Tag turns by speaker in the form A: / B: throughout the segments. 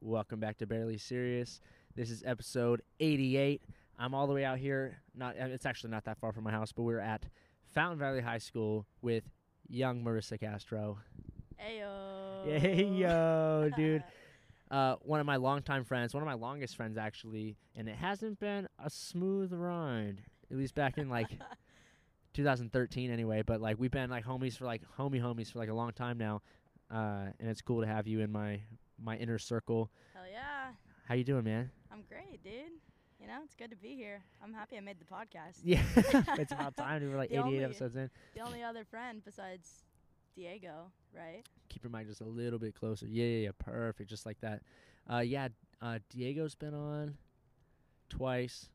A: Welcome back to Barely Serious. This is episode 88. I'm all the way out here. Not uh, it's actually not that far from my house, but we're at Fountain Valley High School with young Marissa Castro.
B: Ayo.
A: Hey yo, dude. Uh, one of my longtime friends, one of my longest friends actually, and it hasn't been a smooth ride. At least back in like 2013 anyway, but like we've been like homies for like homie homies for like a long time now. Uh, and it's cool to have you in my my inner circle.
B: Hell yeah.
A: How you doing, man?
B: I'm great, dude. You know, it's good to be here. I'm happy I made the podcast.
A: Yeah, it's about time. We're like
B: The
A: 88
B: only-
A: episodes in.
B: The only other friend besides Diego, right?
A: Keep your mic just a little bit closer. Yeah, yeah, yeah. Perfect. Just like that. Uh, yeah. Uh, Diego's been on twice.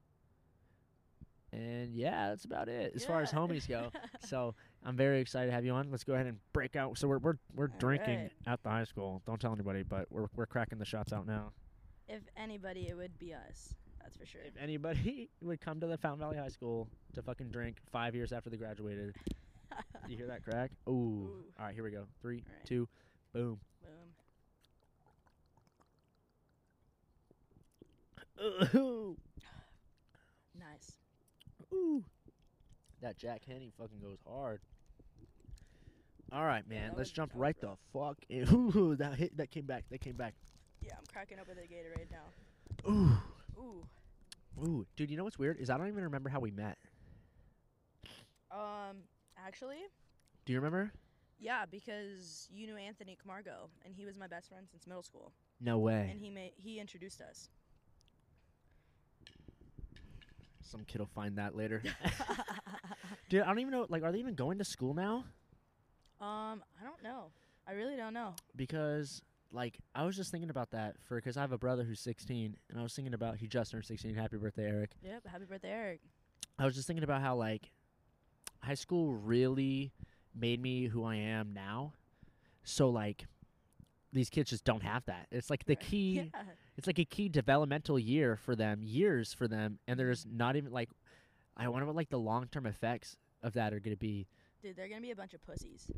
A: And yeah, that's about it as far as homies go. so I'm very excited to have you on. Let's go ahead and break out. So we're we're we're
B: All
A: drinking
B: right.
A: at the high school. Don't tell anybody, but we're we're cracking the shots out now.
B: If anybody, it would be us. That's for sure.
A: If anybody would come to the Fountain Valley High School to fucking drink five years after they graduated, you hear that crack? Ooh.
B: Ooh.
A: All right, here we go. Three,
B: right.
A: two, boom.
B: Boom.
A: Ooh.
B: Nice.
A: Ooh. That Jack Honey fucking goes hard. All right, man. Let's jump right the fuck in. Ooh, that hit. That came back. That came back.
B: Yeah, I'm cracking open the Gatorade now.
A: Ooh.
B: Ooh.
A: Ooh, dude. You know what's weird is I don't even remember how we met.
B: Um, actually,
A: Do you remember?
B: yeah, because you knew Anthony Camargo, and he was my best friend since middle school,
A: No way.
B: and he made he introduced us.
A: Some kid will find that later. dude, I don't even know. Like, are they even going to school now?
B: Um, I don't know. I really don't know.
A: because like I was just thinking about that for because I have a brother who's 16 and I was thinking about he just turned 16. Happy birthday, Eric.
B: Yep. Happy birthday, Eric.
A: I was just thinking about how like high school really made me who I am now. So like these kids just don't have that. It's like the
B: Right.
A: key.
B: Yeah.
A: It's like a key developmental year for them, years for them, and there's not even like I wonder what like the long term effects of that are gonna be.
B: Dude, they're gonna be a bunch of pussies.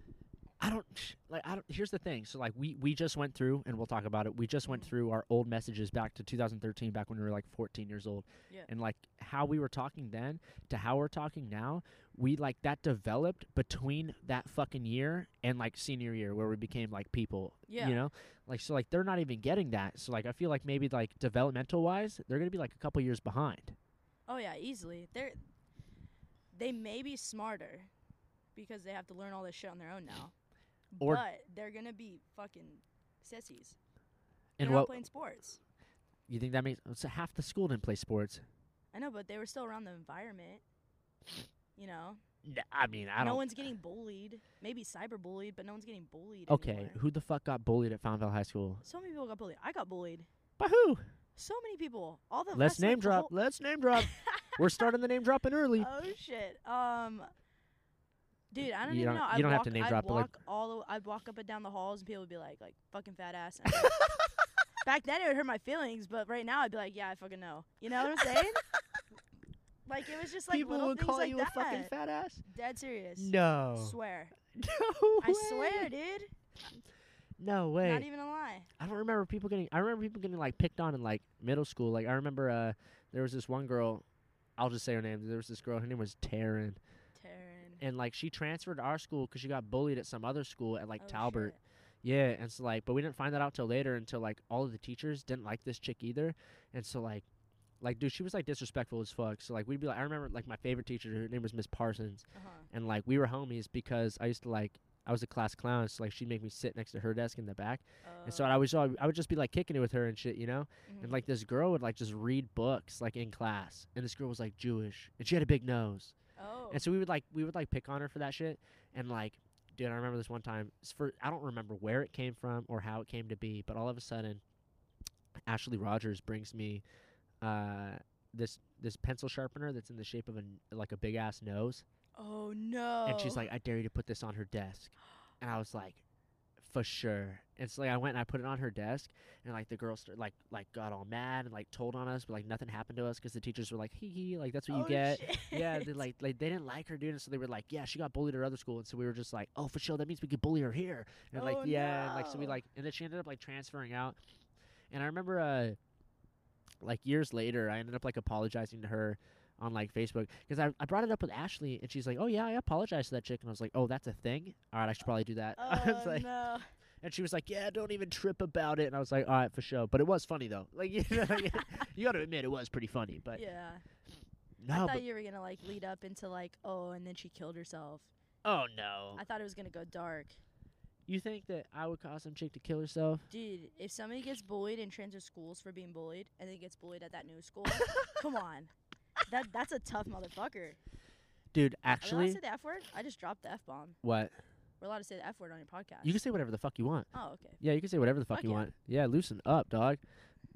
A: I don't like. I don't. Here's the thing. So like, we we just went through, and we'll talk about it. We just went
B: Mhm.
A: through our old messages back to 2013, back when we were like 14 years old,
B: Yeah.
A: and like how we were talking then to how we're talking now. We like that developed between that fucking year and like senior year, where we became like people.
B: Yeah.
A: You know, like so like they're not even getting that. So like I feel like maybe like developmental wise, they're gonna be like a couple years behind.
B: Oh yeah, easily. They're they may be smarter because they have to learn all this shit on their own now.
A: Or-
B: but they're gonna be fucking sissies.
A: And
B: they're
A: what
B: playing sports.
A: you think that makes? So half the school didn't play sports.
B: I know, but they were still around the environment. You know,
A: I mean, I
B: no
A: don't.
B: No one's getting bullied. Maybe cyber bullied, but no one's getting bullied.
A: Okay,
B: anymore.
A: who the fuck got bullied at Fountain Valley High School?
B: So many people got bullied. I got bullied.
A: By who?
B: So many people. All the
A: Let's name drop. Let's name drop. We're starting the name dropping early.
B: Oh shit. Um Dude, I don't
A: You
B: even
A: don't-
B: know.
A: you
B: I'd
A: don't have to
B: walk-
A: name
B: I'd
A: drop, like-
B: walk all the, I'd walk up and down the halls and people would be like like fucking fat ass. Like- Back then it would hurt my feelings, but right now I'd be like, yeah, I fucking know. You know what I'm saying? like it was just like
A: People would call
B: like
A: you
B: that.
A: a fucking fat ass.
B: Dead serious.
A: No.
B: Swear.
A: No
B: I swear, dude.
A: No way.
B: Not even a lie.
A: I don't remember people getting. I remember people getting like picked on in like middle school. Like I remember uh there was this one girl. I'll just say her name. There was this girl. Her name was Taryn. And like she transferred to our school because she got bullied at some other school at like
B: Oh,
A: Talbert.
B: shit.
A: Yeah, and so like, but we didn't find that out till later until like all of the teachers didn't like this chick either, and so like, like dude, she was like disrespectful as fuck. So like we'd be like, I remember like my favorite teacher, her name was Miss Parsons,
B: Uh-huh.
A: and like we were homies because I used to like I was a class clown, so like she'd make me sit next to her desk in the back, and so
B: Uh,
A: I was I would just be like kicking it with her and shit, you know, and
B: mhm.
A: like this girl would like just read books like in class, and this girl was like Jewish, and she had a big nose,
B: Oh.
A: And so we would like we would like pick on her for that shit, and like, dude, I remember this one time. For I don't remember where it came from or how it came to be, but all of a sudden, Ashley Rogers brings me, uh, this this pencil sharpener that's in the shape of a like a big ass nose,
B: oh no.
A: and she's like, I dare you to put this on her desk, and I was like, for sure. And so like I went and I put it on her desk, and like the girl st- like like got all mad and like told on us, but like nothing happened to us because the teachers were like, hee hee, like that's what you
B: Oh,
A: get.
B: shit.
A: Yeah, they like like they didn't like her, dude. And so they were like, yeah, she got bullied at her other school, and so we were just like, oh, for sure, that means we could bully her here. And like
B: Oh,
A: yeah, and like so we like, and then she ended up like transferring out. And I remember, uh, like years later, I ended up like apologizing to her on like Facebook because I, I brought it up with Ashley and she's like, "Oh yeah, I apologize to that chick," and I was like, "Oh, that's a thing. All right, I should probably do that." I oh, was
B: Oh
A: like,
B: no.
A: and she was like, "Yeah, don't even trip about it." And I was like, "All right, for sure." But it was funny though. Like you, know, you got to admit, it was pretty funny. But
B: Yeah.
A: no,
B: I thought you were gonna like lead up into like, oh, and then she killed herself.
A: oh no,
B: I thought it was gonna go dark.
A: you think that I would cause some chick to kill herself?
B: Dude, if somebody gets bullied in transfers schools for being bullied, and then gets bullied at that new school, come on, that that's a tough motherfucker.
A: Dude,
B: Are we allowed
A: actually,
B: to say the f word? I just dropped the f bomb.
A: what?
B: We're allowed to say the f word on your podcast.
A: You can say whatever the fuck you want.
B: Oh, okay.
A: Yeah, you can say whatever the fuck,
B: Fuck
A: you
B: yeah.
A: want. Yeah, loosen up, dog.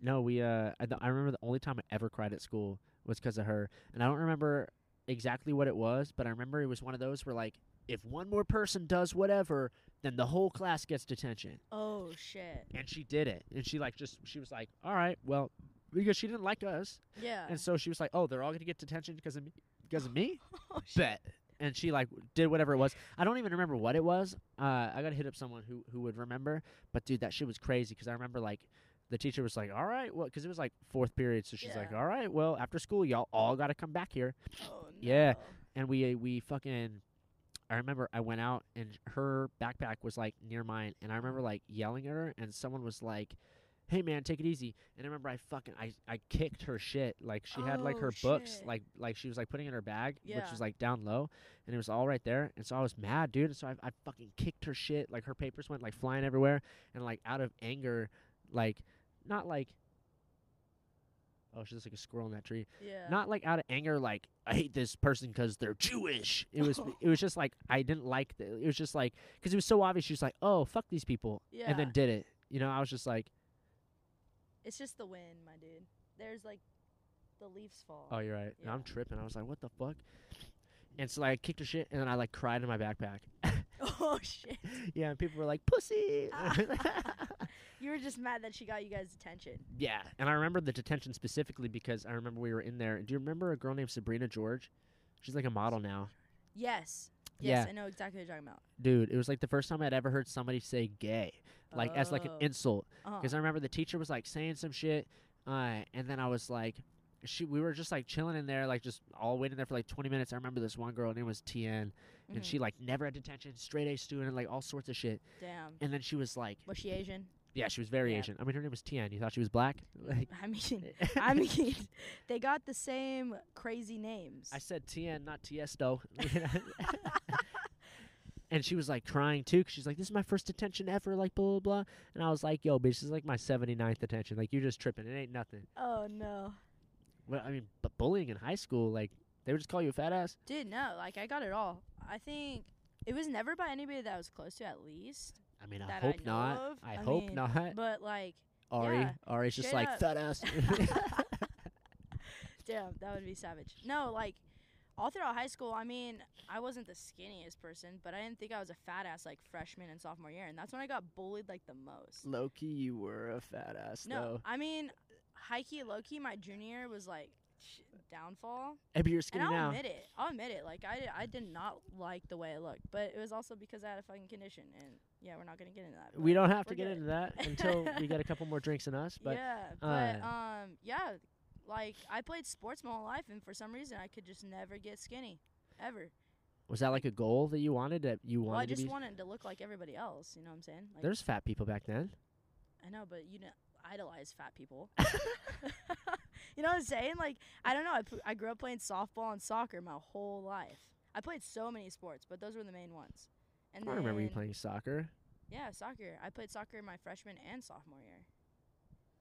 A: No, we uh, I, th- I remember the only time I ever cried at school was 'cause of her, and I don't remember exactly what it was, but I remember it was one of those where like, if one more person does whatever, then the whole class gets detention,
B: Oh shit.
A: and she did it, and she like just she was like, all right, well, because she didn't like us,
B: Yeah.
A: and so she was like, oh, they're all gonna get detention because of me, because of me.
B: oh.
A: Bet. And she like did whatever it was. I don't even remember what it was. Uh, I gotta hit up someone who who would remember. But dude, that shit was crazy because I remember like the teacher was like, "All right, well," because it was like fourth period, so she's like, "All right, well, after school, y'all all gotta come back here."
B: Oh, no.
A: Yeah. And we uh, we fucking. I remember I went out and her backpack was like near mine, and I remember like yelling at her, and someone was like. Hey man, take it easy. And I remember I fucking I, I kicked her shit. Like she had like
B: Oh,
A: her books
B: shit.
A: like like she was like putting in her bag, which
B: Yeah.
A: was like down low, and it was all right there. And so I was mad, dude. And so I, I fucking kicked her shit. Like her papers went like flying everywhere, and like out of anger, like not like oh she's just like a squirrel in that tree.
B: Yeah.
A: Not like out of anger, like I hate this person because they're Jewish. It was it was just like I didn't like the, it was just like because it was so obvious. She was like, oh fuck these people, yeah. and then did it. You know, I was just like,
B: It's just the wind, my dude. There's like the leaves fall.
A: oh you're right. And I'm tripping. I was like, what the fuck. And so like, I kicked her shit, and then I like cried in my backpack.
B: oh shit.
A: yeah, and people were like, "Pussy."
B: You were just mad that she got you guys attention.
A: Yeah, and I remember the detention specifically because I remember we were in there. Do you remember a girl named Sabrina George? She's like a model now.
B: Yes. Yes,
A: Yeah.
B: I know exactly what you're talking about.
A: Dude, it was like the first time I'd ever heard somebody say gay, like as like an
B: Oh.
A: insult.
B: Uh-huh.
A: Because I remember the teacher was like saying some shit, uh, and then I was like, she, we were just like chilling in there, like just all waiting there for like 20 minutes. I remember this one girl, her name was Tien, and
B: Mhm.
A: she like never had detention, straight A student, like all sorts of shit.
B: Damn.
A: And then she was like,
B: Was she Asian?
A: yeah, she was very
B: Yeah.
A: Asian. I mean, her name was Tien. You thought she was black? Like,
B: I mean, I mean, they got the same crazy names.
A: I said Tien, not Tiesto. and she was like crying too, 'cause she's like, "This is my first detention ever," like blah blah blah. And I was like, "Yo, bitch, this is like my 79th detention. Like you're just tripping. It ain't nothing."
B: oh no,
A: Well, I mean, but bullying in high school, like they would just call you a fat ass.
B: dude, no. Like I got it all. I think it was never by anybody that I was close to, at least.
A: I mean, I
B: That I
A: hope not.
B: of.
A: I,
B: I
A: hope
B: mean,
A: not.
B: But like,
A: Ari,
B: yeah,
A: Ari's just like
B: up.
A: fat ass.
B: damn, that would be savage. No, like. All throughout high school, I mean, I wasn't the skinniest person, but I didn't think I was a fat ass like freshman and sophomore year, and that's when I got bullied like the most.
A: Loki, you were a fat ass
B: No,
A: though.
B: I mean, high key, low key, my junior year was like sh- downfall.
A: Maybe you're skinny
B: and I'll
A: now.
B: admit it. I'll admit it. Like I, I did not like the way it looked, but it was also because I had a fucking condition, and yeah, we're not gonna get into that.
A: We don't have to get
B: good.
A: into that until we get a couple more drinks in us. But
B: yeah, but
A: uh,
B: um, yeah, like I played sports my whole life, and for some reason I could just never get skinny, ever.
A: was that like a goal that you wanted? That you wanted
B: Well, I
A: to
B: just
A: be?
B: wanted to look like everybody else. You know what I'm saying? Like,
A: There's fat people back then.
B: I know, but you know, idolize fat people. you know what I'm saying? Like, I don't know. I, p- I grew up playing softball and soccer my whole life. I played so many sports, but those were the main ones. And
A: I remember you playing soccer.
B: Yeah, soccer. I played soccer my freshman and sophomore year.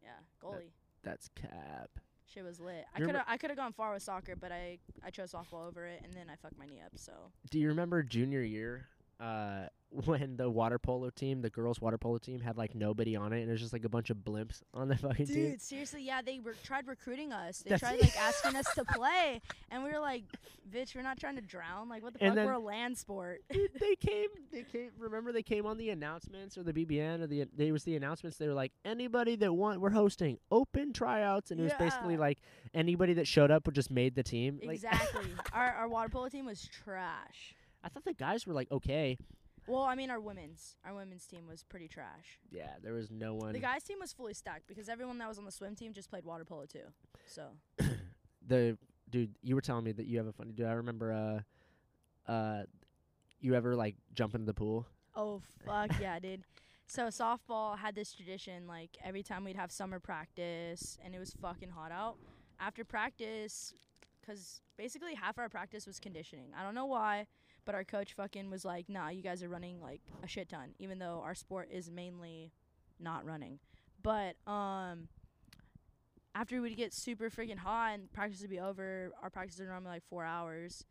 B: Yeah, goalie.
A: That's cap.
B: Shit was lit. I could have I could have gone far with soccer, but I I chose softball over it, and then I fucked my knee up. So
A: Do you remember junior year uh, when the water polo team, the girls' water polo team, had like nobody on it, and it was just like a bunch of blimps on the fucking team?
B: Dude, seriously, yeah, they re- tried recruiting us. They
A: That's-
B: tried like asking us to play, and we were like, "Bitch, we're not trying to drown. Like, what the
A: And
B: fuck? we're a land sport."
A: They came. They came. Remember, they came on the announcements or the BBN or the. They was the announcements. They were like, anybody that want, we're hosting open tryouts, and it was basically like anybody that showed up would just made the team. Like,
B: exactly. our our water polo team was trash.
A: I thought the guys were like okay.
B: Well, I mean, our women's our women's team was pretty trash.
A: Yeah, there was no one.
B: The guys' team was fully stacked because everyone that was on the swim team just played water polo too. So
A: the dude, you were telling me that you have a funny dude. I remember uh uh you ever like jump into the pool?
B: Oh fuck yeah, dude. So softball had this tradition like every time we'd have summer practice and it was fucking hot out. After practice, cuz basically half our practice was conditioning. I don't know why, but our coach fucking was like, "Nah, you guys are running like a shit ton," even though our sport is mainly not running. But um after we'd get super freaking hot and practice would be over, our practice are normally like 4 hours.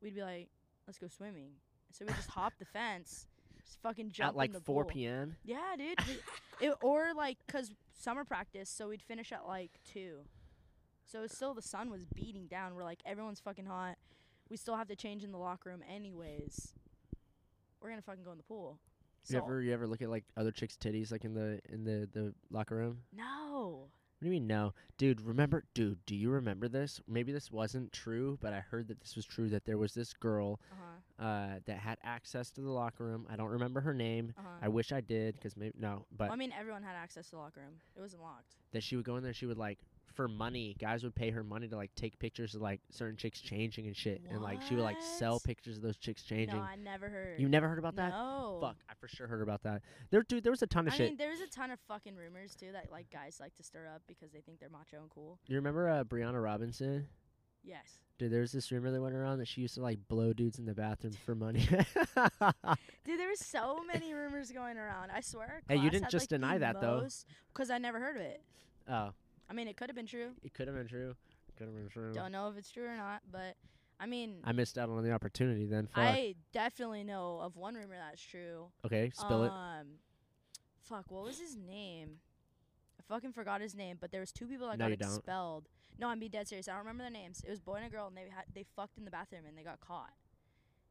B: We'd be like, "Let's go swimming." So we just hop the fence, just fucking jump
A: At like
B: in the
A: 4
B: pool.
A: p.m.
B: Yeah, dude. We- it, or like, cause summer practice, so we'd finish at like two. So it's still the sun was beating down. We're like, everyone's fucking hot. We still have to change in the locker room anyways. We're gonna fucking go in the pool.
A: You ever you ever look at like other chicks' titties like in the in the the locker room?
B: no.
A: What do you mean no? Dude, remember dude, do you remember this? Maybe this wasn't true, but I heard that this was true that there was this girl
B: Uh huh.
A: uh that had access to the locker room. I don't remember her name.
B: Uh huh.
A: I wish I did cuz maybe no, but
B: I mean, everyone had access to the locker room. It wasn't locked.
A: that she would go in there she would like for money, guys would pay her money to like take pictures of like certain chicks changing and shit and like she would like sell
B: What?
A: pictures of those chicks changing.
B: No, I never heard.
A: you never heard about that?
B: No.
A: Fuck, I for sure heard about that. There dude, there was a ton of
B: I
A: shit.
B: mean, there's a ton of fucking rumors too that like guys like to stir up because they think they're macho and cool.
A: you remember uh, Brianna Robinson?
B: Yes.
A: Dude, there was this rumor that went around that she used to like blow dudes in the bathroom for money.
B: Dude, there was so many rumors going around. I swear.
A: Hey, you
B: class
A: didn't
B: had,
A: just
B: like,
A: deny that, though.
B: Because I never heard of it.
A: oh,
B: I mean, it could have been true.
A: it could have been true. Could have been true.
B: Don't know if it's true or not, but I mean,
A: I missed out on the opportunity then. Fuck.
B: I definitely know of one rumor that's true.
A: okay, spill it.
B: um, Fuck, what was his name? I fucking forgot his name, but there was two people that
A: No,
B: got
A: you don't.
B: expelled. No, I'm being dead serious. I don't remember their names. It was boy and a girl, and they had they fucked in the bathroom and they got caught,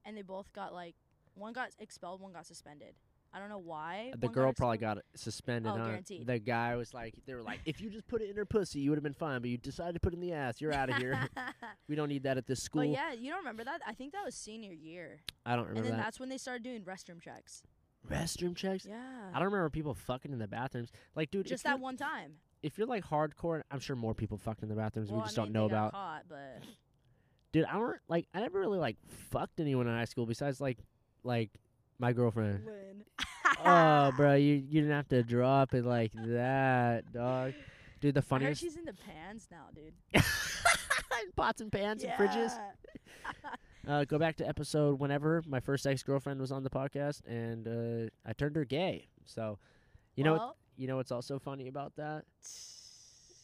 B: and they both got like one got expelled, one got suspended. I don't know why.
A: The girl probably got suspended.
B: Oh,
A: huh?
B: guaranteed.
A: The guy was like, they were like, if you just put it in her pussy, you would have been fine, but you decided to put it in the ass. You're out of here. we don't need that at this school.
B: But yeah, you don't remember that? I think that was senior year,
A: I don't remember.
B: and then
A: that.
B: that's when they started doing restroom checks.
A: Restroom checks.
B: Yeah,
A: I don't remember people fucking in the bathrooms. Like, dude,
B: just that one time.
A: if you're like hardcore, I'm sure more people fucked in the bathrooms.
B: well,
A: we just
B: I mean,
A: don't know
B: they got
A: about.
B: Caught, but
A: Dude, I don't like. I never really like fucked anyone in high school besides like, like my girlfriend. Oh, bro, you you didn't have to drop it like that, dog. Dude, the
B: I heard
A: funniest
B: she's the pans now, dude.
A: pots and pans and fridges. Uh, go back to episode whenever my first ex girlfriend was on the podcast, and uh, I turned her gay. So, you know, what, you know what's also funny about that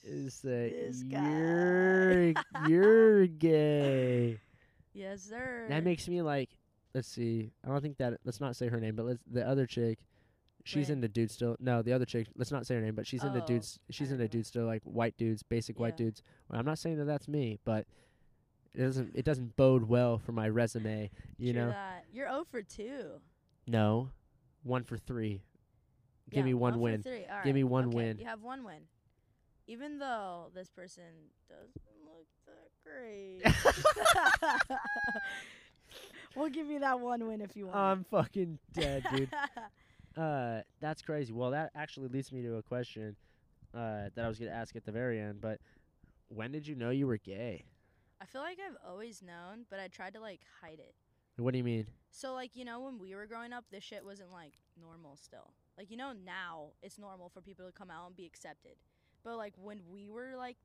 A: is that you're you're gay.
B: yes, sir.
A: That makes me like. Let's see. I don't think that. Let's not say her name, but let's the other chick. She's
B: Lynn.
A: into dudes still. No, the other chick. Let's not say her name, but she's into
B: Oh,
A: dudes. She's
B: don't
A: into
B: know.
A: dudes still, like white dudes, basic white
B: Yeah.
A: dudes. Well, I'm not saying that that's me, but it doesn't. It doesn't bode well for my resume. You
B: True
A: know.
B: that. You're 0 for 2.
A: No, one for three. Give
B: Yeah,
A: me one oh
B: for
A: win.
B: three. All
A: Give me
B: right.
A: one
B: Okay,
A: win.
B: You have one win. Even though this person doesn't look that great. we'll give you that one win if you want.
A: I'm fucking dead, dude. uh, that's crazy. Well, that actually leads me to a question uh, that I was gonna ask at the very end. But when did you know you were gay?
B: I feel like I've always known, but I tried to like hide it.
A: What do you mean?
B: So like you know when we were growing up, this shit wasn't like normal still. Like you know now it's normal for people to come out and be accepted, but like when we were like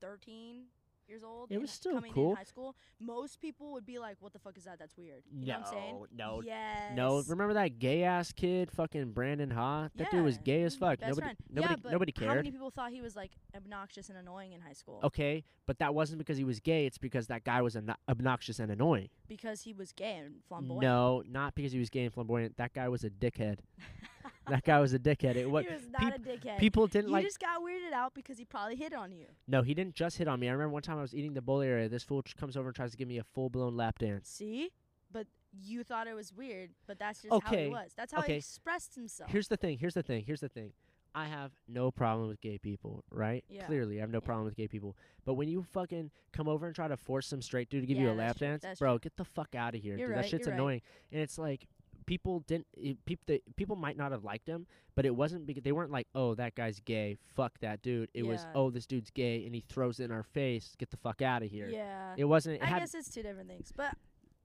B: thirteen years old,
A: It was still
B: coming
A: cool.
B: in high school, most people would be like, "What the fuck is that? That's weird." You know what I'm saying?
A: no,
B: Yes.
A: no. Remember that gay ass kid, fucking Brandon Ha? That dude was gay as fuck.
B: best
A: Nobody,
B: friend.
A: nobody,
B: yeah, but
A: nobody
B: How
A: cared.
B: many people thought he was like obnoxious and annoying in high school?
A: Okay, but that wasn't because he was gay. It's because that guy was obno- obnoxious and annoying.
B: Because he was gay and flamboyant.
A: No, not because he was gay and flamboyant. That guy was a dickhead. that guy was a dickhead. It what
B: he was not a dickhead.
A: people didn't like-
B: you
A: like.
B: just got weirded out because he probably hit on you.
A: No, he didn't just hit on me. I remember one time I was eating the bowl area. This fool comes over and tries to give me a full blown lap dance.
B: See? But you thought it was weird, but that's just how
A: Okay,
B: he was. That's how
A: okay.
B: he expressed himself.
A: Here's the thing. Here's the thing. Here's the thing. I have no problem with gay people, right?
B: Yeah.
A: Clearly, I have no
B: Yeah.
A: problem with gay people. But when you fucking come over and try to force some straight dude to give you a lap
B: true,
A: dance, bro,
B: true.
A: get the fuck out of here,
B: You're
A: dude.
B: right,
A: that shit's
B: you're right.
A: annoying. And it's like, people didn't eh, people the, people might not have liked him, but it wasn't because they weren't like, oh, that guy's gay, fuck that dude. It was, oh, this dude's gay and he throws it in our face, get the fuck out of here.
B: Yeah.
A: It wasn't. It
B: I
A: had,
B: guess it's two different things. But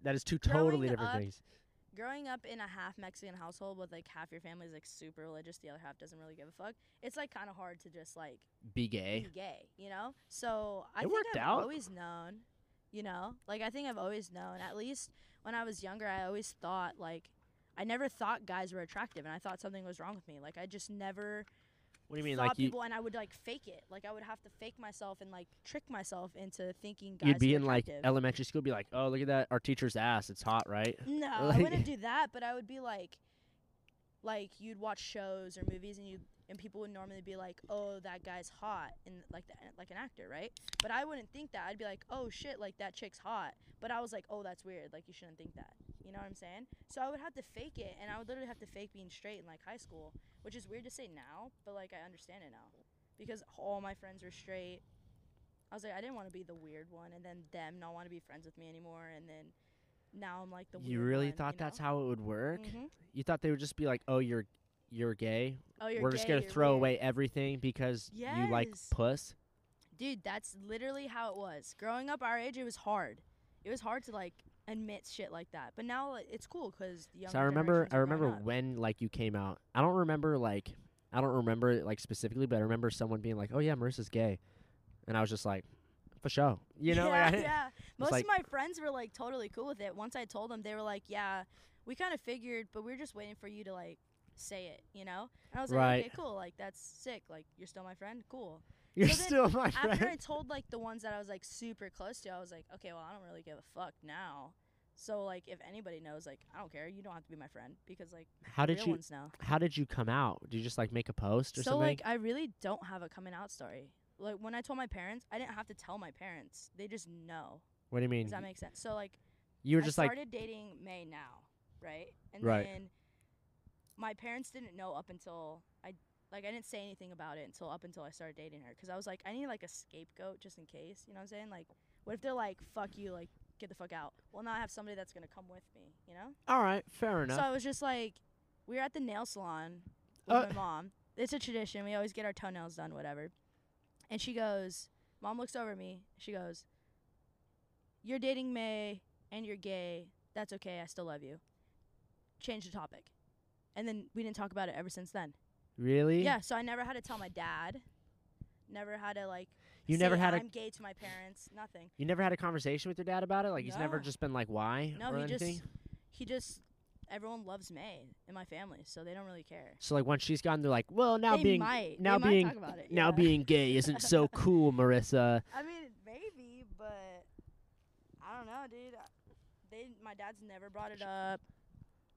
A: that is two totally different
B: up-
A: things.
B: growing up in a half Mexican household with like half your family is like super religious, the other half doesn't really give a fuck. It's like kind of hard to just like
A: Be gay.
B: be gay, you know? So I
A: It
B: think
A: worked
B: I've
A: out.
B: always known, you know? Like I think I've always known. At least when I was younger, I always thought like I never thought guys were attractive and I thought something was wrong with me. Like I just never
A: What do you mean?
B: thought
A: Like you,
B: people and I would like fake it. Like I would have to fake myself and like trick myself into thinking guys
A: you'd be in like elementary school, be like, oh, look at that, our teacher's ass, it's hot, right?
B: No, I wouldn't do that, but I would be like, like you'd watch shows or movies and you and people would normally be like, oh, that guy's hot and like the, like an actor, right? But I wouldn't think that. I'd be like, oh shit, like that chick's hot. But I was like, oh, that's weird. Like you shouldn't think that. You know what I'm saying? So I would have to fake it, and I would literally have to fake being straight in like high school, which is weird to say now, but like I understand it now because all my friends were straight. I was like, I didn't want to be the weird one, and then them not want to be friends with me anymore, and then now I'm like the
A: You
B: weird
A: really
B: one,
A: thought
B: you know?
A: that's how it would work?
B: Mhm.
A: You thought they would just be like, oh, you're you're gay.
B: Oh, you're
A: We're just gonna throw
B: weird.
A: away everything because you like puss.
B: Dude, that's literally how it was. Growing up our age, it was hard. It was hard to like admit shit like that. But now like, it's cool because
A: So I remember I remember when like you came out. I don't remember like I don't remember it like specifically, but I remember someone being like, "Oh yeah, Marissa's gay," and I was just like, "For sure," you know.
B: yeah,
A: like,
B: yeah. Most
A: like-
B: of my friends were like totally cool with it. Once I told them, they were like, "Yeah, we kind of figured, but we are just waiting for you to like say it," you know? And I was like,
A: Right.
B: "Okay, cool. Like that's sick. Like you're still my friend. Cool."
A: You're
B: So
A: still my friend.
B: After I told like the ones that I was like super close to, I was like, "Okay, well, I don't really give a fuck now." So like, if anybody knows, like, I don't care. You don't have to be my friend because like
A: How did you. How did you come out? Did you just like make a post or
B: So
A: something?
B: like, I really don't have a coming out story. Like when I told my parents, I didn't have to tell my parents. They just know.
A: what do you mean?
B: Does that make sense? So like,
A: you were
B: I
A: just like,
B: started dating May now, right? And
A: Right.
B: then my parents didn't know up until like I didn't say anything about it until up until I started dating her because I was like I need like a scapegoat just in case. You know what I'm saying? Like, what if they're like, "Fuck you," like get the fuck out? Well, now I have somebody that's gonna come with me. You know?
A: all right, fair enough.
B: So I was just like, we were at the nail salon with
A: Uh.
B: my mom. It's a tradition. We always get our toenails done, whatever. And she goes, Mom looks over at me. She goes, You're dating May and you're gay. That's okay. I still love you. Change the topic. And then we didn't talk about it ever since then.
A: Really?
B: Yeah. So I never had to tell my dad. Never had to like.
A: You
B: say
A: never had oh, a
B: I'm gay to my parents. Nothing.
A: you never had a conversation with your dad about it. Like he's never
B: No.
A: just been like, why
B: No,
A: or
B: he
A: anything.
B: just. He just. Everyone loves May in my family, so they don't really care.
A: so like once she's gone, they're like, well, now
B: they
A: being
B: might.
A: now
B: they
A: being
B: might talk about it.
A: now
B: yeah.
A: being gay isn't so cool, Marissa.
B: I mean, maybe, but I don't know, dude. I- They, my dad's never brought it up.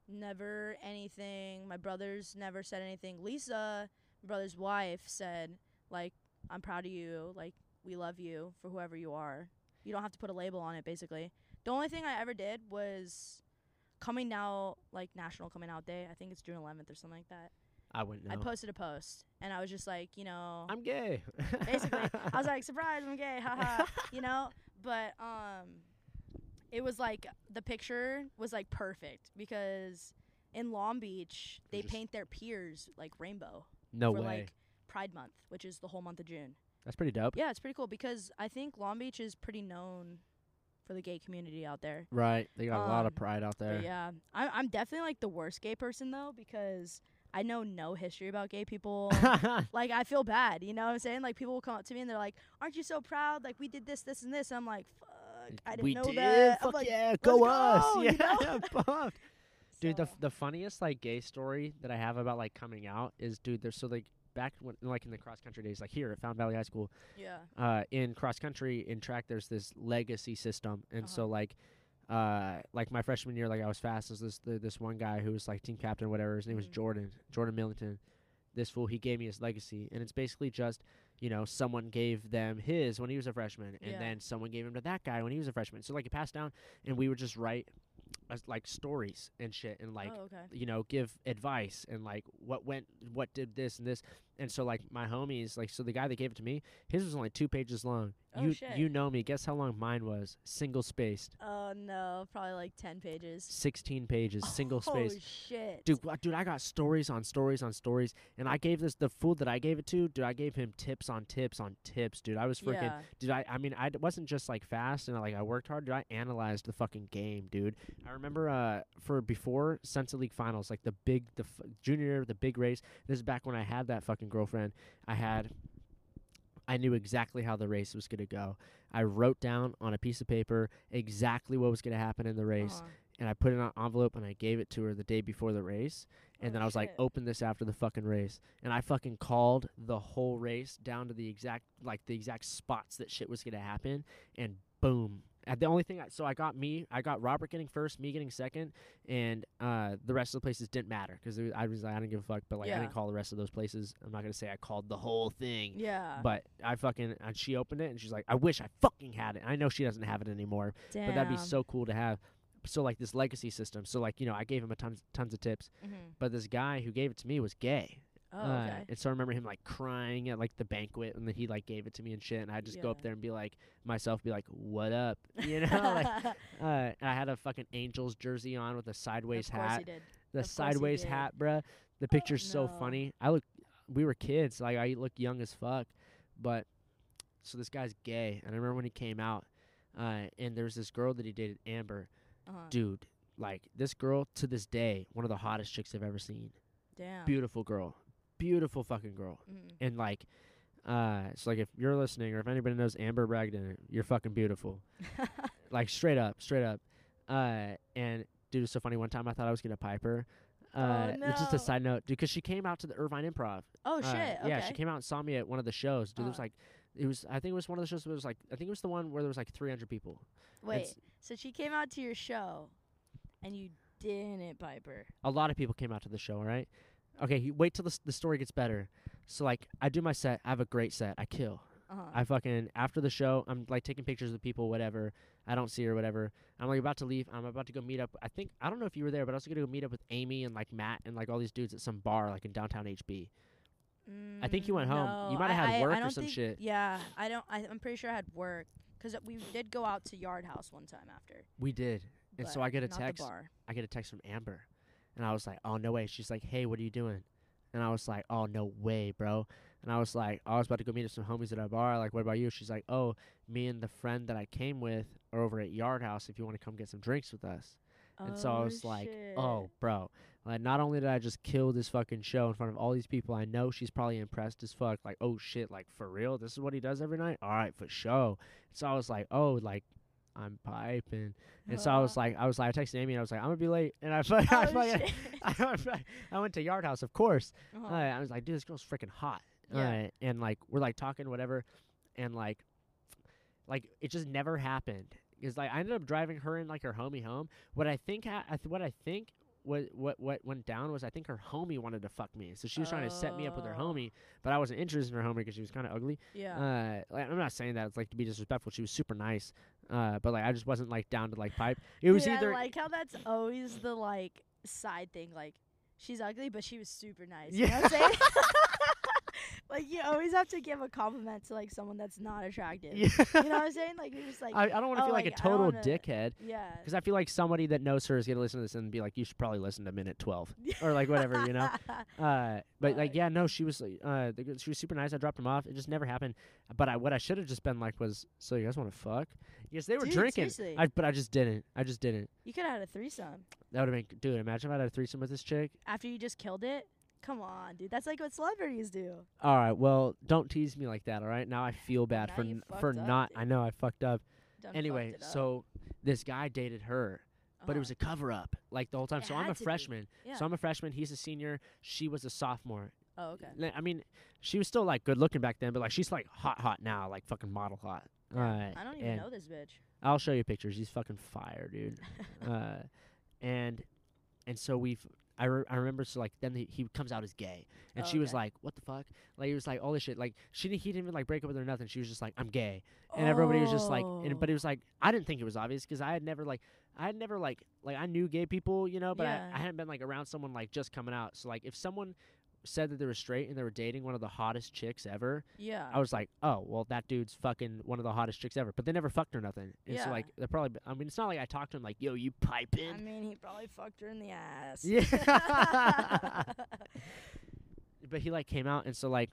B: Never anything. My brothers never said anything. Lisa, my brother's wife, said like, "I'm proud of you. Like, we love you for whoever you are. You don't have to put a label on it." Basically, the only thing I ever did was coming out like National Coming Out Day. I think it's June 11th or something like that.
A: I wouldn't know.
B: I posted a post and I was just like, you know,
A: I'm gay.
B: basically i was like surprise i'm gay haha you know but um it was like the picture was like perfect because in long beach they
A: just-
B: paint their piers like rainbow
A: no
B: for
A: way.
B: like pride month which is the whole month of june
A: That's pretty dope.
B: yeah it's pretty cool because i think long beach is pretty known for the gay community out there
A: Right. They got a lot of
B: Um,
A: pride out
B: But
A: there.
B: yeah I'm, I'm definitely like the worst gay person though because i know no history about gay people like I feel bad, you know what I'm saying? Like people will come up to me and they're like, "Aren't you so proud? Like we did this, this, and this." And I'm like, "Fuck, I didn't
A: we
B: know
A: did.
B: that."
A: Fuck
B: like,
A: yeah,
B: "Let's
A: go us. yeah,
B: you know?
A: Dude, the the funniest like gay story that I have about like coming out is, dude, there's so like back when like in the cross country days, like here at Fountain Valley High School,
B: yeah,
A: uh, in cross country in track, there's this legacy system, and so
B: Uh-huh.
A: like. Uh, like my freshman year, like I was fast as this the, this one guy who was like team captain, whatever. His name was
B: Mhm.
A: Jordan, Jordan Millington. This fool, he gave me his legacy, and it's basically just, you know, someone gave them his when he was a freshman, and
B: Yeah.
A: then someone gave him to that guy when he was a freshman. So like it passed down, and we would just write, as, like stories and shit, and like
B: oh okay,
A: you know give advice and like what went what did this and this and so like my homies, like so the guy that gave it to me, his was only two pages long.
B: Oh,
A: you
B: shit.
A: you know me. Guess how long mine was? Single spaced,
B: Oh no, probably like ten pages.
A: sixteen pages, single spaced.
B: oh, shit.
A: Dude, dude, I got stories on stories on stories, and I gave this the fool that I gave it to. Dude, I gave him tips on tips on tips. Dude, I was freaking.
B: yeah.
A: Dude, I, I mean, I wasn't just like fast and like I worked hard. Dude, I analyzed the fucking game, dude. I remember uh for before Sunset League finals, like the big, the f- junior year, the big race. This is back when I had that fucking girlfriend. I had. I knew exactly how the race was gonna go. I wrote down on a piece of paper exactly what was gonna happen in the race,
B: Uh-huh.
A: and I put it in an envelope and I gave it to her the day before the race. And
B: Oh,
A: then I was like, open this after the fucking race. And I fucking called the whole race down to the exact like the exact spots that shit was gonna happen. And boom. Uh, the only thing, I, so I got me, I got Robert getting first, me getting second, and uh, the rest of the places didn't matter because I was like, I didn't give a fuck. But like, I didn't call the rest of those places. I'm not gonna say I called the whole thing.
B: Yeah.
A: But I fucking, and she opened it and she's like, I wish I fucking had it. I know she doesn't have it anymore
B: Damn.
A: but that'd be so cool to have. So like this legacy system. So like you know, I gave him a tons tons of tips,
B: Mhm.
A: but this guy who gave it to me was gay.
B: Oh,
A: Uh,
B: okay.
A: and so I remember him like crying at like the banquet, and then he like gave it to me and shit. And I just go up there and be like myself, be like, "What up?" You know, like uh, and I had a fucking Angels jersey on with a sideways hat.
B: he did.
A: The
B: Of
A: sideways hat, bruh. The picture's so
B: no.
A: funny. I look, we were kids, like I look young as fuck, but so this guy's gay, and I remember when he came out, uh, and there was this girl that he dated, Amber
B: Uh-huh.
A: dude, like this girl to this day, one of the hottest chicks I've ever seen.
B: Damn.
A: Beautiful girl, beautiful fucking girl,
B: Mhm.
A: and like, uh, it's like if you're listening or if anybody knows Amber Bragdon, you're fucking beautiful, like straight up, straight up. Uh, and dude, it's so funny. One time I thought I was gonna pipe her. Uh, it's just a side note, dude, because she came out to the Irvine Improv.
B: oh
A: Uh,
B: shit. Okay.
A: Yeah, she came out and saw me at one of the shows. Dude, it was
B: Uh.
A: like, it was. I think it was one of the shows. Where it was like, I think it was the one where there was like 300 people.
B: Wait.
A: It's-
B: So she came out to your show, and you didn't pipe her.
A: a lot of people came out to the show, right? Okay, you wait till the, the story gets better. So, like, I do my set. I have a great set. I kill.
B: Uh-huh.
A: I fucking, after the show, I'm, like, taking pictures of people, whatever. I don't see her, whatever. I'm, like, about to leave. I'm about to go meet up. I think, I don't know if you were there, but I was going to go meet up with Amy and, like, Matt and, like, all these dudes at some bar, like, in downtown HB. I think you went
B: Mm,
A: home. You might have had
B: I-
A: work or some shit.
B: Yeah, I don't. I, I'm pretty sure I had work because we did go out to Yard House one time after.
A: We did. And so I get a text. I get a text from Amber, and I was like, "Oh no way!" She's like, "Hey, what are you doing?" And I was like, "Oh no way, bro!" And I was like, "I was about to go meet up some homies at a bar. Like, what about you?" She's like, "Oh, me and the friend that I came with are over at Yard House. If you want to come get some drinks with us." And so I
B: Oh,
A: was like, "Oh, bro!" Like, not only did I just kill this fucking show in front of all these people, I know she's probably impressed as fuck. Like, oh shit, like for real, this is what he does every night. All right, for show. So I was like, "Oh, like." I'm piping, and so I was like, I was like, I texted Amy, and I was like, I'm gonna be late, and I, I,
B: oh.
A: I, went- I went to Yard House, of course. Uh,
B: Uh-huh.
A: I was like, dude, this girl's freaking hot.
B: Yeah.
A: Uh, and like, we're like talking, whatever, and like, like it just never happened. Cause like I ended up driving her and like her homie home. What I think, ha- I th- what I think, what what what went down was I think her homie wanted to fuck me, so she was trying to set me up with her
B: Oh.
A: homie, but I wasn't interested in her homie because she was kind of ugly.
B: yeah.
A: Uh, like, I'm not saying that it's like to be disrespectful. She was super nice, uh, but like I just wasn't like down to like pipe. It was
B: Dude,
A: either
B: I like how that's always the like side thing. Like she's ugly, but she was super nice. You know
A: Yeah.
B: what I'm saying? Like you always have to give a compliment to like someone that's not attractive.
A: yeah.
B: You know what I'm saying? Like you're just like,
A: I, I don't want to
B: oh,
A: feel like,
B: like,
A: a total
B: wanna-
A: dickhead.
B: yeah.
A: Because I feel like somebody that knows her is gonna listen to this and be like, "You should probably listen to minute 12 or like whatever, you know." Uh, but like, yeah, no, she was like, uh, she was super nice. I dropped him off. It just never happened. But I, what I should have just been like was, "So you guys want to fuck?" Yes, they were
B: Dude,
A: drinking.
B: seriously.
A: I, but I just didn't. I just didn't.
B: you could have had a threesome
A: That would have been, dude. Imagine if I had a threesome with this chick.
B: after you just killed it. Come on, dude. That's like what celebrities do.
A: All right, well, don't tease me like that. All right, now I feel bad
B: Now
A: for
B: you
A: n- for
B: up,
A: not.
B: dude.
A: I know I fucked up.
B: Done fucked
A: Anyway,
B: it up.
A: so this guy dated her, but it
B: Uh-huh.
A: was a cover up like the whole time.
B: It
A: so I'm
B: had
A: a
B: to be.
A: freshman.
B: yeah.
A: So I'm a freshman. He's a senior. She was a sophomore.
B: oh okay.
A: Li- I mean, she was still like good looking back then, but like she's like hot, hot now, like fucking model hot.
B: Yeah,
A: Uh,
B: I don't even
A: and
B: know this bitch.
A: I'll show you pictures. He's fucking fire, dude. uh, and and so we've. I, re- I remember so like then he, he comes out as gay and
B: Oh,
A: she was
B: okay.
A: like what the fuck like he was like all this shit like she didn't he didn't even like break up with her or nothing she was just like I'm gay and everybody was just like and, but it
B: Oh.
A: was like I didn't think it was obvious because I had never like I had never like like I knew gay people you know but
B: Yeah.
A: I, I hadn't been like around someone like just coming out so like if someone said that they were straight and they were dating one of the hottest chicks ever,
B: Yeah.
A: I was like, oh, well, that dude's fucking one of the hottest chicks ever. But they never fucked or nothing. And so like they're probably. I mean, it's not like I talked to him like, yo, you piping.
B: I mean, he probably fucked her in the ass.
A: Yeah. but he like came out and so like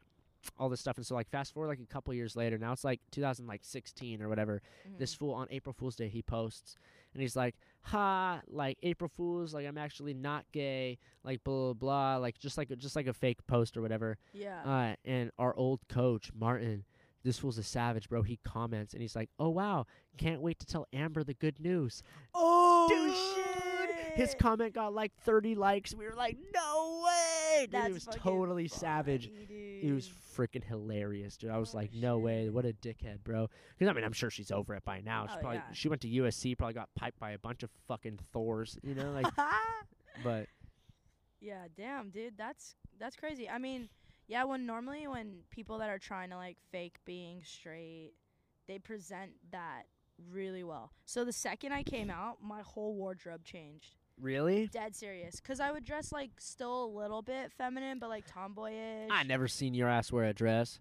A: all this stuff and so like fast forward like a couple years later now it's like 2016 or whatever this
B: Mhm.
A: fool on april fool's day he posts and he's like ha like april fools like i'm actually not gay like blah blah blah like just like a, just like a fake post or whatever.
B: Yeah.
A: uh and our old coach martin this fool's a savage bro. He comments and he's like oh wow. Can't wait to tell amber the good news.
B: Oh
A: dude his comment got like 30 likes. We were like no way dude,
B: That's
A: it was totally savage
B: funny,
A: it was freaking hilarious, dude. I was
B: Oh,
A: like, no way, what a dickhead, bro. Because I mean, I'm sure she's over it by now. She
B: Oh,
A: probably
B: yeah.
A: she went to USC, probably got piped by a bunch of fucking Thors, you know, like. but
B: yeah, damn, dude, that's that's crazy. I mean, yeah, when normally when people that are trying to like fake being straight, they present that really well. So the second I came out, my whole wardrobe changed.
A: Really,
B: Dead serious, cause I would dress like still a little bit feminine, but like tomboyish.
A: I never seen your ass wear a dress.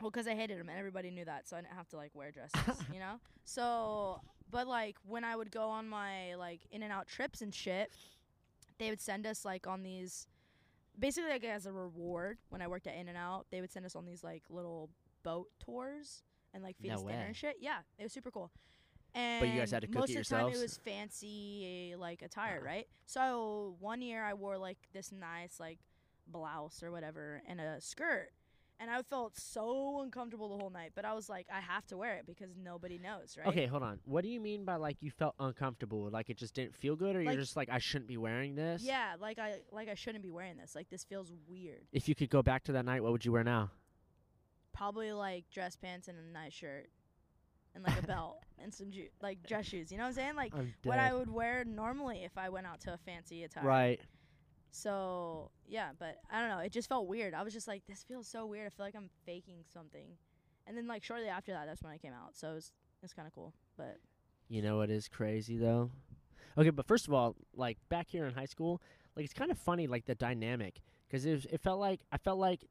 B: Well, cause I hated them, and everybody knew that, so I didn't have to like wear dresses, you know. So, but like when I would go on my like in and out trips and shit, they would send us like on these, basically like as a reward. When I worked at In and Out, they would send us on these like little boat tours and like feed
A: No
B: us dinner
A: way.
B: and shit. Yeah, it was super cool. And
A: But you guys had to cook
B: most
A: it
B: of the time it was fancy like attire,
A: Uh-huh.
B: right? So one year I wore like this nice like blouse or whatever and a skirt and I felt so uncomfortable the whole night. But I was like, I have to wear it because nobody knows, right?
A: Okay, hold on. What do you mean by like you felt uncomfortable? Like it just didn't feel good, or
B: Like-
A: you're just like I shouldn't be wearing this?
B: Yeah, like I like I shouldn't be wearing this. Like this feels weird.
A: If you could go back to that night, what would you wear now?
B: Probably like dress pants and a nice shirt, and like a belt and some ju- like dress shoes. You know what I'm saying? Like
A: I'm
B: what. I would wear normally if I went out to a fancy attire.
A: right.
B: So yeah, but I don't know. It just felt weird. I was just like, this feels so weird. I feel like I'm faking something. And then like shortly after that, that's when I came out. So it was it's kind of cool. But
A: You know what is crazy though? Okay, but first of all, like back here in high school, like it's kind of funny, like the dynamic, because it, was- it felt like I felt like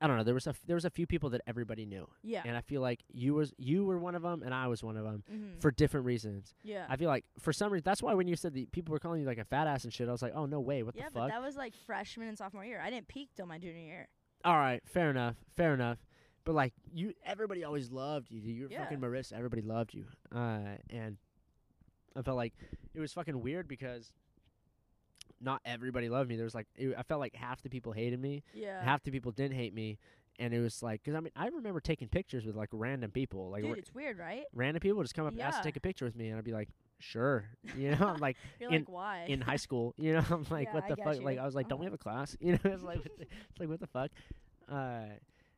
A: I don't know. There was a f- there was a few people that everybody knew,
B: yeah.
A: and I feel like you was you were one of them, and I was one of them
B: mm-hmm.
A: for different reasons.
B: yeah.
A: I feel like for some reason that's why when you said that people were calling you like a fat ass and shit, I was like, oh no way, what
B: yeah,
A: the
B: but
A: fuck?
B: that was like freshman and sophomore year. I didn't peak till my junior year.
A: all right, fair enough, fair enough. But like you, everybody always loved you. You were
B: Yeah.
A: fucking Marissa. Everybody loved you. Uh, and I felt like it was fucking weird because not everybody loved me. There was like it, I felt like half the people hated me,
B: Yeah.
A: half the people didn't hate me, and it was like because I mean I remember taking pictures with like random people, like
B: Dude, it's weird, right?
A: random people just come up and ask to
B: Yeah.
A: take a picture with me, and I'd be like, sure, you know, I'm like
B: You're
A: In-
B: like, why?
A: in high school, you know, I'm like,
B: Yeah,
A: what
B: I
A: the
B: get
A: fuck? Like. I was like, don't we have
B: Uh-huh.
A: a class? You know, it's like, what the, it's like what the fuck? Uh,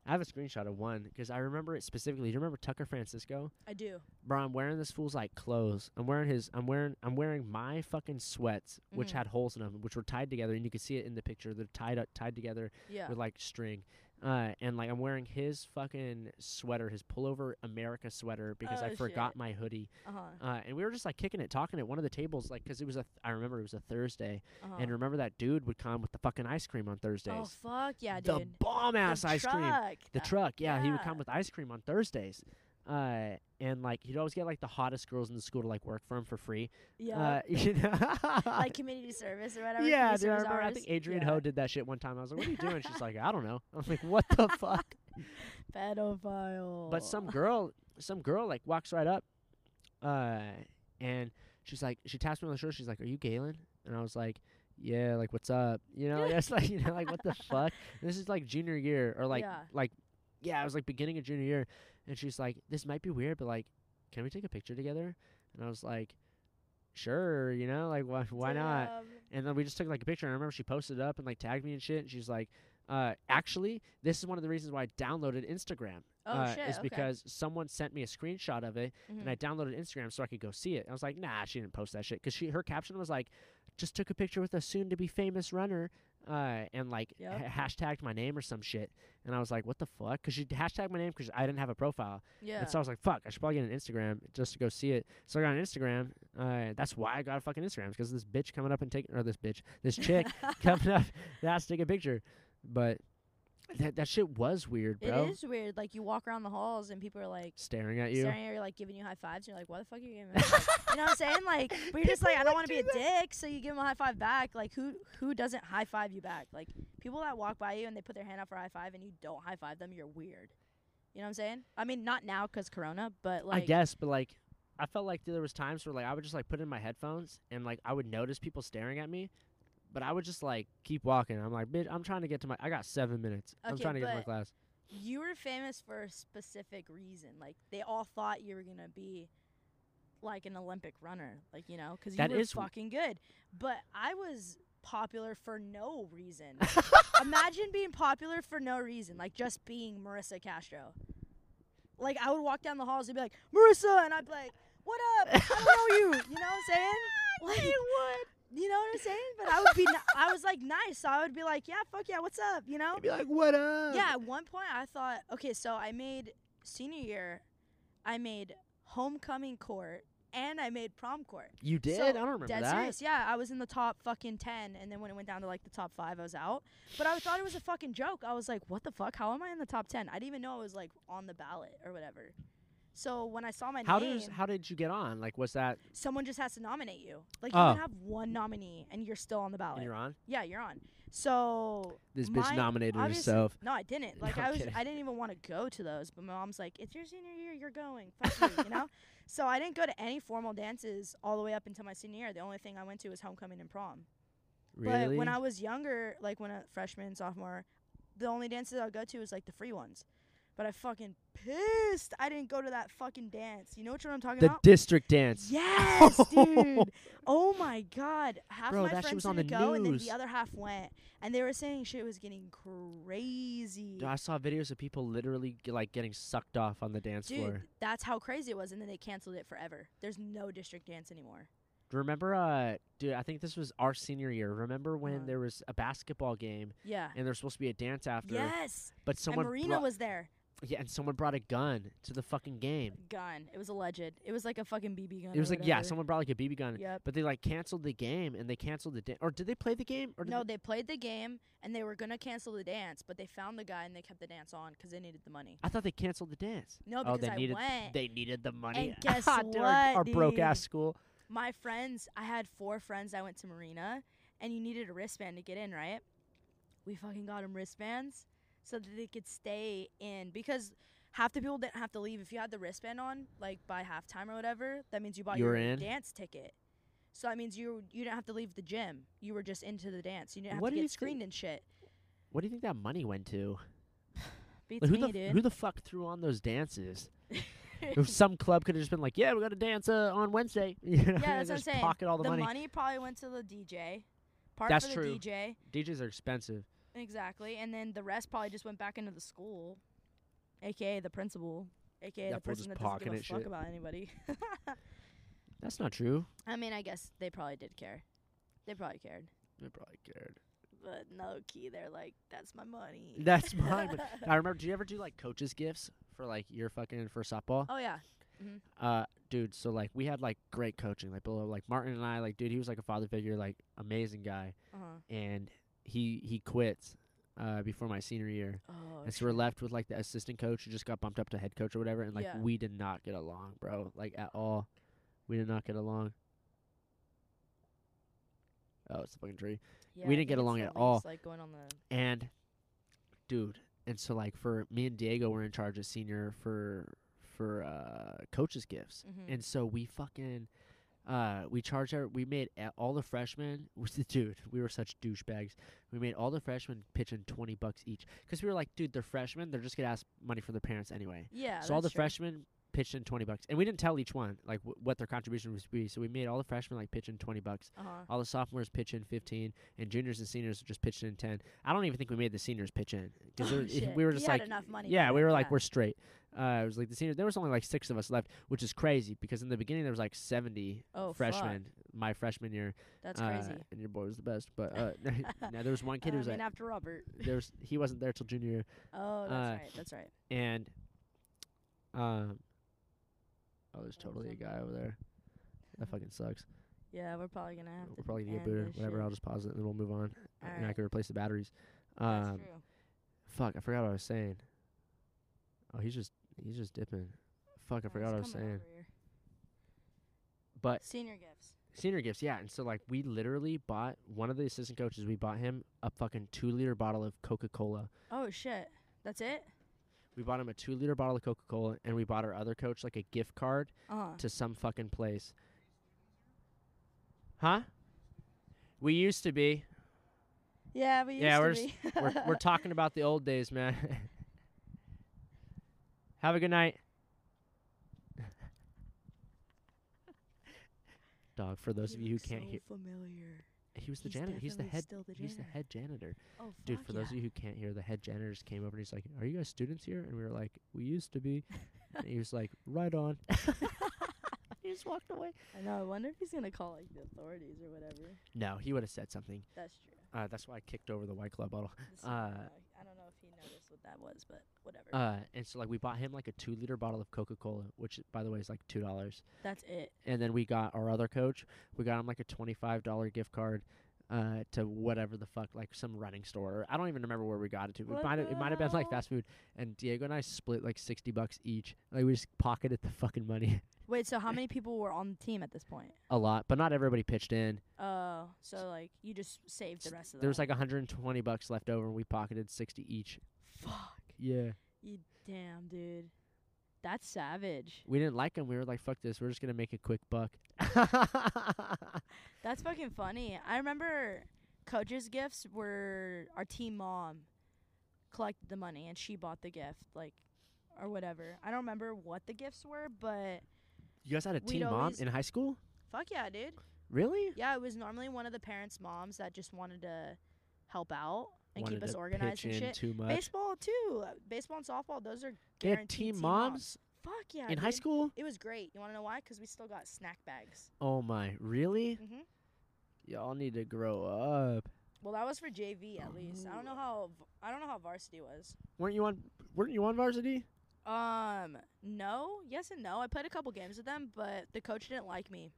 A: I have a screenshot of one because I remember it specifically. Do you remember Tucker Francisco?
B: I do.
A: Bro, I'm wearing this fool's like clothes. I'm wearing his. I'm wearing. I'm wearing my fucking sweats, which
B: Mhm.
A: had holes in them, which were tied together, and you can see it in the picture. They're tied up, tied together
B: Yeah.
A: with like string. Uh, and like I'm wearing his fucking sweater, his pullover America sweater, because I
B: Oh,
A: forgot
B: shit.
A: my hoodie.
B: Uh huh.
A: Uh, and we were just like kicking it, talking at one of the tables, like because it was a. Th- I remember it was a Thursday,
B: Uh-huh.
A: and remember that dude would come with the fucking ice cream on Thursdays.
B: oh fuck yeah,
A: the
B: dude.
A: bomb ass
B: the
A: ice cream.
B: truck.
A: The
B: That-
A: truck, yeah, he would come with ice cream on Thursdays. Uh, and like he'd always get like the hottest girls in the school to like work for him for free.
B: Yeah.
A: Uh, you know,
B: like community service or whatever.
A: yeah, dude, I remember. I think Adrian
B: yeah.
A: Ho did that shit one time. I was like, "What are you doing?" She's like, "I don't know." I was like, "What the fuck?"
B: Pedophile.
A: But some girl, some girl like walks right up, uh, and she's like, she taps me on the shoulder. She's like, "Are you Galen?" And I was like, "Yeah." Like, what's up? You know, it's like, you know, like what the fuck? This is like junior year or like,
B: Yeah.
A: like, yeah, it was like beginning of junior year, and she's like, "This might be weird, but like, can we take a picture together?" And I was like, "Sure," you know, like why why not? And then we just took like a picture. And I remember she posted it up and like tagged me and shit. And she's like, uh, actually, this is one of the reasons why I downloaded Instagram.
B: Oh
A: uh,
B: shit.
A: Is
B: okay.
A: because someone sent me a screenshot of it
B: Mhm.
A: and I downloaded Instagram so I could go see it. I was like, nah, she didn't post that shit because she her caption was like, just took a picture with a soon to be famous runner, uh, and like
B: Yep.
A: ha- hashtagged my name or some shit. And I was like, what the fuck? Because she hashtagged my name because I didn't have a profile.
B: yeah.
A: And so I was like, fuck, I should probably get an Instagram just to go see it. So I got an Instagram. Uh, that's why I got a fucking Instagram because this bitch coming up and taking, or this bitch, this chick coming up that has to take a picture. But that that shit was weird, bro.
B: It is weird. Like you walk around the halls and people are like
A: Staring at you.
B: staring at you, like giving you high fives. And you're like, why the fuck are you giving me? a high five? you know what I'm saying? Like, but you're just like, I don't want to be a dick, so you give them a high five back. Like, who who doesn't high five you back? Like, people that walk by you and they put their hand out for a high five and you don't high five them, you're weird. You know what I'm saying? I mean, not now because Corona, but like,
A: I guess, but like, I felt like there was times where like I would just like put in my headphones and like I would notice people staring at me, but I would just like keep walking. I'm like, bitch, I'm trying to get to my. I got seven minutes. I'm
B: Okay,
A: trying to get to my
B: but
A: class.
B: you were famous for a specific reason. Like, they all thought you were gonna be like an Olympic runner, like you know, because you
A: That
B: were
A: is w-
B: fucking good. But I was popular for no reason. Imagine being popular for no reason, like just being Marissa Castro. Like I would walk down the halls and be like, Marissa, and I'd be like, "What up? I don't know you." You know what I'm saying? Like, you know what I'm saying? But I would be, I was like nice, so I would be like, "Yeah, fuck yeah, what's up?" You know?
A: I'd be like, what up?
B: Yeah. At one point, I thought, okay, so I made senior year, I made homecoming court, and I made prom court.
A: You did?
B: So,
A: I don't remember
B: Dead
A: that.
B: serious. Yeah, I was in the top fucking 10, and then when it went down to like the top five, I was out. But I thought it was a fucking joke. I was like, what the fuck? How am I in the top 10? I didn't even know I was like on the ballot or whatever. So when I saw my
A: How
B: name,
A: does how did you get on? Like, was that
B: someone just has to nominate you. Like you
A: Oh.
B: can have one nominee and you're still on the ballot.
A: and you're on?
B: yeah, you're on. So
A: This bitch nominated
B: obviously-
A: herself.
B: No, I didn't. Like
A: No,
B: I
A: I'm
B: was
A: kidding.
B: I didn't even want to go to those, but my mom's like, "It's your senior year, you're going." Fuck you, you know? So I didn't go to any formal dances all the way up until my senior year. The only thing I went to was homecoming and prom.
A: Really?
B: But when I was younger, like when a freshman, sophomore, the only dances I would go to was like the free ones. But I fucking pissed I didn't go to that fucking dance. You know what I'm talking
A: the
B: about?
A: district dance.
B: Yes, dude. Oh my god. Half
A: Bro,
B: my friends
A: was
B: didn't go, and then the other half went, and they were saying shit was getting crazy.
A: Dude, I saw videos of people literally g- like getting sucked off on the dance
B: Dude,
A: floor.
B: that's how crazy it was, and then they canceled it forever. There's no district dance anymore.
A: Remember, uh, dude, I think this was our senior year. Remember when
B: Uh-huh.
A: there was a basketball game
B: Yeah.
A: and there was supposed to be a dance after,
B: Yes.
A: but someone
B: and Marina
A: brought,
B: was there.
A: Yeah, and someone brought a gun to the fucking game.
B: Gun. It was alleged. It was like a fucking BB gun.
A: It was like yeah, someone brought like a BB gun,
B: Yep.
A: but they like canceled the game and they canceled the dance. Or did they play the game? Or
B: No,
A: they-
B: they played the game and they were gonna cancel the dance, but they found the guy and they kept the dance on 'cause they needed the money.
A: I thought they canceled the dance.
B: No,
A: oh,
B: because
A: they
B: I
A: needed
B: went.
A: they needed the money.
B: And guess
A: Dude, our, our broke ass school.
B: my friends, I had four friends that went to Marina, and you needed a wristband to get in, right? We fucking got them wristbands so that they could stay in because half the people didn't have to leave. If you had the wristband on, like by halftime or whatever, that means you bought
A: You
B: your
A: in?
B: dance ticket. So that means you you didn't have to leave the gym. You were just into the dance. You didn't have
A: What
B: to
A: do you
B: get screened and shit.
A: What do you think that money went to?
B: Beats
A: Like, who
B: me,
A: the
B: dude.
A: who the fuck threw on those dances? if some club could have just been like, "Yeah, we got to dance uh, on Wednesday," you know,
B: yeah, that's what I'm
A: just
B: saying.
A: pocket all the,
B: the
A: money.
B: probably went to the DJ. Part
A: That's
B: for the
A: true.
B: DJ.
A: DJs are expensive.
B: Exactly, and then the rest probably just went back into the school, aka the principal, aka
A: That
B: the person that doesn't give a fuck
A: shit.
B: about anybody.
A: That's not true.
B: I mean, I guess they probably did care. They probably cared,
A: They probably cared.
B: but no key. They're like, "That's my money."
A: That's mine. But I remember. Do you ever do like coaches gifts for like your fucking for softball?
B: oh yeah,
A: Uh, dude. So like we had like great coaching. Like below, like Martin and I. Like dude, he was like a father figure. Like amazing guy.
B: uh huh.
A: And he he quit. Uh, before my senior year,
B: Oh,
A: and so we're left with like the assistant coach who just got bumped up to head coach or whatever, and like
B: Yeah.
A: we did not get along, bro, like at all. We did not get along. Oh, it's a fucking tree.
B: Yeah,
A: we didn't get along at all.
B: Like going on the.
A: And dude, and so like for me and Diego were in charge as senior for for uh coaches gifts.
B: Mhm.
A: And so we fucking uh we charged our we made all the freshmen dude, we were such douchebags. We made all the freshmen pitch in 20 bucks each cuz we were like, dude, they're freshmen, they're just to ask money from their parents anyway.
B: Yeah.
A: so all the
B: true.
A: freshmen pitched in 20 bucks. And we didn't tell each one like w- what their contribution was be. So we made all the freshmen like pitch in 20 bucks.
B: Uh-huh.
A: All the sophomores pitch in 15, and juniors and seniors just pitched in 10. I don't even think we made the seniors pitch in because
B: Oh,
A: we were
B: You
A: just
B: had
A: like,
B: enough money
A: yeah, we were like
B: yeah.
A: we're straight. Uh, it was like the seniors. There was only like six of us left, which is crazy because in the beginning there was like 70
B: Oh, fuck.
A: freshmen. My freshman year,
B: That's
A: uh,
B: crazy.
A: and your boy was the best. But uh, now there was one kid who
B: I
A: was like,
B: after Robert.
A: there was he wasn't there till junior year,
B: Oh, that's
A: uh,
B: right. That's right.
A: and um, oh, there's totally a guy over there. That fucking sucks.
B: Yeah, we're probably gonna have to.
A: We're probably gonna get booted. Whatever.
B: shit.
A: I'll just pause it and then we'll move on, and I can replace the batteries. Um,
B: true.
A: fuck, I forgot what I was saying. Oh, he's just he's just dipping. Fuck, I
B: Oh,
A: forgot what I was saying. But
B: Senior gifts.
A: senior gifts, yeah. And so like we literally bought one of the assistant coaches. We bought him a fucking two liter bottle of Coca Cola.
B: Oh shit. That's it.
A: We bought him a two liter bottle of Coca Cola, and we bought our other coach like a gift card
B: Uh huh.
A: to some fucking place. Huh? We used to be.
B: Yeah, we used
A: Yeah,
B: to
A: we're
B: be.
A: We're we're talking about the old days, man. Have a good night. Dog, for those of you who can't hear,
B: familiar.
A: He was the
B: He's
A: janitor. He's the head.
B: the
A: He's the
B: janitor.
A: head janitor.
B: Oh,
A: Dude, for those of you who can't hear, the head janitor just came over and he's like, "Are you guys students here?" And we were like, "We used to be." and he was like, "Right on." he just walked away.
B: I know. I wonder if he's gonna call like the authorities or whatever.
A: No, he would have said something.
B: That's true.
A: Uh, that's why I kicked over the White Claw bottle. Uh,
B: I don't know if he noticed what that was, but whatever.
A: Uh, and so like we bought him like a two liter bottle of Coca Cola, which by the way is like two dollars.
B: That's it.
A: And then we got our other coach. We got him like a twenty five dollar gift card. Uh, to whatever the fuck, like some running store. I don't even remember where we got it to. It might have, it might have been like fast food. And Diego and I split like sixty bucks each. Like we just pocketed the fucking money
B: Wait, so how many people were on the team at this point?
A: a lot, but not everybody pitched in.
B: Oh, so like you just saved the rest of the
A: There was like 120 bucks left over, and we pocketed 60 each.
B: Fuck.
A: Yeah,
B: You damn dude. That's savage.
A: we didn't like him. We were like, "Fuck this. We're just gonna make a quick buck."
B: That's fucking funny. I remember coach's gifts were our team mom collected the money and she bought the gift, like or whatever. I don't remember what the gifts were, but
A: you guys had a team mom in high school?
B: fuck yeah, dude.
A: Really?
B: Yeah, it was normally one of the parents' moms that just wanted to help out and keep us organized and shit.
A: Too much.
B: Baseball too. Baseball and softball, those are
A: They had team
B: team
A: moms
B: Fuck yeah.
A: in high school.
B: It was great. You want to know why? Because we still got snack bags.
A: Oh my, really?
B: Mhm.
A: Y'all need to grow up.
B: Well, that was for JV at least. I don't know how I don't know how varsity was.
A: Weren't you on? Weren't you on varsity?
B: Um, no, yes and no. I played a couple games with them, but the coach didn't like me,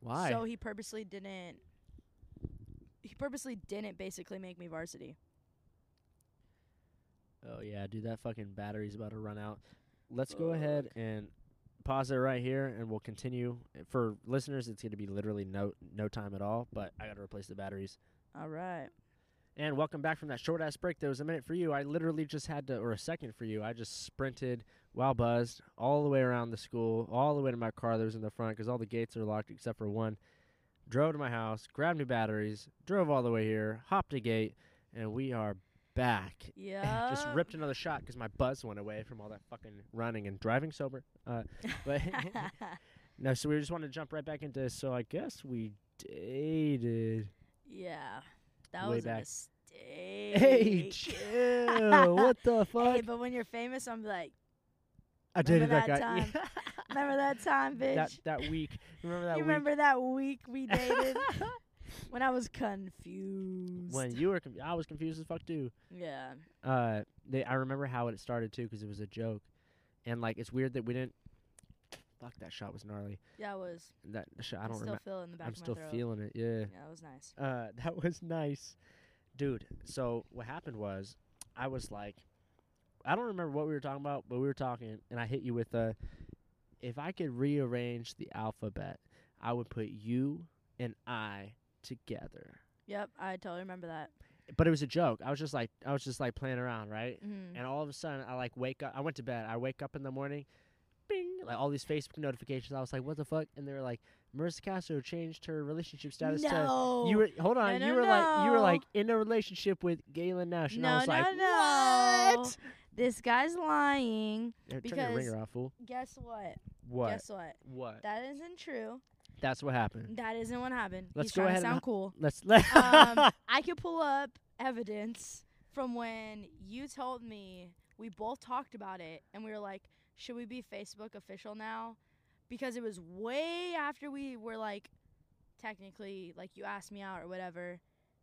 A: Why?
B: so he purposely didn't. He purposely didn't basically make me varsity.
A: Oh yeah, dude, that fucking battery's about to run out. Let's go ahead and pause it right here, and we'll continue. For listeners, it's gonna be literally no no time at all. But I gotta replace the batteries.
B: All right.
A: And welcome back from that short ass break. There was a minute for you. I literally just had to, or a second for you. I just sprinted while buzzed all the way around the school, all the way to my car that was in the front because all the gates are locked except for one. Drove to my house, grabbed new batteries, drove all the way here, hopped a gate, and we are back.
B: Yeah.
A: just ripped another shot because my buzz went away from all that fucking running and driving sober. Uh, but no, so we just wanted to jump right back into. So I guess we dated.
B: yeah. That
A: Way
B: was
A: back.
B: a mistake.
A: Hey, chill. what the fuck?
B: Hey, but when you're famous, I'm like,
A: I dated that,
B: that
A: guy.
B: time? remember that time, bitch?
A: that that week. Remember that
B: you
A: week
B: remember that week we dated when I was confused?
A: when you were? Conf- I was confused as fuck too.
B: yeah.
A: Uh, they. I remember how it started too because it was a joke, and like it's weird that we didn't. Fuck that shot was gnarly.
B: Yeah, it was.
A: That shot I don't
B: still
A: remember.
B: feel it the back
A: I'm
B: of
A: still
B: throat.
A: feeling it. Yeah.
B: Yeah, it was nice.
A: Uh, that was nice, dude. So what happened was, I was like, I don't remember what we were talking about, but we were talking, and I hit you with a. If I could rearrange the alphabet, I would put you and I together.
B: Yep, I totally remember that.
A: But it was a joke. I was just like, I was just like playing around, right?
B: Mm-hmm.
A: And all of a sudden, I like wake up. I went to bed. I wake up in the morning, bing, like all these Facebook notifications. I was like, what the fuck? And they were like, Marissa Castro changed her relationship status to you were hold on.
B: No,
A: you
B: no,
A: were like you were like in a relationship with Galen Nash, and
B: no,
A: I was
B: no,
A: like,
B: no.
A: what?
B: This guy's lying.
A: Yeah, Turn your ringer off, fool.
B: Guess what?
A: What?
B: Guess what?
A: what?
B: That isn't true.
A: That's what happened.
B: That isn't what happened.
A: Let's
B: He's
A: go
B: trying
A: ahead
B: to
A: and
B: sound cool.
A: Let's let.
B: um, I could pull up evidence from when you told me we both talked about it and we were like, should we be Facebook official now? Because it was way after we were like, technically, like you asked me out or whatever,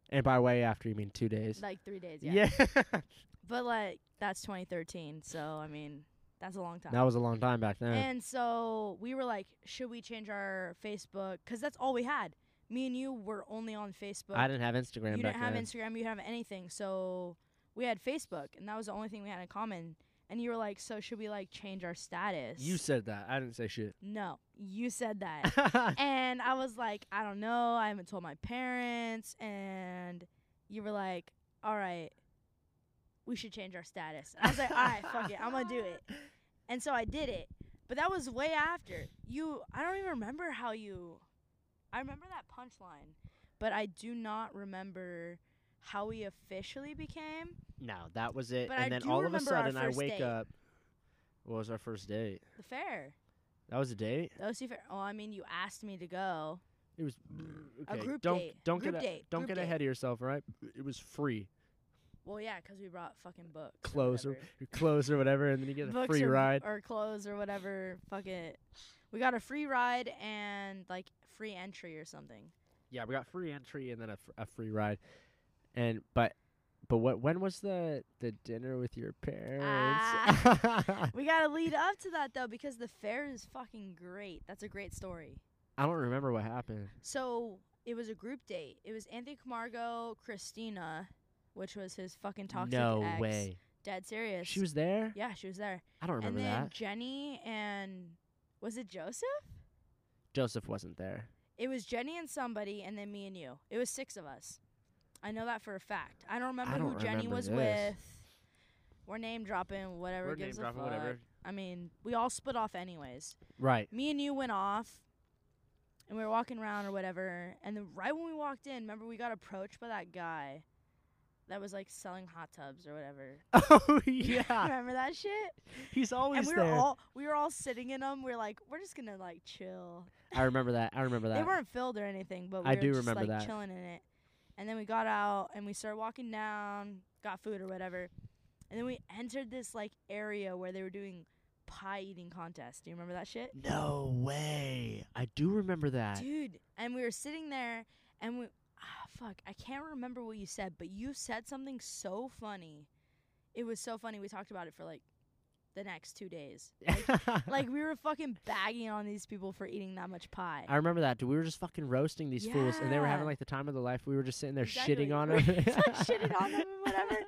A: and by way after you mean two days.
B: like three days. Yeah.
A: yeah.
B: But like, that's 2013. So, I mean, that's a long time.
A: that was a long time back then.
B: And so we were like, should we change our Facebook? Because that's all we had. me and you were only on Facebook.
A: I didn't have Instagram
B: you
A: back
B: didn't have
A: then.
B: Instagram. You didn't have anything. So we had Facebook, and that was the only thing we had in common. And you were like, "So should we like change our status?"
A: You said that. I didn't say shit.
B: no, you said that. and I was like, I don't know. I haven't told my parents. And you were like, all right, we should change our status. I was like, all right, fuck it. I'm to do it. And so I did it. But that was way after. You, I don't even remember how you, I remember that punchline, but I do not remember how we officially became
A: no, that was it.
B: But
A: and
B: I
A: then all of a sudden, I wake
B: date.
A: up. What was our first date?
B: the fair.
A: That was a date.
B: The OC fair. Oh, I mean, you asked me to go.
A: It was
B: A group
A: don't
B: date.
A: don't
B: Group
A: get a-
B: date.
A: don't
B: Group
A: get
B: date.
A: ahead of yourself, right? It was free,
B: Well, yeah, 'cause we brought fucking books. or
A: Clothes or-
B: whatever.
A: clothes or whatever, and then you get a
B: books
A: free
B: or,
A: ride.
B: or clothes or whatever. Fuck it. We got a free ride and like free entry or something.
A: Yeah, we got free entry and then a, fr- a free ride, and but but what when was the the dinner with your parents? Ah.
B: We gotta lead up to that though because the fair is fucking great. That's a great story.
A: I don't remember what happened.
B: So it was a group date. It was Anthony Camargo, Christina, which was his fucking toxic
A: no
B: ex.
A: way.
B: Dead serious.
A: She was there.
B: Yeah, she was there.
A: I don't remember that.
B: and then
A: that.
B: Jenny and was it Joseph?
A: Joseph wasn't there.
B: It was Jenny and somebody, and then me and you. It was six of us. I know that for a fact. I don't remember
A: don't
B: who Jenny
A: remember
B: was
A: this.
B: with. We're name dropping, whatever
A: We're
B: gives
A: name
B: a
A: dropping,
B: fuck.
A: whatever.
B: I mean, we all split off anyways.
A: Right.
B: Me and you went off, and we were walking around or whatever. And then right when we walked in, remember we got approached by that guy that was like selling hot tubs or whatever.
A: Oh yeah,
B: remember that shit?
A: he's always
B: and we
A: there.
B: were all we were all sitting in them. We are like, we're just gonna like chill.
A: I remember that. I remember that.
B: They weren't filled or anything, but we
A: I
B: were
A: do
B: just
A: remember
B: like
A: that.
B: chilling in it. And then we got out and we started walking down, got food or whatever. And then we entered this like area where they were doing pie eating contests. Do you remember that shit?
A: No way. I do remember that.
B: Dude, and we were sitting there and we fuck, I can't remember what you said, but you said something so funny. It was so funny. We talked about it for like the next 2 days. Like we were fucking bagging on these people for eating that much pie.
A: I remember that. Dude, we were just fucking roasting these fools, and they were having like the time of their life. We were just sitting there
B: Exactly.
A: shitting on them.
B: like, shitting on them and whatever.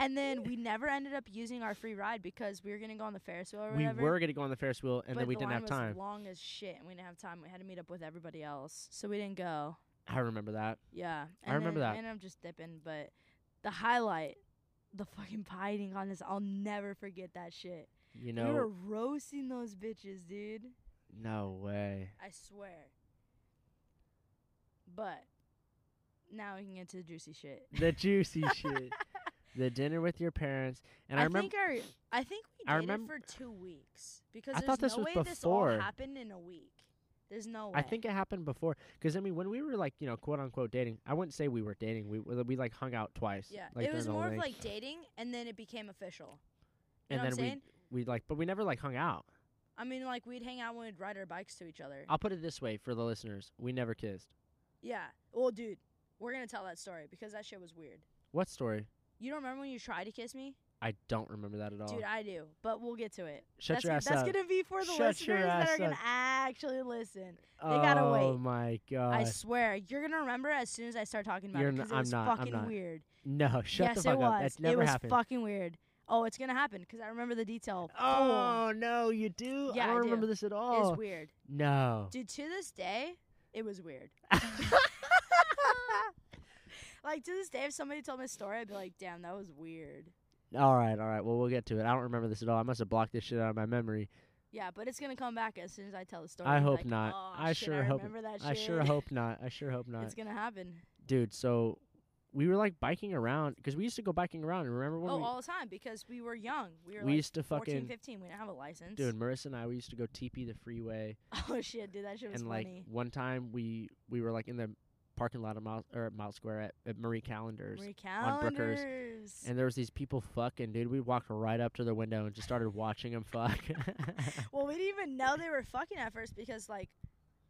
B: And then we never ended up using our free ride because we were gonna go on the Ferris wheel or
A: we were gonna go on the Ferris wheel, and
B: but
A: then we
B: the
A: didn't
B: line
A: have
B: was
A: time.
B: long as shit, and we didn't have time. We had to meet up with everybody else, so we didn't go.
A: I remember that.
B: Yeah,
A: I remember
B: then
A: that.
B: And I'm just dipping, but the highlight, the fucking pie eating contest, I'll never forget that shit.
A: You know,
B: we were roasting those bitches, dude.
A: no way.
B: I swear. But now we can get to the juicy shit.
A: The juicy shit. The dinner with your parents, and I,
B: I,
A: remember.
B: think our I think we
A: I
B: dated
A: remem-
B: for two weeks because
A: I
B: there's
A: thought this
B: no
A: was
B: way this all happened in a week. There's no way.
A: I think it happened before, because I mean, when we were like, you know, quote unquote dating, I wouldn't say we were dating. We we, like hung out twice.
B: yeah,
A: like,
B: it was more of
A: thing.
B: like dating, and then it became official. You
A: and then we we like, but we never like hung out.
B: I mean, like we'd hang out when we'd ride our bikes to each other.
A: I'll put it this way for the listeners: we never kissed.
B: yeah. Well, dude, we're gonna tell that story because that shit was weird.
A: What story?
B: You don't remember when you tried to kiss me,
A: I don't remember that at all.
B: dude? I do, but we'll get to it.
A: Shut
B: that's
A: your ass
B: that's
A: up.
B: gonna be for the
A: Shut
B: listeners that are gonna
A: up.
B: actually listen.
A: oh
B: they gotta wait.
A: Oh my god!
B: I swear, you're gonna remember as soon as I start talking about
A: You're
B: it because it
A: I'm
B: was
A: not, I'm
B: fucking
A: not.
B: weird.
A: no, shut
B: yes,
A: the fuck
B: it
A: up.
B: was.
A: That's never
B: it was
A: happened.
B: fucking weird. Oh, it's gonna happen because I remember the detail.
A: oh no, you do?
B: Yeah,
A: I
B: I
A: don't
B: do.
A: remember this at all.
B: It's weird,
A: No.
B: dude. To this day, it was weird. like to this day, if somebody told me a story, I'd be like, "Damn, that was weird."
A: All right, all right. Well, we'll get to it. I don't remember this at all. I must have blocked this shit out of my memory.
B: Yeah, but it's gonna come back as soon as I tell the story.
A: I hope
B: like,
A: not.
B: "Oh,
A: I
B: shit,
A: sure
B: I
A: hope- I sure hope not. I sure hope not.
B: it's gonna happen.
A: Dude, so we were like biking around because we used to go biking around. And remember when
B: Oh,
A: we
B: all the time because we were young. We were
A: we
B: like
A: used to
B: 14,
A: fucking
B: 15. We didn't have a license.
A: dude, Marissa and I we used to go TP the freeway
B: Oh shit, dude, that shit was
A: and
B: funny.
A: like one time we we were like in the parking lot of Mile or Mile Square at, at Marie Callender's
B: Marie
A: on
B: Brookhurst,
A: and there was these people fucking dude. We walked right up to their window and just started watching them fuck.
B: well, we didn't even know they were fucking at first because like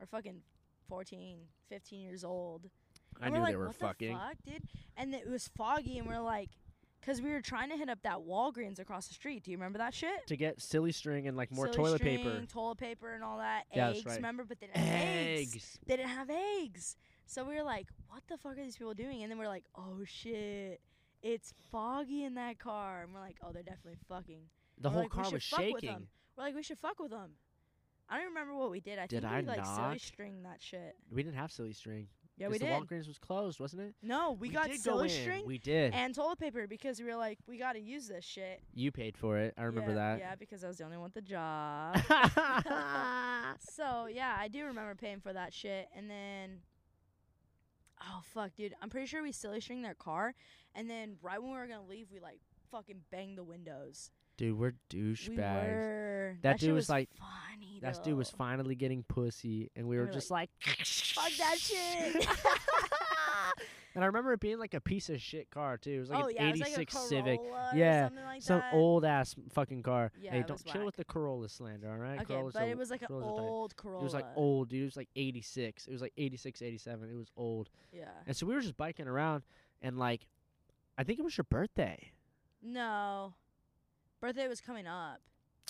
B: we're fucking 14, 15 years old.
A: I
B: And
A: knew
B: we're
A: they
B: like,
A: were
B: what
A: fucking.
B: The fuck, dude? And it was foggy, and we're like, cause we were trying to hit up that Walgreens across the street. Do you remember that shit?
A: To get silly string and like more
B: Silly
A: toilet
B: string,
A: paper.
B: toilet paper, and all that.
A: Yeah,
B: eggs,
A: right.
B: remember? But they didn't have eggs.
A: Eggs.
B: They didn't have eggs. So we were like, what the fuck are these people doing? And then we're like, oh shit, it's foggy in that car. And we're like, oh, they're definitely fucking.
A: The
B: We're
A: whole
B: like, we
A: car was shaking.
B: We're like, we should fuck with them. I don't remember what we did. I
A: Did
B: think
A: I
B: we like silly string that shit.
A: We didn't have silly string.
B: Yeah, we
A: the
B: did.
A: Walgreens was closed, wasn't it?
B: No, we, got
A: did go
B: silly string
A: We did.
B: and toilet paper because we were like, we got to use this shit.
A: you paid for it. I remember
B: yeah,
A: that.
B: Yeah, because I was the only one with the job. so yeah, I do remember paying for that shit. And then, oh fuck, dude, I'm pretty sure we silly string their car. And then right when we were gonna leave, we like fucking banged the windows.
A: Dude, we're
B: We
A: douchebags.
B: were.
A: That
B: shit
A: dude was like-
B: funny.
A: That dude was finally getting pussy, and we
B: We
A: were
B: were
A: just like,
B: Fuck that shit.
A: and I remember it being like a piece of shit car too. It was like
B: oh
A: an
B: yeah, it was
A: '86
B: like
A: Civic, Yeah,
B: like
A: some
B: that.
A: old ass fucking car.
B: Yeah,
A: hey, don't chill
B: whack.
A: with the Corolla slander, all right?
B: Okay,
A: Corolla's
B: but
A: a-
B: it was like an
A: Corolla's a
B: old Corolla.
A: It was like old, dude. It was like '86. It was like '86, '87. It was old.
B: Yeah.
A: And so we were just biking around, and like, I think it was your birthday,
B: No. Birthday was coming up,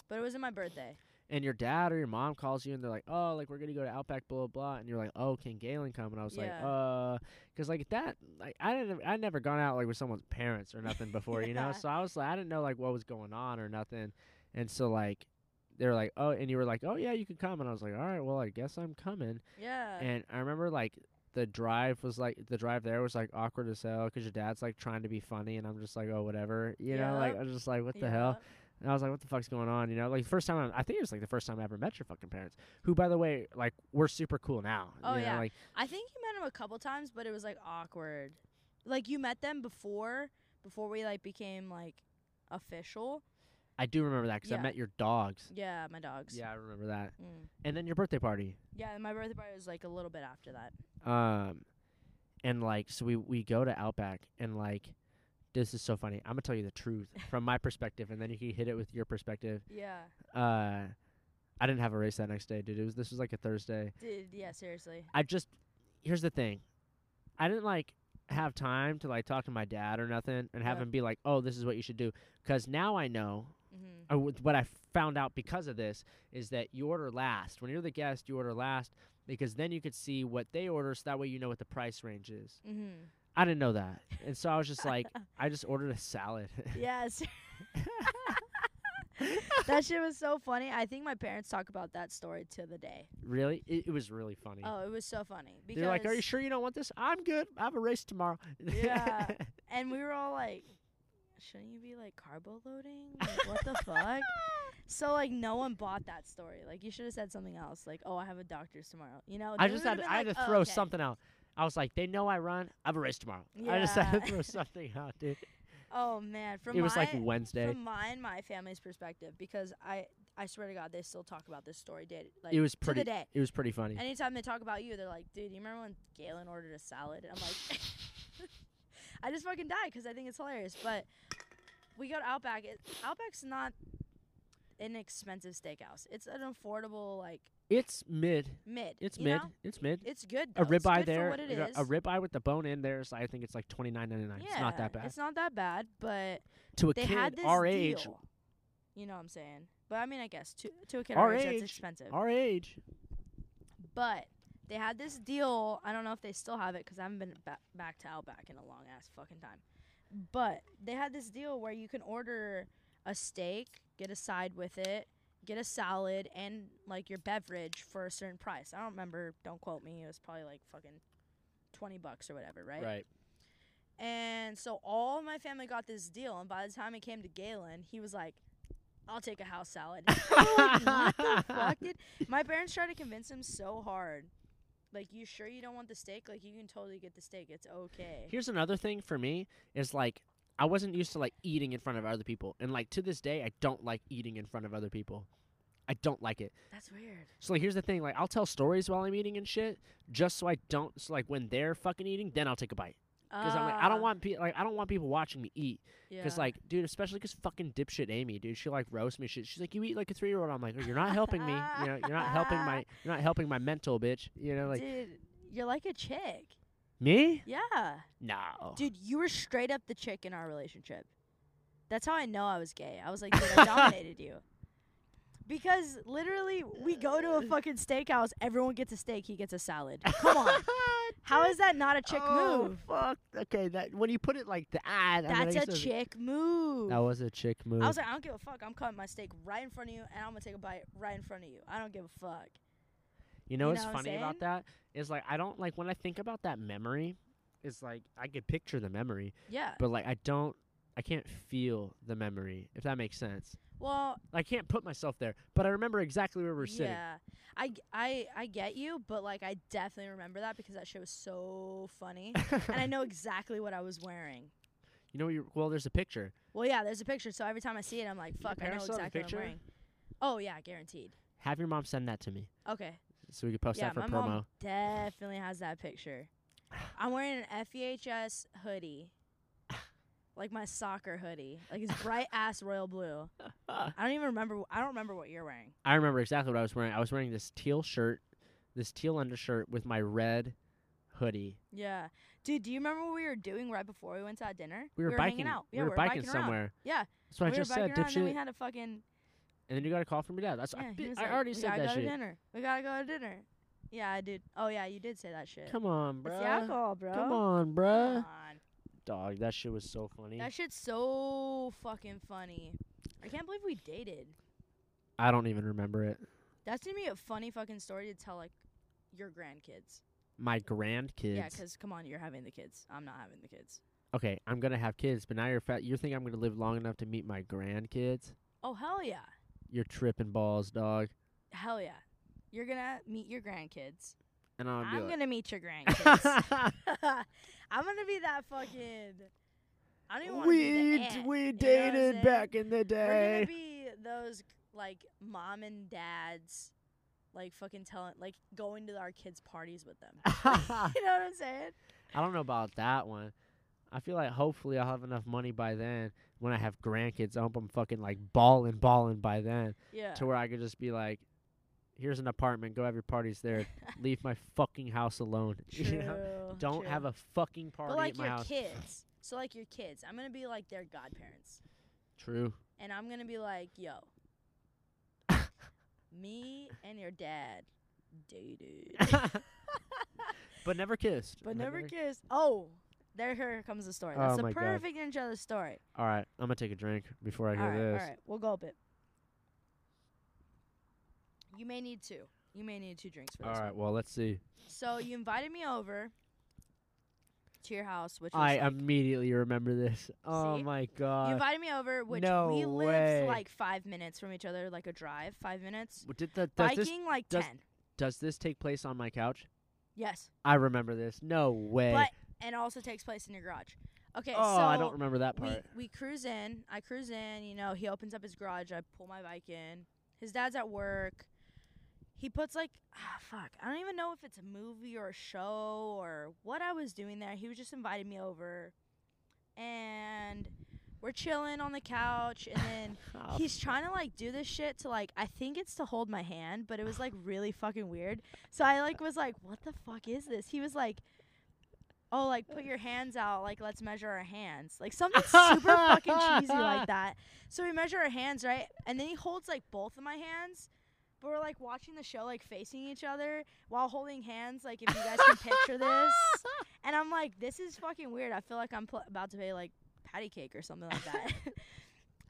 B: but it wasn't my birthday.
A: And your dad or your mom calls you, and they're like, "Oh, like we're gonna go to Outback, blah blah,", blah. and you're like, "Oh, can Galen come?" And I was like, "Uh," because like that, like I didn't, I never gone out like with someone's parents or nothing before, you know. So I was like, I didn't know like what was going on or nothing, and so like. They were like, oh, and you were like, oh yeah, you can come, and I was like, all right, well, I guess I'm coming.
B: Yeah.
A: And I remember like the drive was like the drive there was like awkward as hell because your dad's like trying to be funny, and I'm just like, oh whatever, you know, like I was just like, what the hell? And I was like, what the fuck's going on? You know, like the first time I, I think it was like the first time I ever met your fucking parents, who by the way, like we're super cool now.
B: Oh,
A: you know,
B: yeah.
A: like
B: I think you met him a couple times, but it was like awkward. Like you met them before, before we like became like official.
A: I do remember that because I met your dogs.
B: Yeah, my dogs.
A: Yeah, I remember that.
B: Mm.
A: And then your birthday party.
B: Yeah, my birthday party was like a little bit after that.
A: Um, and like so we we go to Outback and like. This is so funny. I'm gonna tell you the truth from my perspective, and then you can hit it with your perspective.
B: Yeah.
A: uh I didn't have a race that next day, dude. It was this was like a Thursday.
B: Dude, yeah, seriously.
A: I just here's the thing. I didn't like have time to like talk to my dad or nothing and have him be like, "Oh, this is what you should do." Cuz now I know
B: Mhm.
A: or what I found out because of this is that you order last. When you're the guest, you order last because then you could see what they order so that way you know what the price range is.
B: Mhm.
A: I didn't know that. And so I was just like I just ordered a salad.
B: Yes. that shit was so funny. I think my parents talk about that story to the day.
A: really? It, it was really funny.
B: Oh, it was so funny because
A: They're like, "Are you sure you don't want this?" I'm good. I have a race tomorrow.
B: Yeah. and we were all like, shouldn't you be like carbo loading? Like, what the fuck? So like no one bought that story. Like you should have said something else. Like, oh, I have a doctor's tomorrow. You know?
A: I just had I had to
B: oh,
A: throw
B: oh, okay.
A: something out. I was like, they know I run. I have a race tomorrow. I just had to throw something out, dude.
B: Oh man, from
A: it was
B: my
A: like Wednesday.
B: from my and my family's perspective, because I I swear to God, they still talk about this story day like
A: it was pretty.
B: day.
A: It was pretty funny.
B: Anytime they talk about you, they're like, "Dude, you remember when Galen ordered a salad?" And I'm like, I just fucking die because I think it's hilarious. But we go to Outback. It, Outback's not an expensive steakhouse. It's an affordable like
A: it's mid.
B: mid.
A: It's mid.
B: know?
A: It's mid.
B: It's good.
A: a
B: Though. It's
A: ribeye there.
B: For what it
A: a- a ribeye with the bone in there. So I think it's like twenty nine ninety nine.
B: yeah,
A: It's not that bad.
B: It's not that bad, but
A: to a
B: they
A: kid
B: had this
A: our
B: deal.
A: age,
B: You know what I'm saying? But I mean, I guess to to a kid
A: Our
B: our age,
A: age.
B: that's expensive.
A: our age.
B: But they had this deal. I don't know if they still have it because I haven't been ba- back to Outback in a long ass fucking time. But they had this deal where you can order a steak, get a side with it, get a salad, and like your beverage for a certain price. I don't remember. Don't quote me. It was probably like fucking twenty bucks or whatever, right?
A: Right.
B: And so all my family got this deal, and by the time it came to Galen, he was like, "I'll take a house salad." Like, what the fuck, dude? My parents tried to convince him so hard. Like, you sure you don't want the steak? Like, you can totally get the steak. It's okay.
A: Here's another thing for me is like I wasn't used to like eating in front of other people, and like to this day I don't like eating in front of other people. I don't like it.
B: That's weird.
A: So like here's the thing, like I'll tell stories while I'm eating and shit, just so I don't. So like when they're fucking eating, then I'll take a bite. Because I'm like I don't
B: Ah,
A: want people like I don't want people watching me eat. Because
B: yeah.
A: like, dude, especially because fucking dipshit Amy, dude, she like roast me. Shit. She's like, you eat like a three year old. I'm like, oh, you're not helping me. You know, you're not helping my, you're not helping my mental, bitch. You know, like
B: dude, you're like a chick.
A: Me?
B: Yeah.
A: No.
B: Dude, you were straight up the chick in our relationship. That's how I know I was gay. I was like, dude, I dominated you. Because literally, we go to a fucking steakhouse, everyone gets a steak, he gets a salad. Come on. How is that not a chick
A: oh,
B: move?
A: Fuck. Okay, that when you put it like that, ah, I mean,
B: That's a
A: that's-
B: chick move.
A: That was a chick move.
B: I was like, I don't give a fuck. I'm cutting my steak right in front of you, and I'm gonna take a bite right in front of you. I don't give a fuck.
A: You know
B: you
A: what's
B: know what I'm
A: funny about that is like I don't like when I think about that memory. It's like I could picture the memory,
B: Yeah.
A: but like I don't, I can't feel the memory. If that makes sense.
B: Well,
A: I can't put myself there, but I remember exactly where we're sitting.
B: yeah. I, I, I get you, but like I definitely remember that because that shit was so funny, and I know exactly what I was wearing.
A: you know, you well, there's a picture.
B: Well, yeah, there's a picture, so every time I see it, I'm like, fuck, I know
A: parents still have the
B: exactly what I'm wearing. Oh yeah, guaranteed.
A: Have your mom send that to me
B: Okay.
A: So we could post
B: yeah,
A: that for
B: my
A: promo.
B: mom definitely has that picture. I'm wearing an FEHS hoodie, like my soccer hoodie, like it's bright ass royal blue. I don't even remember. I don't remember what you're wearing.
A: I remember exactly what I was wearing. I was wearing this teal shirt, this teal undershirt with my red hoodie.
B: Yeah, dude. Do you remember what we were doing right before we went to that dinner?
A: We were,
B: hanging
A: biking.
B: out.
A: We
B: Yeah,
A: were,
B: we were
A: biking,
B: around.
A: somewhere.
B: Yeah,
A: That's what
B: we
A: I just
B: were
A: said,
B: biking around, and then we had a fucking.
A: And then you got a call from your dad. That's
B: Yeah,
A: I,
B: he
A: bi-
B: was
A: I
B: like,
A: already
B: we
A: said
B: gotta
A: that
B: go
A: shit.
B: to dinner. We gotta go to dinner. Yeah, I did. Oh yeah, you did say that shit.
A: Come on, bro.
B: It's the alcohol, bro.
A: Come on,
B: bro.
A: Come
B: on.
A: Dog, that shit was so funny.
B: That shit's so fucking funny. I can't believe we dated.
A: I don't even remember it.
B: That's gonna be a funny fucking story to tell like your grandkids.
A: My grandkids.
B: Yeah, 'cause come on, you're having the kids. I'm not having the kids.
A: okay, I'm gonna have kids, but now you're fat. You think I'm gonna live long enough to meet my grandkids?
B: Oh hell yeah,
A: You're tripping balls, dog.
B: hell yeah. You're gonna meet your grandkids.
A: And I'm
B: I'm
A: gonna
B: gonna meet your grandkids. I'm gonna be that fucking. I don't even want to be
A: we
B: the aunt,
A: we
B: you know
A: dated back in the day.
B: We're
A: day.
B: gonna be those like mom and dads, like fucking telling, like going to our kids' parties with them. you know what I'm saying?
A: I don't know about that one. I feel like hopefully I'll have enough money by then. When I have grandkids, I hope I'm fucking like balling, balling by then,
B: Yeah.
A: to where I could just be like, "Here's an apartment. Go have your parties there. Leave my fucking house alone.
B: True.
A: You know? Don't
B: true.
A: have a fucking party
B: But like
A: at my
B: your
A: house."
B: kids. So like your kids, I'm gonna be like their godparents,
A: True.
B: and I'm gonna be like, yo, me and your dad dated,
A: but never kissed.
B: but never kissed. Oh, there here comes the story.
A: Oh
B: That's
A: my
B: the
A: God.
B: perfect to the story.
A: All right, I'm gonna take a drink before I hear
B: all right,
A: this.
B: all right, we'll gulp it. You may need two. You may need two drinks for
A: All
B: this.
A: right,
B: one.
A: well, let's see.
B: So you invited me over to your house, which
A: I
B: like,
A: immediately remember this. Oh
B: See?
A: my God!
B: You invited me over, which
A: no
B: we lived
A: way.
B: like five minutes from each other, like a drive, five minutes.
A: Did the, does this
B: Biking like
A: does-
B: ten.
A: does this take place on my couch?
B: Yes,
A: I remember this. No way.
B: but and also takes place in your garage. Okay,
A: oh,
B: so
A: I don't remember that
B: we
A: part.
B: we cruise in. I cruise in. You know, he opens up his garage. I pull my bike in. His dad's at work. He puts like ah, fuck. I don't even know if it's a movie or a show or what I was doing there. He was just invited me over, and we're chilling on the couch, and then.
A: Oh,
B: He's trying to like do this shit to like I think it's to hold my hand, but it was like really fucking weird. So I like was like, "What the fuck is this?" He was like, "Oh, like put your hands out, like let's measure our hands." Like something super fucking cheesy like that. So we measure our hands, right? And then he holds like both of my hands. But we're like watching the show like facing each other while holding hands like if you guys can picture this. And I'm like, this is fucking weird. I feel like I'm pl- about to pay like patty cake or something like that.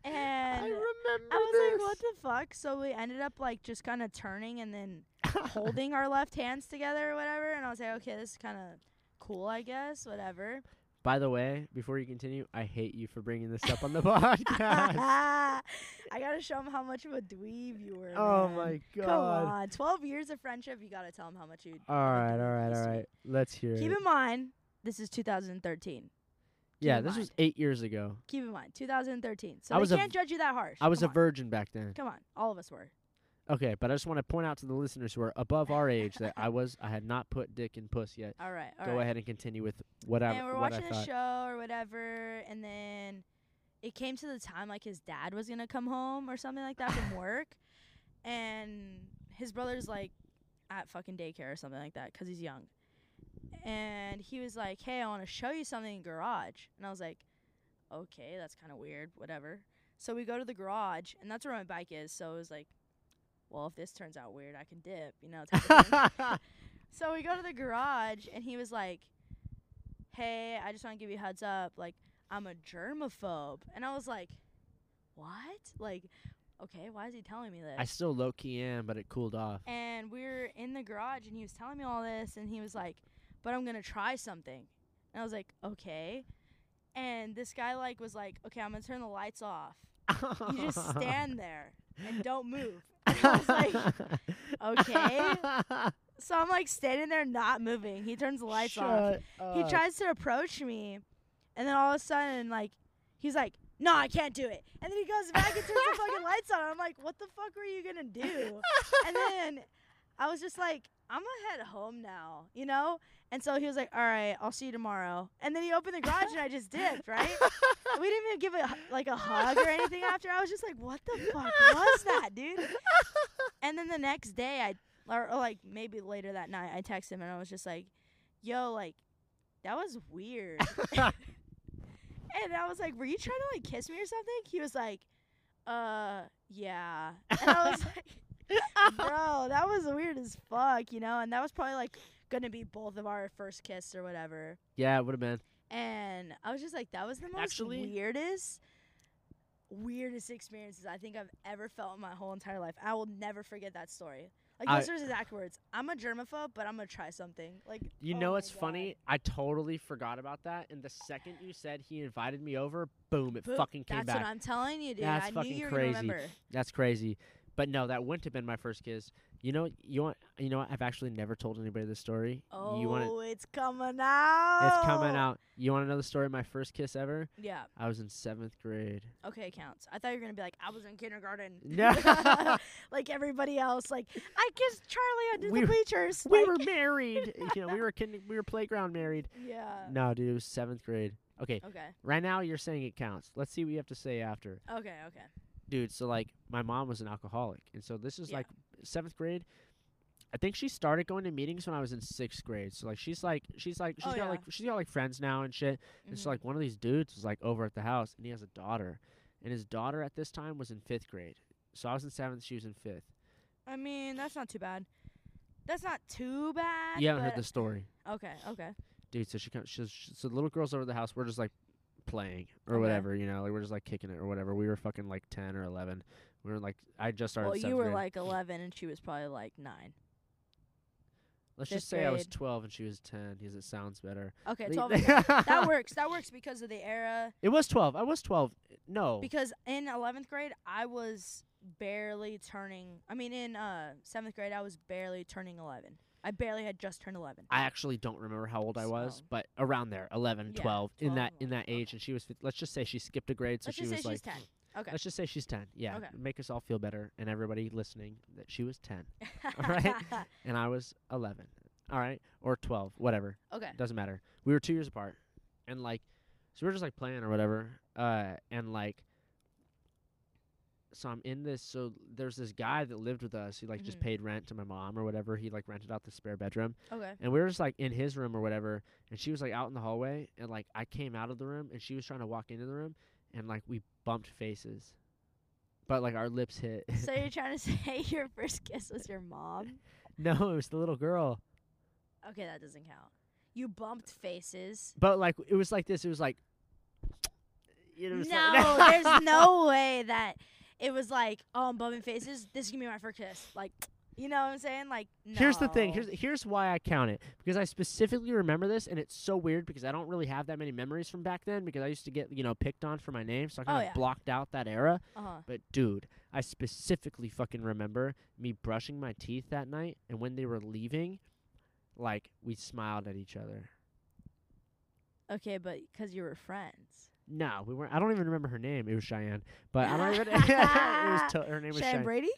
B: and
A: I remember
B: I was
A: this.
B: like, what the fuck? So we ended up like just kind of turning and then holding our left hands together or whatever. And I was like, okay, this is kind of cool, I guess. Whatever.
A: By the way, before you continue, I hate you for bringing this up on the podcast.
B: I gotta show him how much of a dweeb you were.
A: oh
B: man.
A: my god!
B: Come on, twelve years of friendship. You gotta tell him how much you.
A: All right, all right, all right. Let's hear
B: Keep
A: it.
B: in mind, this is 2013.
A: yeah,
B: in
A: this was eight years ago.
B: Keep in mind, 2013. So
A: I was
B: can't judge you that harsh.
A: I was
B: Come
A: a
B: on.
A: virgin back then.
B: Come on, all of us were.
A: Okay, but I just want to point out to the listeners who are above our age that I was I had not put dick in puss yet.
B: All right, all
A: Go
B: right.
A: ahead and continue with whatever
B: and we're
A: what
B: watching a
A: thought.
B: show or whatever, and then it came to the time like his dad was gonna come home or something like that from work, and his brother's like at fucking daycare or something like that 'cause he's young, and he was like, "Hey, I want to show you something in the garage," and I was like, "Okay, that's kind of weird, whatever." So we go to the garage, and that's where my bike is. So it was like, well, if this turns out weird, I can dip, you know. Type of thing. So we go to the garage, and he was like, "Hey, I just want to give you a heads up. Like, I'm a germaphobe." And I was like, "What? Like, okay, why is he telling me this?"
A: I still low key am, but it cooled off.
B: and we were in the garage, and he was telling me all this, and he was like, "But I'm gonna try something." And I was like, "Okay." And this guy like was like, "Okay, I'm gonna turn the lights off. You just stand there and don't move." I was like, "Okay." So I'm like standing there not moving. He turns the lights off.
A: Shut
B: He tries to approach me, and then all of a sudden, like, he's like, "No, I can't do it." And then he goes back and turns the fucking lights on. I'm like, "What the fuck were you gonna do?" And then I was just like, "I'm gonna head home now," you know. And so he was like, "All right, I'll see you tomorrow." And then he opened the garage, and I just dipped. Right? We didn't even give a hu- like a hug or anything after. I was just like, "What the fuck was that, dude?" And then the next day, I or, or like maybe later that night, I texted him and I was just like, "Yo, like, that was weird." and I was like, "Were you trying to like kiss me or something?" He was like, "Uh, yeah." And I was like, "Bro, that was weird as fuck," you know. And that was probably like gonna be both of our first kiss or whatever.
A: yeah, it would have been.
B: And I was just like, that was the most
A: Actually-
B: weirdest, weirdest experiences I think I've ever felt in my whole entire life. I will never forget that story. Like
A: I-
B: those are his exact words. I'm a germaphobe, but I'm gonna try something. Like
A: You
B: oh
A: know
B: God.
A: funny? I totally forgot about that. And the second you said he invited me over, boom, it
B: Boop,
A: fucking came
B: That's
A: back.
B: That's what I'm telling you, dude.
A: That's
B: I knew
A: fucking
B: you were
A: crazy.
B: gonna remember.
A: That's crazy. But no, that wouldn't have been my first kiss. You know, you want, you know what? I've actually never told anybody this story.
B: Oh,
A: you want it?
B: it's coming out.
A: It's coming out. You want to know the story of my first kiss ever?
B: Yeah.
A: I was in seventh grade.
B: Okay, counts. I thought you were gonna be like, I was in kindergarten.
A: No.
B: like everybody else. Like I kissed Charlie under
A: We
B: the
A: were-
B: bleachers.
A: We were married. you know, we were kinder, we were playground married.
B: Yeah.
A: No, dude, it was seventh grade. Okay,
B: Okay.
A: right now you're saying it counts. Let's see what you have to say after.
B: Okay. Okay.
A: Dude so like my mom was an alcoholic and so this is
B: Yeah.
A: like seventh grade i think she started going to meetings when i was in sixth grade so like she's like she's like she's
B: Oh,
A: got
B: yeah.
A: like she's got like friends now and shit and so
B: Mhm.
A: like one of these dudes was like over at the house and he has a daughter and his daughter at this time was in fifth grade so i was in seventh she was in fifth
B: I mean, that's not too bad. That's not too bad.
A: you haven't heard the story
B: Okay. Okay.
A: dude so she comes she's she, so the little girls over the house we're just like playing or
B: Okay.
A: whatever you know like we're just like kicking it or whatever we were fucking like 10 or 11 we were like i just started
B: Well, you were
A: grade.
B: like 11 and she was probably like 9.
A: let's
B: fifth
A: just say i was 12 and she was 10 because it sounds better
B: Okay, 12. and 10. that works. That works because of the era.
A: It was 12. I was 12. No.
B: Because in 11th grade, I was barely turning. I mean, in uh 7th grade, I was barely turning 11. I barely had just turned 11.
A: I actually don't remember how old I was,
B: So-
A: but around there, 11,
B: Yeah,
A: 12, in that in that
B: okay.
A: age and she was fif- let's just say she skipped a grade so
B: Let's
A: she
B: just say
A: was
B: she's
A: like
B: 10. Okay.
A: Let's just say she's 10. Yeah.
B: Okay.
A: Make us all feel better and everybody listening that she was 10 Alright. and I was 11. All right? Or 12, whatever.
B: okay.
A: Doesn't matter. We were 2 years apart. And like so we were just like playing or whatever. Uh and like so I'm in this so there's this guy that lived with us. He like just
B: Mhm.
A: paid rent to my mom or whatever. He like rented out the spare bedroom.
B: Okay.
A: And we were just like in his room or whatever, and she was like out in the hallway, and like I came out of the room, and she was trying to walk into the room, and like we bumped faces, but like our lips hit.
B: so you're trying to say your first kiss was your mom?
A: no, it was the little girl,
B: Okay, that doesn't count. You bumped faces.
A: but like it was like this. It was like, you know,
B: No,
A: like
B: there's no way that it was like, oh, I'm bumping faces. This is gonna be my first kiss. Like, you know what I'm saying? Like, no.
A: Here's the thing. Here's here's why I count it because I specifically remember this, and it's so weird because I don't really have that many memories from back then because I used to get you know picked on for my name, so I kind
B: Oh,
A: of
B: yeah.
A: blocked out that era.
B: Uh huh.
A: But dude, I specifically fucking remember me brushing my teeth that night, and when they were leaving, like we smiled at each other.
B: Okay, but because you were friends.
A: No, we weren't. I don't even remember her name. It was Cheyenne, but I don't even. it was to, her name was
B: Cheyenne
A: Cheyenne.
B: Brady.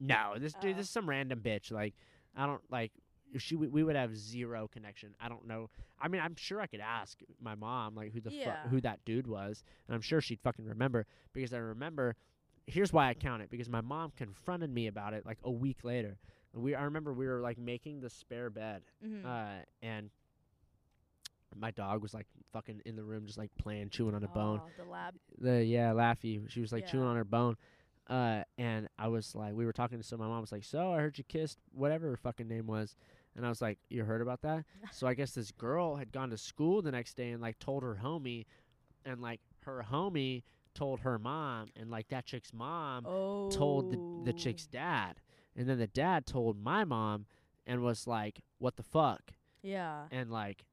A: No, this dude,
B: Oh.
A: this is some random bitch. Like, I don't like. If she, we we would have zero connection. I don't know. I mean, I'm sure I could ask my mom like who the fu- who that dude was, and I'm sure she'd fucking remember because I remember. Here's why I count it because my mom confronted me about it like a week later. We I remember we were like making the spare bed,
B: Mm-hmm.
A: uh, and my dog was like fucking in the room just like playing, chewing on a bone
B: Oh, the lab.
A: the yeah Laffy. She was like chewing on her bone. Uh, and I was like, we were talking to so my mom was like, so I heard you kissed whatever her fucking name was, And I was like, "You heard about that?" so I guess this girl had gone to school the next day and like told her homie, and like her homie told her mom, and like that chick's mom
B: oh.
A: told the, the chick's dad, and then the dad told my mom, and was like, "What the fuck?"
B: Yeah.
A: and like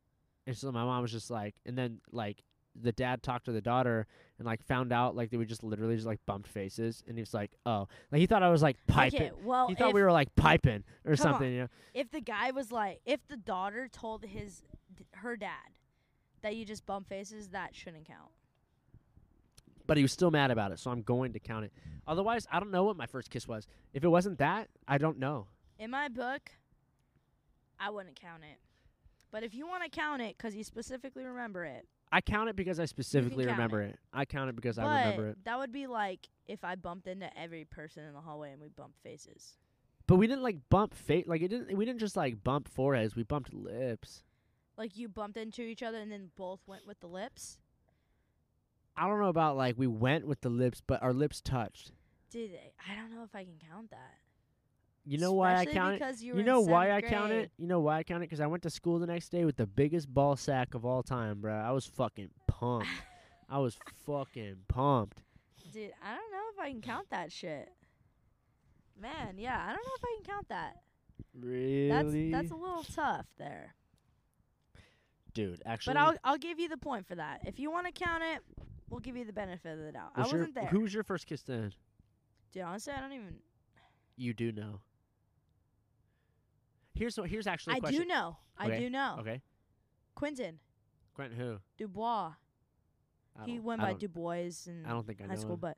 A: and so my mom was just like and then like the dad talked to the daughter and like found out like they were just literally just like bumped faces. And he was like oh. Like he thought i was like piping.
B: Okay, well,
A: he thought we were like piping or something
B: on.
A: you know?
B: If the guy was like, if the daughter told his her dad that you just bump faces, that shouldn't count.
A: but he was still mad about it so i'm going to count it. Otherwise i don't know what my first kiss was. If it wasn't that i don't know.
B: In my book, I wouldn't count it. But if you want to count it because you specifically remember it,
A: i count it because i specifically remember it. i count it because
B: but
A: i remember it
B: that would be like if I bumped into every person in the hallway and we bumped faces.
A: but we didn't like bump face like it didn't we didn't just like bump foreheads we bumped lips
B: Like you bumped into each other and then both went with the lips.
A: i don't know about like we went with the lips but our lips touched
B: Did I don't know if I can count that.
A: You know why I count it?
B: because You,
A: You, know why I
B: seventh
A: count it? You know why I count it? Because I went to school the next day with the biggest ball sack of all time, bro. I was fucking pumped. I was fucking pumped.
B: Dude, I don't know if I can count that shit. Man, yeah, I don't know if I can count that.
A: Really?
B: That's that's a little tough there.
A: Dude, actually.
B: But I'll I'll give you the point for that. If you want to count it, we'll give you the benefit of the doubt. I
A: was your-
B: wasn't there.
A: Who was your first kiss then?
B: Dude, honestly, I don't even.
A: You do know. Here's what. Here's actually a
B: I
A: question.
B: I do know. I do know.
A: Okay.
B: Quentin
A: Quentin who?
B: Dubois. He went by Dubois in
A: I don't think I
B: high
A: know
B: school,
A: him.
B: but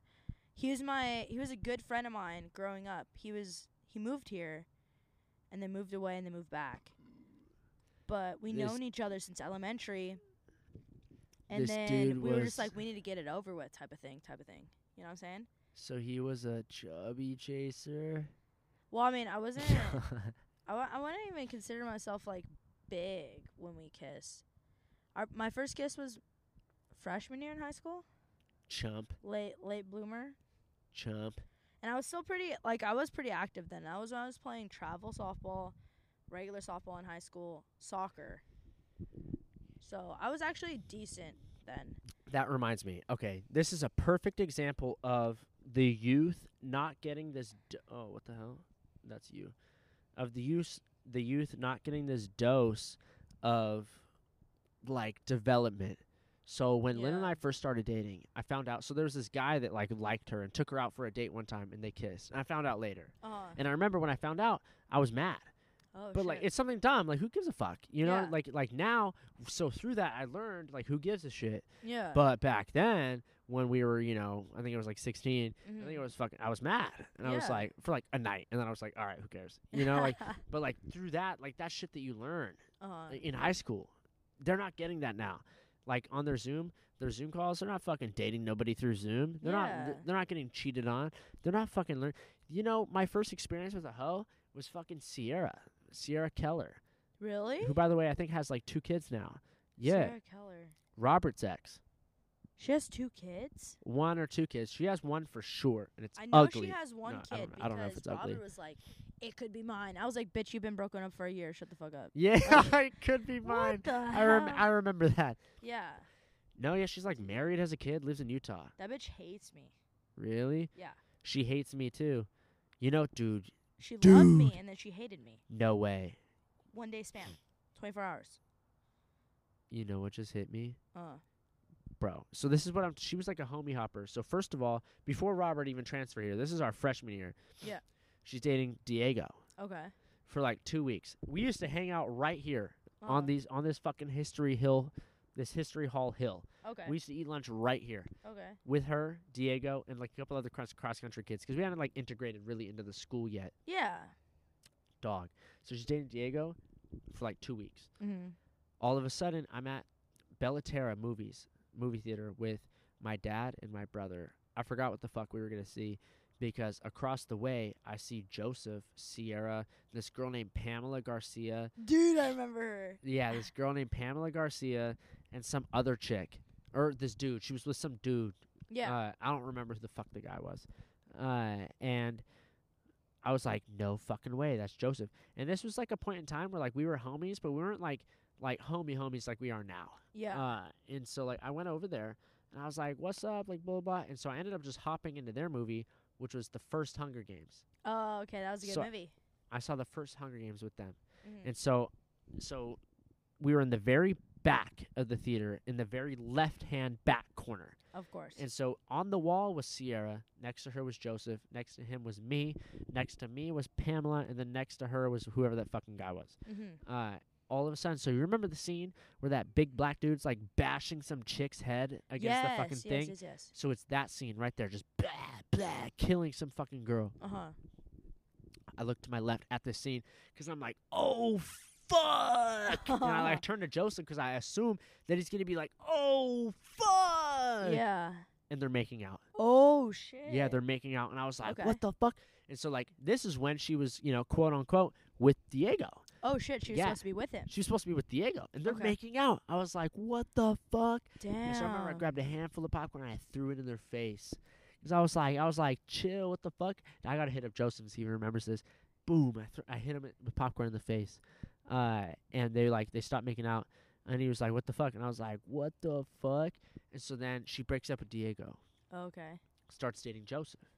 B: he was my he was a good friend of mine growing up. He was he moved here, and then moved away and then moved back. But we
A: This-
B: known each other since elementary. And then we were just like, we need to get it over with, type of thing, type of thing. You know what I'm saying?
A: So he was a chubby chaser.
B: Well, I mean, I wasn't. I, w- I wouldn't even consider myself like big when we kissed. Our my first kiss was freshman year in high school,
A: chump,
B: late late bloomer,
A: chump.
B: and I was still pretty like I was pretty active then. That was when I was playing travel softball, regular softball in high school, soccer. So I was actually decent then.
A: That reminds me. Okay, this is a perfect example of the youth not getting this. Do- oh, what the hell? That's you. Of the youth, the youth not getting this dose of like development. So when Lynn and I first started dating, I found out. So there was this guy that like liked her and took her out for a date one time, and they kissed. And I found out later.
B: Uh,
A: And I remember when I found out, I was mad.
B: oh
A: But like it's something dumb. Like who gives a fuck? You know?
B: Yeah.
A: Like like now. So through that, I learned like who gives a shit.
B: yeah.
A: But back then, when we were, you know, I think it was like 16, I think it
B: Mhm.
A: was fucking, I was mad. And I was like, for like a night. And then I was like, all right, who cares? You know, like, but like through that, like that shit that you learn
B: uh-huh.
A: in high school, they're not getting that now. Like on their Zoom, their Zoom calls, they're not fucking dating nobody through Zoom. They're not,
B: Yeah.
A: th- they're not getting cheated on. They're not fucking learn. You know, my first experience with a hoe was fucking Sierra, Sierra Keller,
B: really?
A: who, by the way, I think has like two kids now. Yeah,
B: Sarah Keller.
A: Robert's ex.
B: She has two kids.
A: one or two kids. She has one for sure, and it's ugly.
B: I know
A: ugly.
B: she has one
A: No, I
B: kid
A: don't- I don't know if
B: because
A: it's ugly.
B: Was like, "It could be mine." I was like, "Bitch, you've been broken up for a year. Shut the fuck up."
A: yeah, it could be mine.
B: What the
A: I rem-
B: hell?
A: I remember that.
B: yeah,
A: No, yeah, she's like married, has a kid, lives in Utah.
B: that bitch hates me.
A: Really?
B: Yeah,
A: She hates me too. You know, dude,
B: she loved me
A: Dude.
B: and then she hated me.
A: no way.
B: One day span, twenty four hours.
A: You know what just hit me?
B: Uh,
A: Bro. So this is what I'm she was like a homie hopper. So first of all, before Robert even transferred here, this is our freshman year.
B: Yeah.
A: She's dating Diego
B: okay.
A: for like 2 weeks. We used to hang out right here on these on this fucking history hill, this history hall hill.
B: Okay.
A: We used to eat lunch right here.
B: okay.
A: with her, Diego, and like a couple other cross cross country kids because we hadn't like integrated really into the school yet.
B: Yeah.
A: Dog. So she's dating Diego for like two weeks.
B: Mm-hmm.
A: All of a sudden, I'm at Bellaterra movies, movie theater with my dad and my brother. I forgot what the fuck we were gonna see because across the way I see Joseph, Sierra, this girl named Pamela Garcia.
B: Dude, I remember her.
A: Yeah, this girl named Pamela Garcia and some other chick. Or this dude. She was with some dude
B: Yeah.
A: Uh, I don't remember who the fuck the guy was. Uh, and I was like, no fucking way, that's Joseph. And this was like a point in time where like we were homies, but we weren't like like homie homies like we are now.
B: Yeah.
A: Uh, and so like I went over there and I was like, "What's up?" Like blah blah. blah. And so I ended up just hopping into their movie, which was the first Hunger Games.
B: oh, okay, that was a good
A: so-
B: movie.
A: I saw the first Hunger Games with them,
B: Mhm.
A: and so so we were in the very back of the theater, in the very left hand back corner.
B: Of course.
A: And so on the wall was Sierra, next to her was Joseph, next to him was me, next to me was Pamela, and then next to her was whoever that fucking guy was.
B: mm-hmm.
A: uh, all of a sudden, so you remember the scene where that big black dude's like bashing some chick's head against
B: yes,
A: the fucking
B: yes,
A: thing?
B: Yes, yes,
A: So it's that scene right there, just blah, blah, killing some fucking girl.
B: Uh huh.
A: I look to my left at this scene because I'm like, oh, fuck. and I like turn to Joseph because I assume that he's going to be like, oh, fuck.
B: Yeah.
A: And they're making out.
B: Oh shit.
A: Yeah, they're making out. And I was like,
B: Okay.
A: what the fuck? And so, like, this is when she was, you know, quote unquote, with Diego.
B: Oh shit, she was
A: Yeah.
B: supposed to be with him.
A: She was supposed to be with Diego, and they're
B: Okay.
A: making out. I was like, "What the fuck?"
B: Damn.
A: And so I remember I grabbed a handful of popcorn and I threw it in their face, because I was like, "I was like, chill, what the fuck?" And I gotta hit up Joseph to see if he remembers this. Boom! I th- I hit him with popcorn in the face, uh, and they like they stopped making out, and he was like, "What the fuck?" And I was like, "What the fuck?" And so then she breaks up with Diego,
B: Okay.
A: starts dating Joseph.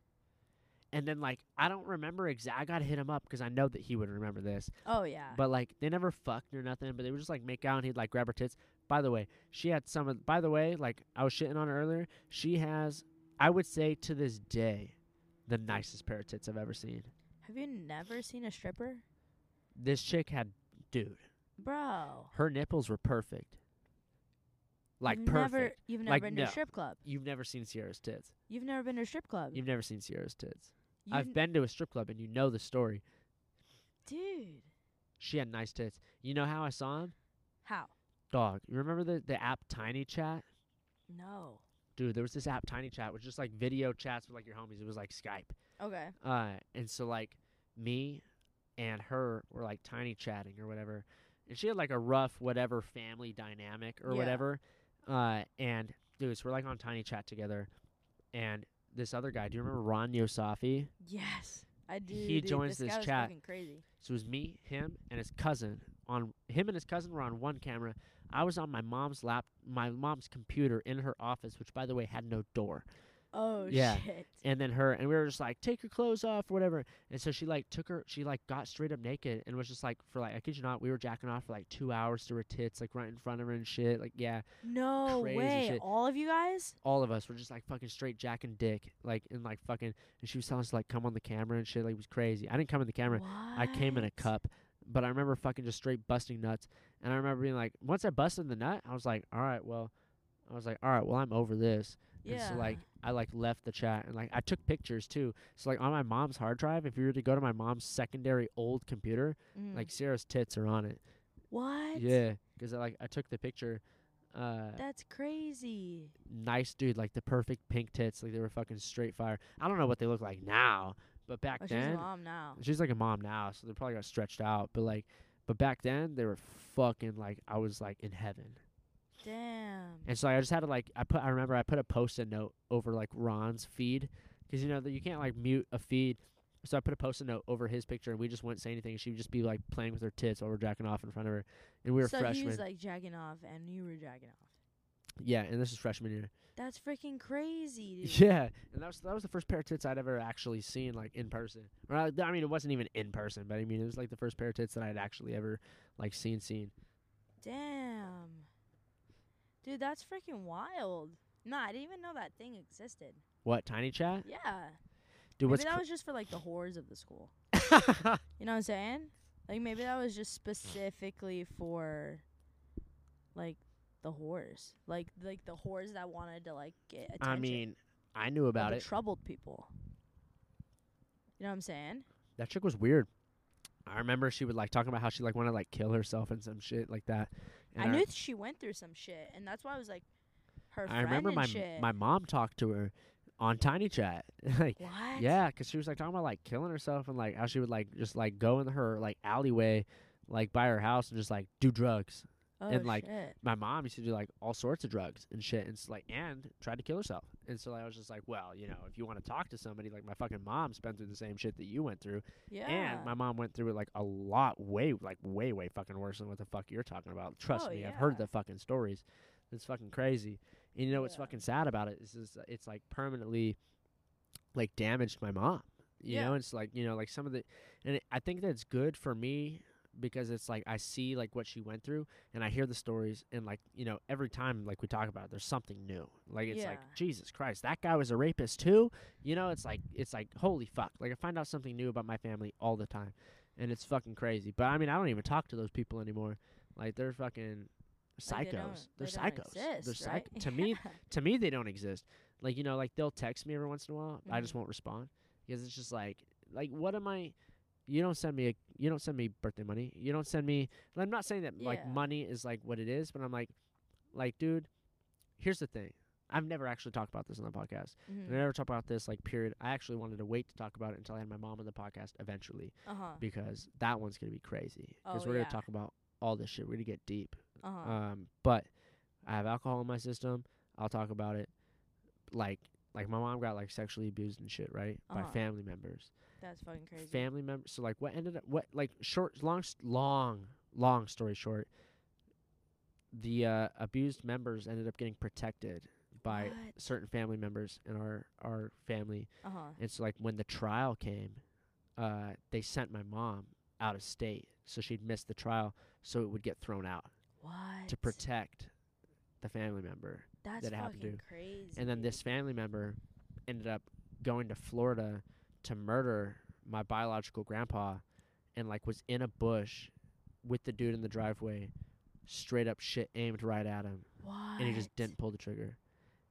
A: And then, like, I don't remember exact. I gotta hit him up because I know that he would remember this.
B: Oh yeah.
A: But like they never fucked or nothing, but they would just like make out and he'd like grab her tits. By the way, she had some of by the way, like I was shitting on her earlier, she has I would say to this day the nicest pair of tits I've ever seen.
B: Have you never seen a stripper,
A: This chick had dude,
B: bro?
A: her nipples were perfect. Like
B: you've
A: perfect.
B: Never, you've never
A: Like,
B: been to
A: no.
B: a strip club.
A: You've never seen Sierra's tits.
B: You've never been to a strip club.
A: You've never seen Sierra's tits.
B: You've
A: I've been to a strip club and you know the story.
B: Dude.
A: She had nice tits. You know how I saw him?
B: How?
A: Dog. You remember the, the app Tiny Chat?
B: No.
A: Dude, there was this app Tiny Chat, which just like video chats with like your homies. It was like Skype.
B: Okay.
A: Uh, and so like me and her were like tiny chatting or whatever, and she had like a rough whatever family dynamic or
B: Yeah.
A: whatever. Uh, and dude, so we're like on tiny chat together, and this other guy, do you remember Ron Yosafi?
B: Yes. I do.
A: He
B: dude.
A: joins
B: this,
A: this
B: was
A: chat.
B: crazy.
A: So it was me, him, and his cousin. On him and his cousin were on one camera. I was on my mom's lap, my mom's computer in her office, which by the way had no door.
B: Oh
A: Yeah.
B: shit.
A: and then her and we were just like take your clothes off or whatever and so she like took her she like got straight up naked and was just like for like i kid you not we were jacking off for like two hours to her tits like right in front of her and shit like yeah
B: No way.
A: shit.
B: All of you guys?
A: all of us were just like fucking straight jacking dick like and like fucking and she was telling us to like come on the camera and shit like it was crazy i didn't come in the camera i came in a cup but i remember fucking just straight busting nuts and i remember being like once i busted the nut i was like all right well i was like all right well i'm over this
B: Yeah.
A: And so like I like left the chat and like I took pictures too. So like on my mom's hard drive, if you were to go to my mom's secondary old computer,
B: Mm.
A: like Sarah's tits are on it.
B: what?
A: Yeah, 'cause I like I took the picture. Uh,
B: That's crazy.
A: nice dude, like the perfect pink tits, like they were fucking straight fire. I don't know what they look like now, but back
B: Oh, she's a
A: then
B: mom now.
A: she's like a mom now, so they probably got stretched out. But like, but back then they were fucking like I was like in heaven.
B: Damn.
A: And so I just had to like I put I remember I put a post-it note over like Ron's feed because you know that you can't like mute a feed. So I put a post-it note over his picture and we just wouldn't say anything. She would just be like playing with her tits while we're jacking off in front of her, and we were
B: so
A: freshmen.
B: he was like jacking off and you were jacking off.
A: yeah, and this is freshman year.
B: That's freaking crazy, dude.
A: Yeah, and that was that was the first pair of tits I'd ever actually seen like in person. Or I, I mean, it wasn't even in person, but I mean it was like the first pair of tits that I'd actually ever like seen seen.
B: Damn. Dude, that's freaking wild. Nah, I didn't even know that thing existed.
A: What tiny chat?
B: Yeah.
A: Dude,
B: maybe that was just for like the whores of the school. You know what I'm saying? Like maybe that was just specifically for like the whores. Like like the whores that wanted to like get attention.
A: I mean, I knew about
B: the
A: it.
B: troubled people. You know what I'm saying?
A: That chick was weird. I remember she would like talking about how she like wanted to like kill herself and some shit like that. And
B: I knew th- she went through some shit, and that's why I was like, her
A: I
B: friend
A: remember my
B: shit.
A: my mom talked to her on Tiny Chat. like
B: what?
A: yeah, 'cause she was like talking about like killing herself and like how she would like just like go in her like alleyway, like by her house and just like do drugs.
B: Oh,
A: and, like,
B: shit.
A: my mom used to do like all sorts of drugs and shit and like and tried to kill herself. And so I was just like well you know if you want to talk to somebody like my fucking mom's been through the same shit that you went through.
B: Yeah.
A: and my mom went through it like a lot way like way way fucking worse than what the fuck you're talking about. Trust
B: Oh,
A: me i've heard the fucking stories. It's fucking crazy. And you know what's fucking sad about it is, is it's like permanently like damaged my mom. You
B: Yeah.
A: know it's like you know like some of the and it, i think that's good for me because it's like i see like what she went through and i hear the stories and like you know every time like we talk about it there's something new. Like it's like jesus christ that guy was a rapist too? You know it's like it's like holy fuck. Like i find out something new about my family all the time and it's fucking crazy. But i mean i don't even talk to those people anymore. Like they're fucking psychos.
B: Like, they don't
A: psychos. they're psych-
B: right?
A: to me to me they don't exist. Like you know like they'll text me every once in a while i just
B: Mhm.
A: won't respond because it's just like like what am i you don't send me a you don't send me birthday money you don't send me and i'm not saying that like money is like what it is but i'm like like dude here's the thing i've never actually talked about this on the podcast
B: Mhm.
A: I never talked about this like period i actually wanted to wait to talk about it until i had my mom on the podcast eventually
B: Uh-huh.
A: because that one's gonna be crazy because
B: Oh,
A: we're
B: yeah.
A: gonna talk about all this shit we're gonna get deep
B: Uh-huh.
A: um, but I have alcohol in my system. I'll talk about it. Like, like my mom got like sexually abused and shit, right, by
B: Uh-huh.
A: family members.
B: That's fucking crazy.
A: Family members. So like, what ended up? What like short, long, s- long, long story short. The uh, abused members ended up getting protected by
B: What?
A: certain family members in our our family,
B: Uh-huh.
A: and so like when the trial came, uh, they sent my mom out of state, so she'd miss the trial, so it would get thrown out
B: What?
A: to protect the family member.
B: That's
A: that happened
B: fucking
A: to.
B: crazy.
A: And then this family member ended up going to Florida to murder my biological grandpa and like was in a bush with the dude in the driveway, straight up shit aimed right at him.
B: What?
A: And he just didn't pull the trigger.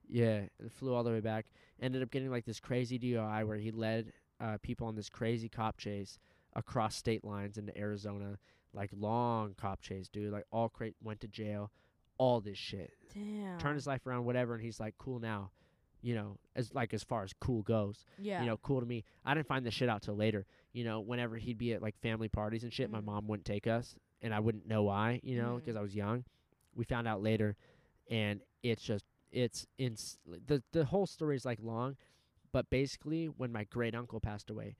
A: Yeah, it flew all the way back. Ended up getting like this crazy DUI where he led uh, people on this crazy cop chase across state lines into Arizona, like long cop chase, dude. Like all cra- went to jail, all this shit
B: Damn.
A: turn his life around, whatever, and he's like, cool now. You know, as like as far as cool goes.
B: Yeah.
A: You know, cool to me. I didn't find this shit out till later. You know, whenever he'd be at like family parties and shit, my
B: Mhm.
A: mom wouldn't take us, and I wouldn't know why. You know,
B: Mhm.
A: 'cause I was young. We found out later, and it's just it's in the the whole story is like long, but basically when my great uncle passed away,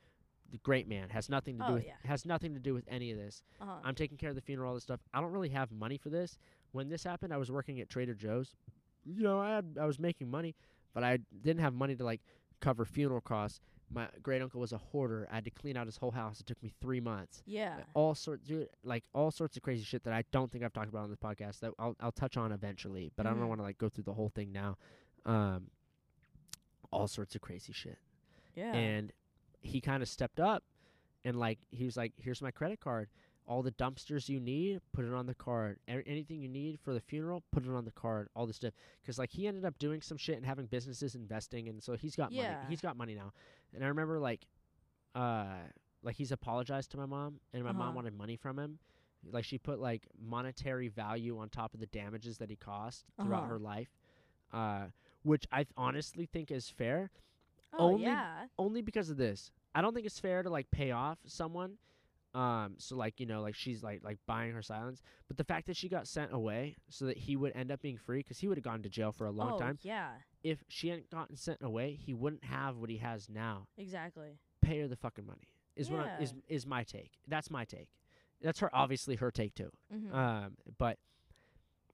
A: the great man has nothing to do
B: Oh,
A: with
B: yeah.
A: has nothing to do with any of this.
B: uh-huh.
A: I'm taking care of the funeral, all this stuff. I don't really have money for this. When this happened, I was working at Trader Joe's. You know, I had I was making money, but I didn't have money to like cover funeral costs. My great uncle was a hoarder. I had to clean out his whole house. It took me three months.
B: yeah.
A: All sorts, dude, like all sorts of crazy shit that I don't think I've talked about on this podcast. That I'll I'll touch on eventually, but I
B: Mhm.
A: don't want to like go through the whole thing now. Um, all sorts of crazy shit
B: Yeah.
A: and he kind of stepped up and like he was like here's my credit card all the dumpsters you need put it on the card anything you need for the funeral put it on the card all this stuff because like he ended up doing some shit and having businesses investing and so he's got money
B: Yeah.
A: he's got money now and i remember like uh like he's apologized to my mom and my mom
B: Uh-huh.
A: wanted money from him like she put like monetary value on top of the damages that he caused throughout
B: Uh-huh.
A: her life uh which i th- honestly think is fair
B: oh
A: only-
B: yeah.
A: only because of this. I don't think it's fair to like pay off someone. Um, so like you know, like she's like like buying her silence, but the fact that she got sent away so that he would end up being free because he would have gone to jail for a long
B: oh,
A: time.
B: Yeah.
A: If she hadn't gotten sent away, he wouldn't have what he has now.
B: Exactly.
A: Pay her the fucking money. Is what I, is is my take. That's my take. That's her obviously her take too.
B: Mm-hmm.
A: Um, but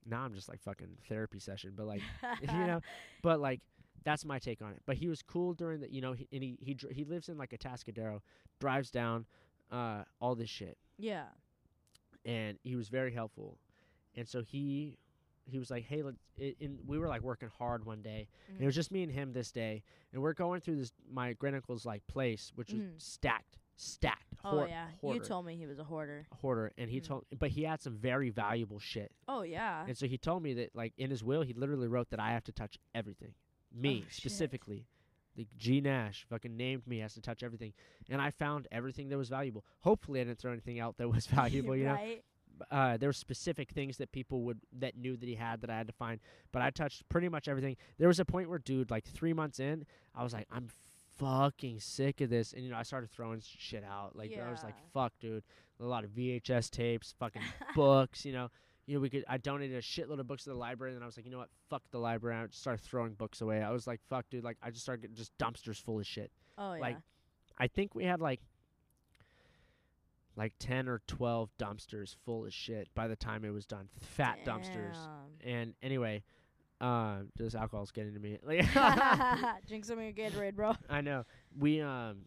A: now I'm just like fucking therapy session. But like you know, but like that's my take on it. But he was cool during the, you know, he, and he he dr- he lives in like Atascadero, drives down, uh, all this shit,
B: yeah.
A: and he was very helpful, and so he he was like, hey, let's. i and we were like working hard one day, and it was just me and him this day, and we're going through this my great uncle's like place, which was
B: Mhm.
A: stacked, stacked.
B: Oh
A: hoard-
B: yeah.
A: hoarder,
B: You told me he was a hoarder.
A: A hoarder, and he
B: Mhm.
A: told, but he had some very valuable shit.
B: Oh yeah.
A: And so he told me that, like, in his will, he literally wrote that I have to touch everything. Me,
B: Oh,
A: specifically. The G Nash fucking named me has to touch everything. And I found everything that was valuable. Hopefully, I didn't throw anything out that was valuable, you know?
B: right?
A: B- Uh, there were specific things that people would, that knew that he had that I had to find. But I touched pretty much everything. There was a point where, dude, like three months in, I was like, I'm fucking sick of this. And, you know, I started throwing shit out. Like, I was like, fuck, dude. A lot of VHS tapes, fucking books, you know, you know, we could. I donated a shitload of books to the library, and then I was like, you know what? Fuck the library. I just started throwing books away. I was like, fuck, dude. Like, I just started getting just dumpsters full of shit.
B: Oh yeah.
A: like, I think we had like like 10 or 12 dumpsters full of shit by the time it was done. Fat dumpsters. And anyway, um this alcohol's getting to me.
B: Drink some of your Gatorade, bro.
A: I know. We um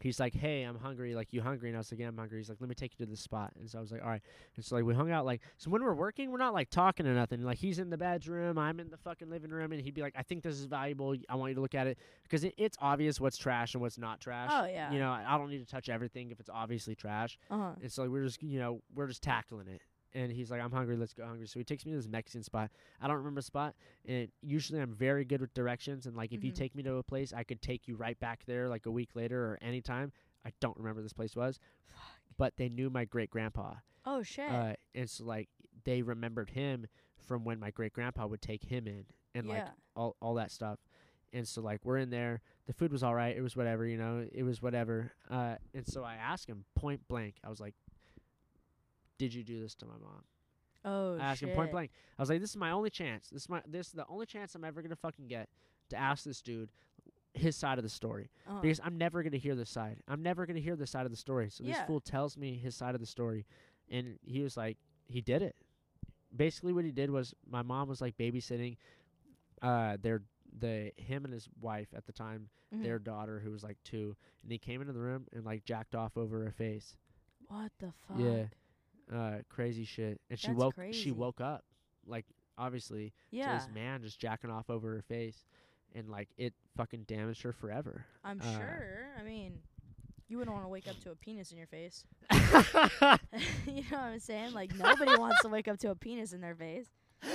A: he's like, "Hey, I'm hungry. Like, you hungry?" And I was like, "Yeah, I'm hungry." He's like, "Let me take you to this spot." And so I was like, "All right." And so like we hung out like so when we're working, we're not like talking or nothing. Like he's in the bedroom, I'm in the fucking living room, and he'd be like, "I think this is valuable. I want you to look at it because it, it's obvious what's trash and what's not trash."
B: Oh yeah.
A: You know, I I don't need to touch everything if it's obviously trash.
B: Uh huh.
A: And so like, we're just you know we're just tackling it. And he's like, I'm hungry. Let's go hungry. So he takes me to this Mexican spot. I don't remember the spot. And usually I'm very good with directions. And like if you
B: Mhm.
A: take me to a place, I could take you right back there like a week later or anytime. I don't remember this place was, Fuck. but they knew my great grandpa.
B: Oh shit.
A: Uh, and so like they remembered him from when my great grandpa would take him in and like all all that stuff. And so like we're in there. The food was all right. It was whatever, you know. It was whatever. Uh, and so I asked him point blank. I was like, "Did you do this to my mom?"
B: oh
A: I asked
B: shit.
A: him point blank. I was like, "This is my only chance. This is my this is the only chance I'm ever gonna fucking get to ask this dude his side of the story
B: Uh-huh.
A: because I'm never gonna hear this side. I'm never gonna hear this side of the story. So this fool tells me his side of the story, and he was like, he did it. Basically, what he did was my mom was like babysitting, uh, their the him and his wife at the time,
B: Mhm.
A: their daughter who was like two, and he came into the room and like jacked off over her face.
B: What the fuck?
A: Yeah. Uh, crazy shit. And she
B: That's
A: woke
B: crazy.
A: she woke up, like obviously to this man just jacking off over her face, and like it fucking damaged her forever.
B: I'm
A: uh,
B: sure. I mean, you wouldn't want to wake up to a penis in your face. you know what I'm saying? Like nobody wants to wake up to a penis in their face.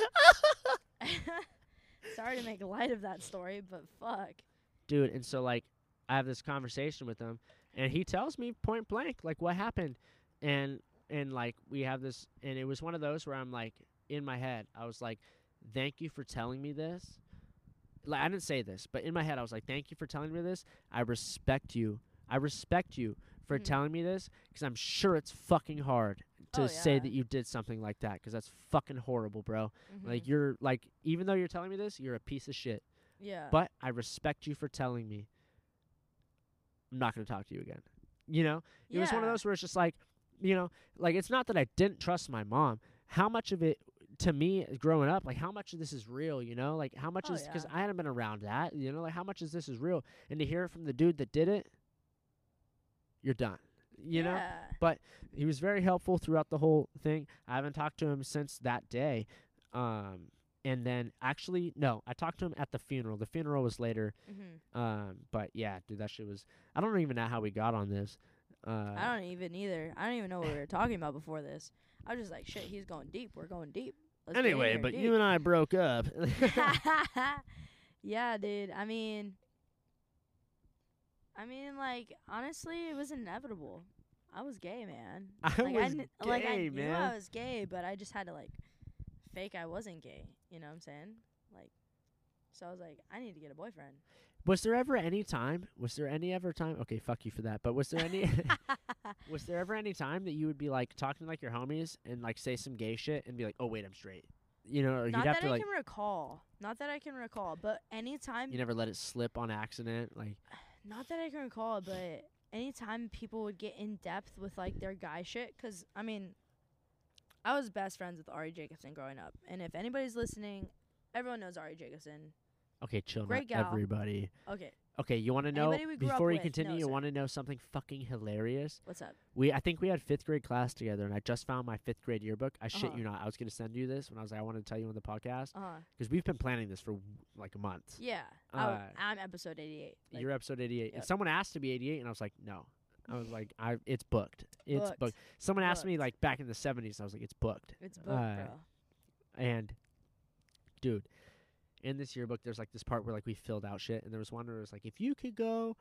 B: Sorry to make light of that story, but fuck.
A: dude and so like i have this conversation with him and he tells me point blank like what happened and and like we have this and it was one of those where i'm like in my head i was like thank you for telling me this like i didn't say this but in my head i was like thank you for telling me this i respect you i respect you for
B: Mhm.
A: telling me this because i'm sure it's fucking hard to
B: Oh,
A: say that you did something like that because that's fucking horrible bro like
B: Mhm.
A: you're like even though you're telling me this you're a piece of shit
B: yeah.
A: but I respect you for telling me. I'm not going to talk to you again. You know, it was one of those where it's just like, you know, like it's not that I didn't trust my mom. How much of it to me growing up, like how much of this is real, you know? Like how much
B: Oh,
A: is cuz
B: yeah.
A: I hadn't been around that, you know, like how much is this is real? And to hear it from the dude that did it, you're done. You know?
B: But
A: He was very helpful throughout the whole thing. I haven't talked to him since that day. Um and then actually no, I talked to him at the funeral. The funeral was later.
B: hmm
A: Um, but yeah, dude, that shit was. I don't even know how we got on this. Uh,
B: I don't even either. I don't even know what we were talking about before this. I was just like, shit, he's going deep. We're going deep. Let's
A: anyway, but
B: deep.
A: you and I broke up.
B: yeah, dude. I mean, I mean, like honestly, it was inevitable. I was gay, man.
A: I
B: like,
A: was
B: kn- like I
A: gay,
B: knew. I was gay, but I just had to like fake I wasn't gay. You know what I'm saying? Like, so I was like, I need to get a boyfriend.
A: Was there ever any time? Was there any ever time? Okay, fuck you for that. But was there any? was there ever any time that you would be like talking to like your homies and like say some gay shit and be like, oh wait, I'm straight. You know, or
B: Not
A: you'd have
B: that
A: to
B: I
A: like.
B: can recall. Not that I can recall. But anytime
A: You never let it slip on accident, like.
B: not that I can recall, but anytime people would get in depth with like their guy shit, 'cause I mean, I was best friends with Ari Jacobson growing up, and if anybody's listening, everyone knows Ari Jacobson.
A: Okay, chill,
B: Great gal.
A: everybody.
B: Okay,
A: Okay, you want to know
B: Anybody we grew up
A: before you
B: with
A: continue?
B: knows
A: You want to know something fucking hilarious?
B: what's up?
A: We I think we had fifth grade class together, and I just found my fifth grade yearbook. I shit
B: Uh-huh.
A: you not. I was gonna send you this when I was like, I wanted to tell you on the podcast
B: Uh huh.
A: because we've been planning this for like a month.
B: Yeah, I
A: Uh,
B: w- I'm episode 88. Like,
A: You're episode 88, and
B: Yep.
A: someone asked to be 88, and I was like, no. I was like, I it's booked. It's booked.
B: Booked.
A: Someone asked me
B: Booked.
A: like back in the 70s, I was like, it's booked.
B: it's booked,
A: uh,
B: bro.
A: And dude, in this yearbook, there's like this part where like we filled out shit, and there was one where it was like, if you could go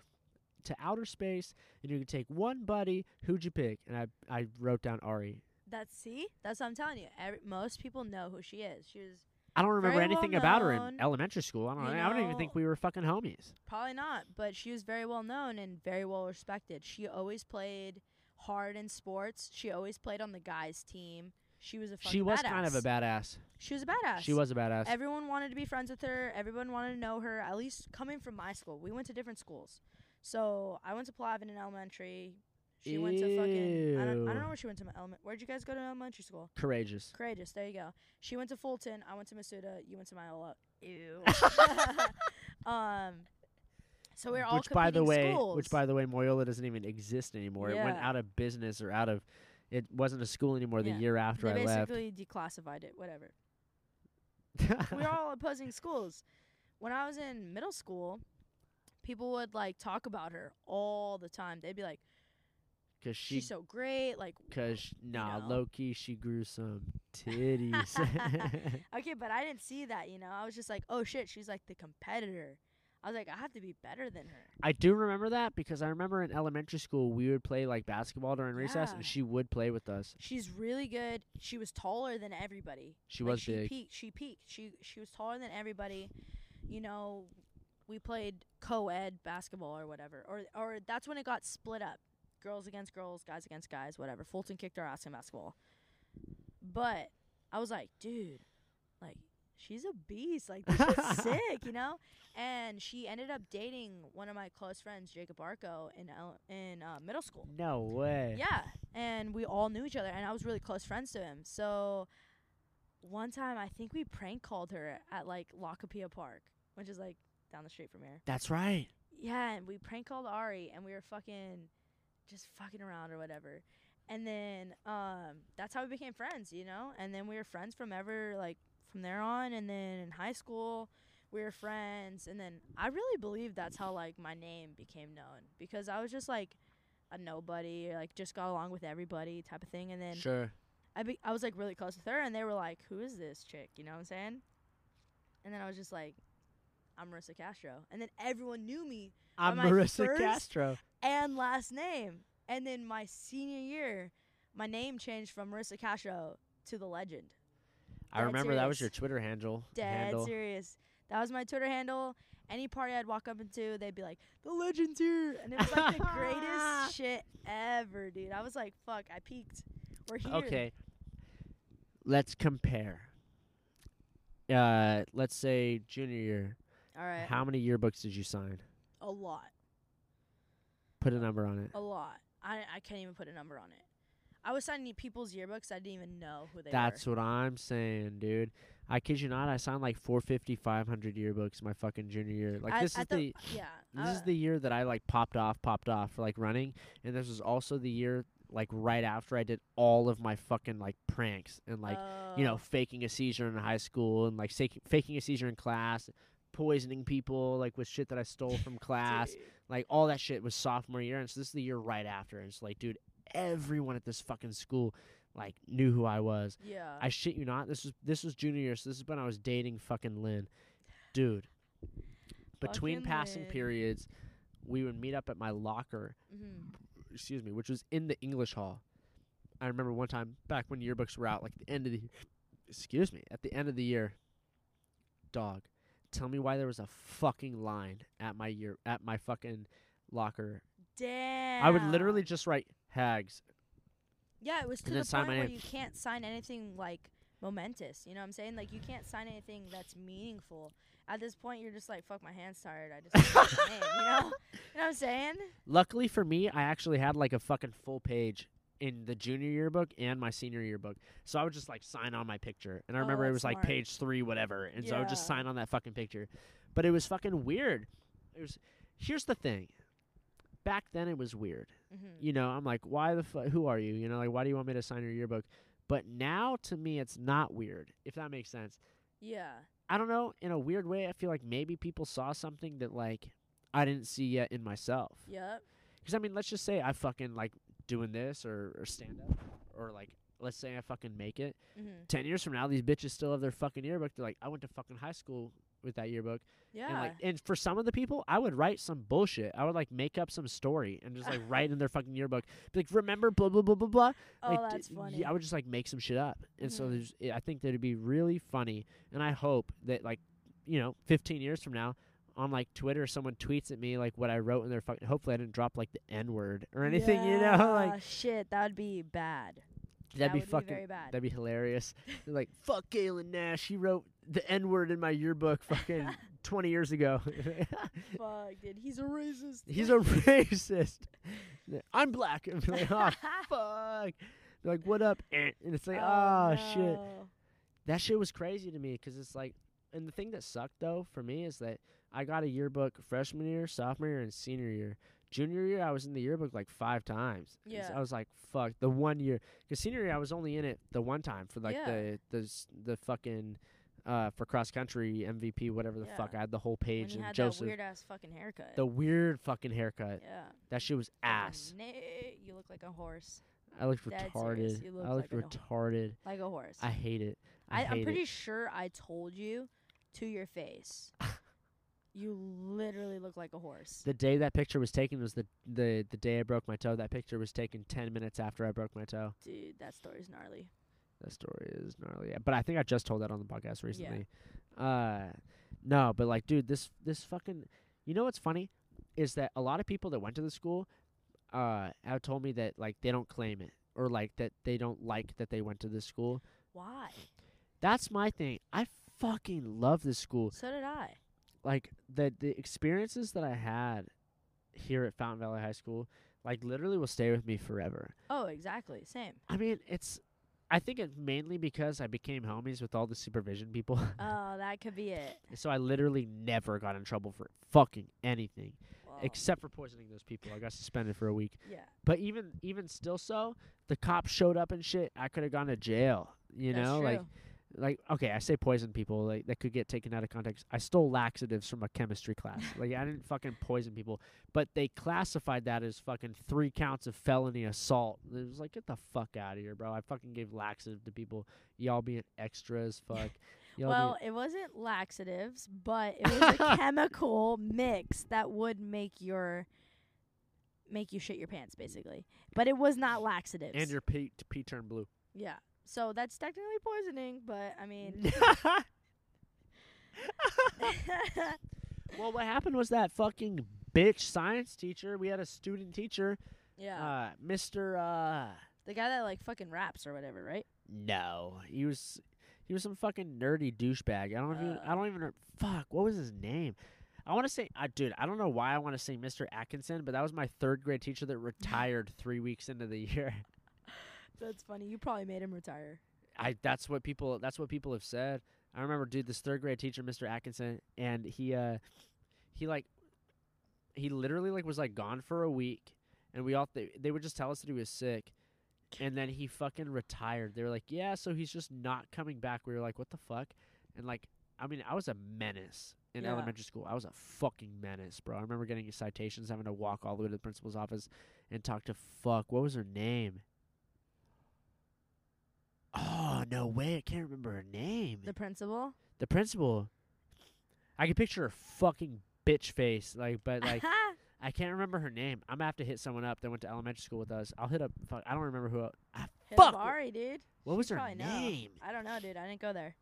A: to outer space and you could take one buddy, who'd you pick? And I I wrote down Ari.
B: That's see, that's what I'm telling you. Every, most people know who she is. She was
A: I don't remember
B: Very well
A: anything about her in elementary school. I don't.
B: you
A: I don't even think we were fucking homies.
B: Probably not, but she was very well known and very well respected. She always played hard in sports. She always played on the guys' team. She was a fucking
A: She was
B: badass.
A: kind of a badass.
B: She was a badass.
A: She was a badass.
B: Everyone wanted to be friends with her. Everyone wanted to know her. At least coming from my school, we went to different schools. So I went to Plavan in elementary. She went to fucking. I don't. I don't know where she went to element. Where'd you guys go to elementary school?
A: Courreges.
B: Courreges. There you go. She went to Fulton. I went to Masuda. You went to Moiola. Ew. um. So we're all
A: which by the way,
B: schools.
A: which by the way, Moiola doesn't even exist anymore. It went out of business or out of. It wasn't a school anymore the year after
B: they
A: I left.
B: basically declassified it. Whatever. we are all opposing schools. When I was in middle school, people would like talk about her all the time. They'd be like,
A: Cause she,
B: "She's so great." Like,
A: cause nah,
B: know.
A: low key, she grew some titties.
B: okay, but I didn't see that. You know, I was just like, "Oh shit, she's like the competitor." I was like, I have to be better than her.
A: I do remember that because I remember in elementary school we would play like basketball during recess, and she would play with us.
B: She's really good. She was taller than everybody.
A: She
B: Like,
A: was
B: she
A: big.
B: Peaked. She peaked. She she was taller than everybody. You know, we played co-ed basketball or whatever, or or that's when it got split up, girls against girls, guys against guys, whatever. Fulton kicked our ass in basketball, but I was like, dude, like she's a beast. Like this shit's sick, you know. And she ended up dating one of my close friends, Jacob Arco, in in uh, middle school.
A: No way.
B: Yeah, and we all knew each other, and I was really close friends to him. So one time, I think we prank called her at like Lockapia Park, which is like down the street from here.
A: That's right.
B: Yeah, and we prank called Ari, and we were fucking just fucking around or whatever. And then um, that's how we became friends, you know. And then we were friends from ever like from there on. And then in high school, we were friends. And then I really believe that's how like my name became known because I was just like a nobody, like just got along with everybody type of thing. And then
A: Sure.
B: I be- I was like really close with her, and they were like, "Who is this chick?" You know what I'm saying? And then I was just like, "I'm Marissa Castro," and then everyone knew me
A: I'm Marissa Castro.
B: and last name. And then my senior year, my name changed from Marissa Castro to the Legend.
A: I remember that was your. Twitter handle.
B: Dead
A: handle.
B: serious. That was my Twitter handle. Any party I'd walk up into, they'd be like, "The Legend's here," and it was like the greatest shit ever, dude. I was like, "Fuck, I peaked. We're here."
A: Okay. Let's compare. Uh, let's say junior year.
B: All right.
A: How many yearbooks did you sign?
B: A lot.
A: Put a number on it.
B: A lot. I I can't even put a number on it. I was signing people's yearbooks. I didn't even know who they were.
A: That's
B: were.
A: what I'm saying, dude. I kid you not. I signed like 450, 500 yearbooks my fucking junior year. Like this is the
B: yeah.
A: this is
B: uh,
A: the year that I like popped off, popped off for like running, and this was also the year like right after I did all of my fucking like pranks and like you know
B: oh,
A: faking a seizure in high school and like faking a seizure in class, poisoning people like with shit that I stole from class.
B: dude.
A: Like all that shit was sophomore year, and so this is the year right after. And it's like, dude, everyone at this fucking school like knew who I was.
B: Yeah.
A: I shit you not. This was this was junior year, so this is when I was dating fucking Lynn, dude. Between
B: Fucking
A: passing
B: Lynn.
A: periods, we would meet up at my locker.
B: hmm
A: Excuse me, which was in the English hall. I remember one time back when yearbooks were out, like the end of the, excuse me, at the end of the year. Dog, tell me why there was a fucking line at my year at my fucking locker.
B: Damn.
A: I would literally just write hags.
B: Yeah, it was to the point where you can't sign anything like momentous. You know what I'm saying? Like you can't sign anything that's meaningful. At this point, you're just like, "Fuck, my hand's tired." I just name. You know? You know what I'm saying?
A: Luckily for me, I actually had like a fucking full page in the junior yearbook and my senior yearbook. So I would just like sign on my picture. And I
B: Oh,
A: remember it was like page three, whatever. And so I would just sign on that fucking picture. But it was fucking weird. It was here's the thing. Back then it was weird.
B: hmm
A: You know, I'm like, why the fuck who are you? You know, like why do you want me to sign your yearbook? But now to me it's not weird, if that makes sense.
B: Yeah.
A: I don't know, in a weird way, I feel like maybe people saw something that like I didn't see yet in myself.
B: Yep.
A: Because I mean, let's just say I fucking like doing this or, or stand up or like let's say I fucking make it.
B: hmm
A: Ten years from now, these bitches still have their fucking yearbook. They're like, I went to fucking high school with that yearbook.
B: Yeah.
A: And like, and for some of the people, I would write some bullshit. I would like make up some story and just like write in their fucking yearbook. Be like, remember blah blah blah blah blah.
B: oh,
A: like, d-
B: that's funny.
A: Yeah, I would just like make some shit up. And so
B: Mhm.
A: there's, I think that'd be really funny. And I hope that like, you know, 15 years from now. On like Twitter, someone tweets at me like what I wrote in their fucking. Hopefully, I didn't drop like the N word or anything, you know. Like
B: shit, that would be bad.
A: That'd
B: that
A: be fucking.
B: be.
A: That'd be hilarious. They're like, "Fuck Galen Nash. He wrote the N word in my yearbook fucking 20 years ago.
B: Fuck, dude, he's a racist.
A: He's a racist. I'm black." And like, "Oh fuck." They're like, "What up?" eh," And it's like, "Oh, shit."
B: no.
A: That shit was crazy to me because it's like, and the thing that sucked though for me is that I got a yearbook freshman year, sophomore year, and senior year. Junior year, I was in the yearbook like five times.
B: Yeah.
A: I was like, fuck, the one year. Because senior year, I was only in it the one time for like
B: Yeah.
A: the the the fucking uh for cross country MVP, whatever the fuck. I had the whole page and
B: had
A: Joseph.
B: weird ass fucking haircut.
A: the weird fucking haircut.
B: yeah.
A: That shit was ass.
B: you look like a horse.
A: I looked
B: Dead
A: retarded.
B: look
A: I looked
B: like a-
A: retarded.
B: Like a horse.
A: I hate it. I,
B: I'm pretty
A: it.
B: sure I told you to your face. you literally look like a horse.
A: The day that picture was taken was the the the day I broke my toe. That picture was taken ten minutes after I broke my toe.
B: Dude, that story's gnarly.
A: That story is gnarly. Yeah, But I think I just told that on the podcast recently. Yeah. Uh, no, but like, dude, this this fucking. You know what's funny is that a lot of people that went to the school, uh, have told me that like they don't claim it or like that they don't like that they went to this school.
B: Why?
A: That's my thing. I fucking love this school.
B: So did I.
A: Like the the experiences that I had here at Fountain Valley High School, like literally will stay with me forever.
B: Oh, exactly. Same.
A: I mean, it's. I think it's mainly because I became homies with all the supervision people.
B: Oh, that could be it.
A: so I literally never got in trouble for fucking anything
B: Well,
A: except for poisoning those people. I got suspended for a week.
B: yeah.
A: But even even still so, the cops showed up and shit. I could have gone to jail. You
B: That's
A: know,
B: true.
A: like like okay, I say poison people like that could get taken out of context. I stole laxatives from a chemistry class. like I didn't fucking poison people, but they classified that as fucking three counts of felony assault. It was like get the fuck out of here, bro. I fucking gave laxative to people. Y'all being extra as fuck.
B: Well, it wasn't laxatives, but it was a chemical mix that would make your make you shit your pants, basically. But it was not laxatives.
A: and your pee pee turned blue.
B: yeah. So that's technically poisoning, but I mean,
A: well, what happened was that fucking bitch science teacher. We had a student teacher,
B: yeah,
A: uh, Mister. Uh,
B: the guy that like fucking raps or whatever, right?
A: no, he was he was some fucking nerdy douchebag. I don't even.
B: Uh.
A: I don't even. re- Fuck. What was his name? I want to say, uh, dude. I don't know why I want to say Mister Atkinson, but that was my third grade teacher that retired three weeks into the year.
B: That's funny. You probably made him retire.
A: I that's what people that's what people have said. I remember dude this third grade teacher Mr. Atkinson and he uh he like he literally like was like gone for a week and we all they, they would just tell us that he was sick and then he fucking retired. They were like, "Yeah, so he's just not coming back." We were like, "What the fuck?" And like I mean, I was a menace in
B: Yeah.
A: elementary school. I was a fucking menace, bro. I remember getting citations, having to walk all the way to the principal's office and talk to fuck. What was her name? Oh no way! I can't remember her name.
B: The principal.
A: The principal. I can picture her fucking bitch face, like, but like I can't remember her name. I'm gonna have to hit someone up that went to elementary school with us. I'll hit up. Fuck, I don't remember who.
B: Hit
A: fuck.
B: Ari, dude.
A: What was her
B: probably know.
A: name?
B: I don't know, dude. I didn't go there.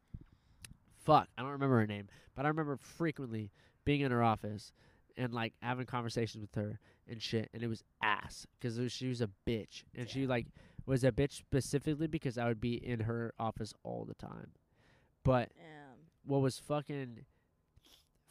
A: Fuck, I don't remember her name, but I remember frequently being in her office and like having conversations with her and shit, and it was ass because she was a bitch, and she like was a bitch specifically because I would be in her office all the time. But
B: Um,
A: what was fucking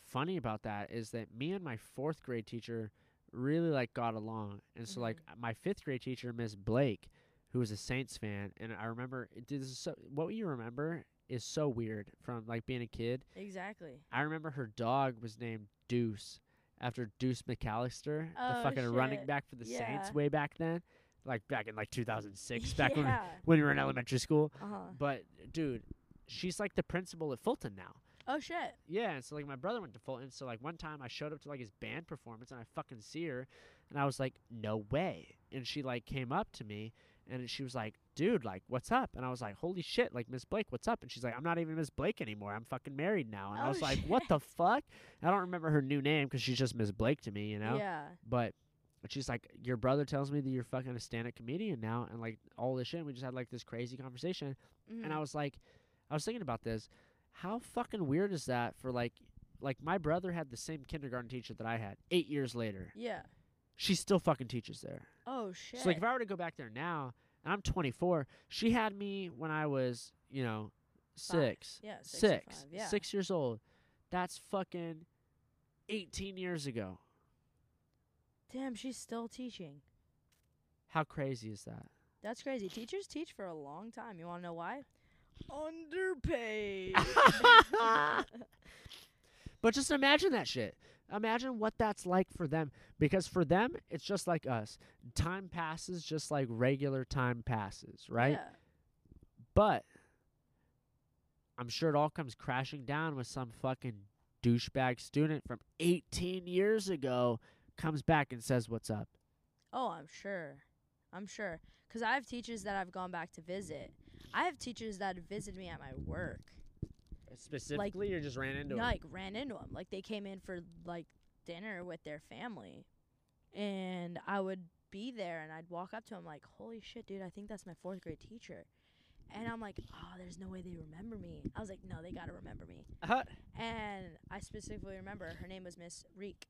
A: funny about that is that me and my fourth grade teacher really like got along, and so like my fifth grade teacher, Miss Blake, who was a Saints fan, and I remember this is so what you remember is so weird from like being a kid.
B: exactly.
A: I remember her dog was named Deuce after Deuce McAllister, the
B: Oh,
A: fucking running back for the Saints way back then, like back in like 2006, back when
B: yeah.
A: when we were in elementary school.
B: Uh huh.
A: But dude, she's like the principal at Fulton now.
B: Oh shit.
A: Yeah, and so like my brother went to Fulton, so like one time I showed up to like his band performance and I fucking see her, and I was like, no way, and she like came up to me and she was like, dude, like what's up? And I was like, holy shit, like Miss Blake, what's up? And she's like, I'm not even Miss Blake anymore. I'm fucking married now. And I
B: Oh,
A: was like, what the fuck? I don't remember her new name because she's just Miss Blake to me, you know.
B: Yeah.
A: But she's like, your brother tells me that you're fucking a stand-up comedian now, and like all this shit. And we just had like this crazy conversation.
B: Mhm.
A: And I was like, I was thinking about this. How fucking weird is that for like, like my brother had the same kindergarten teacher that I had eight years later.
B: yeah.
A: She still fucking teaches there.
B: Oh shit.
A: So like, if I were to go back there now, and I'm 24. She had me when I was, you know,
B: Five.
A: six,
B: Yeah, six
A: six,
B: five, yeah.
A: six years old. That's fucking 18 years ago.
B: Damn, she's still teaching.
A: How crazy is that?
B: That's crazy. Teachers teach for a long time. You want to know why? Underpaid.
A: But just imagine that shit. Imagine what that's like for them. Because for them, it's just like us. Time passes just like regular time passes, right?
B: Yeah.
A: But I'm sure it all comes crashing down with some fucking douchebag student from 18 years ago comes back and says, What's up?
B: Oh, I'm sure. I'm sure. Because I have teachers that I've gone back to visit. I have teachers that have visited me at my work.
A: Specifically, like, or just ran into him?
B: like ran into them. Like they came in for like dinner with their family, and I would be there and I'd walk up to him like, "Holy shit, dude! I think that's my fourth grade teacher." And I'm like, "Oh, there's no way they remember me." I was like, "No, they gotta remember me."
A: Uh, huh.
B: And I specifically remember her name was Miss Reek,
A: Uh-huh.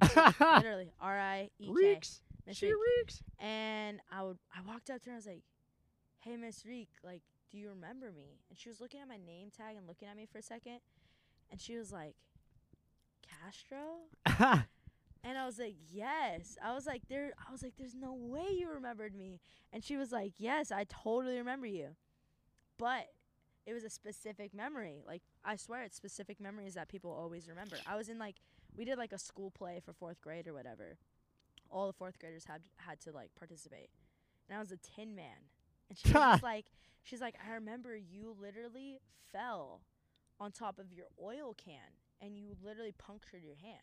B: Literally R I E K.
A: Reeks.
B: Miss
A: She
B: Reek.
A: reeks.
B: And I would I walked up to her and I was like, "Hey, Miss Reek, like, do you remember me?" And she was looking at my name tag and looking at me for a second, and she was like, "Castro?" And I was like, "Yes." I was like, "There." I was like, "There's no way you remembered me." And she was like, "Yes, I totally remember you." But it was a specific memory. Like I swear, it's specific memories that people always remember. I was in like we did like a school play for fourth grade or whatever. All the fourth graders had had to like participate, and I was a Tin Man. And she was like, she's like, I remember you literally fell on top of your oil can and you literally punctured your hand.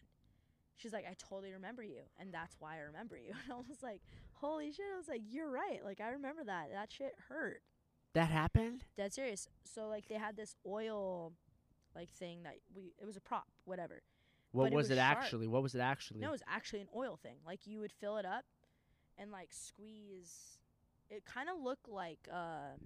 B: She's like, I totally remember you, and that's why I remember you. And I was like, holy shit! I was like, you're right. Like I remember that. That shit hurt.
A: that happened?
B: Dead serious. So like they had this oil, like thing that we. It was a prop, whatever.
A: What
B: But it
A: was,
B: was
A: it actually? What was it actually?
B: No, it was actually an oil thing. Like you would fill it up, and like squeeze. It kind of looked like uh,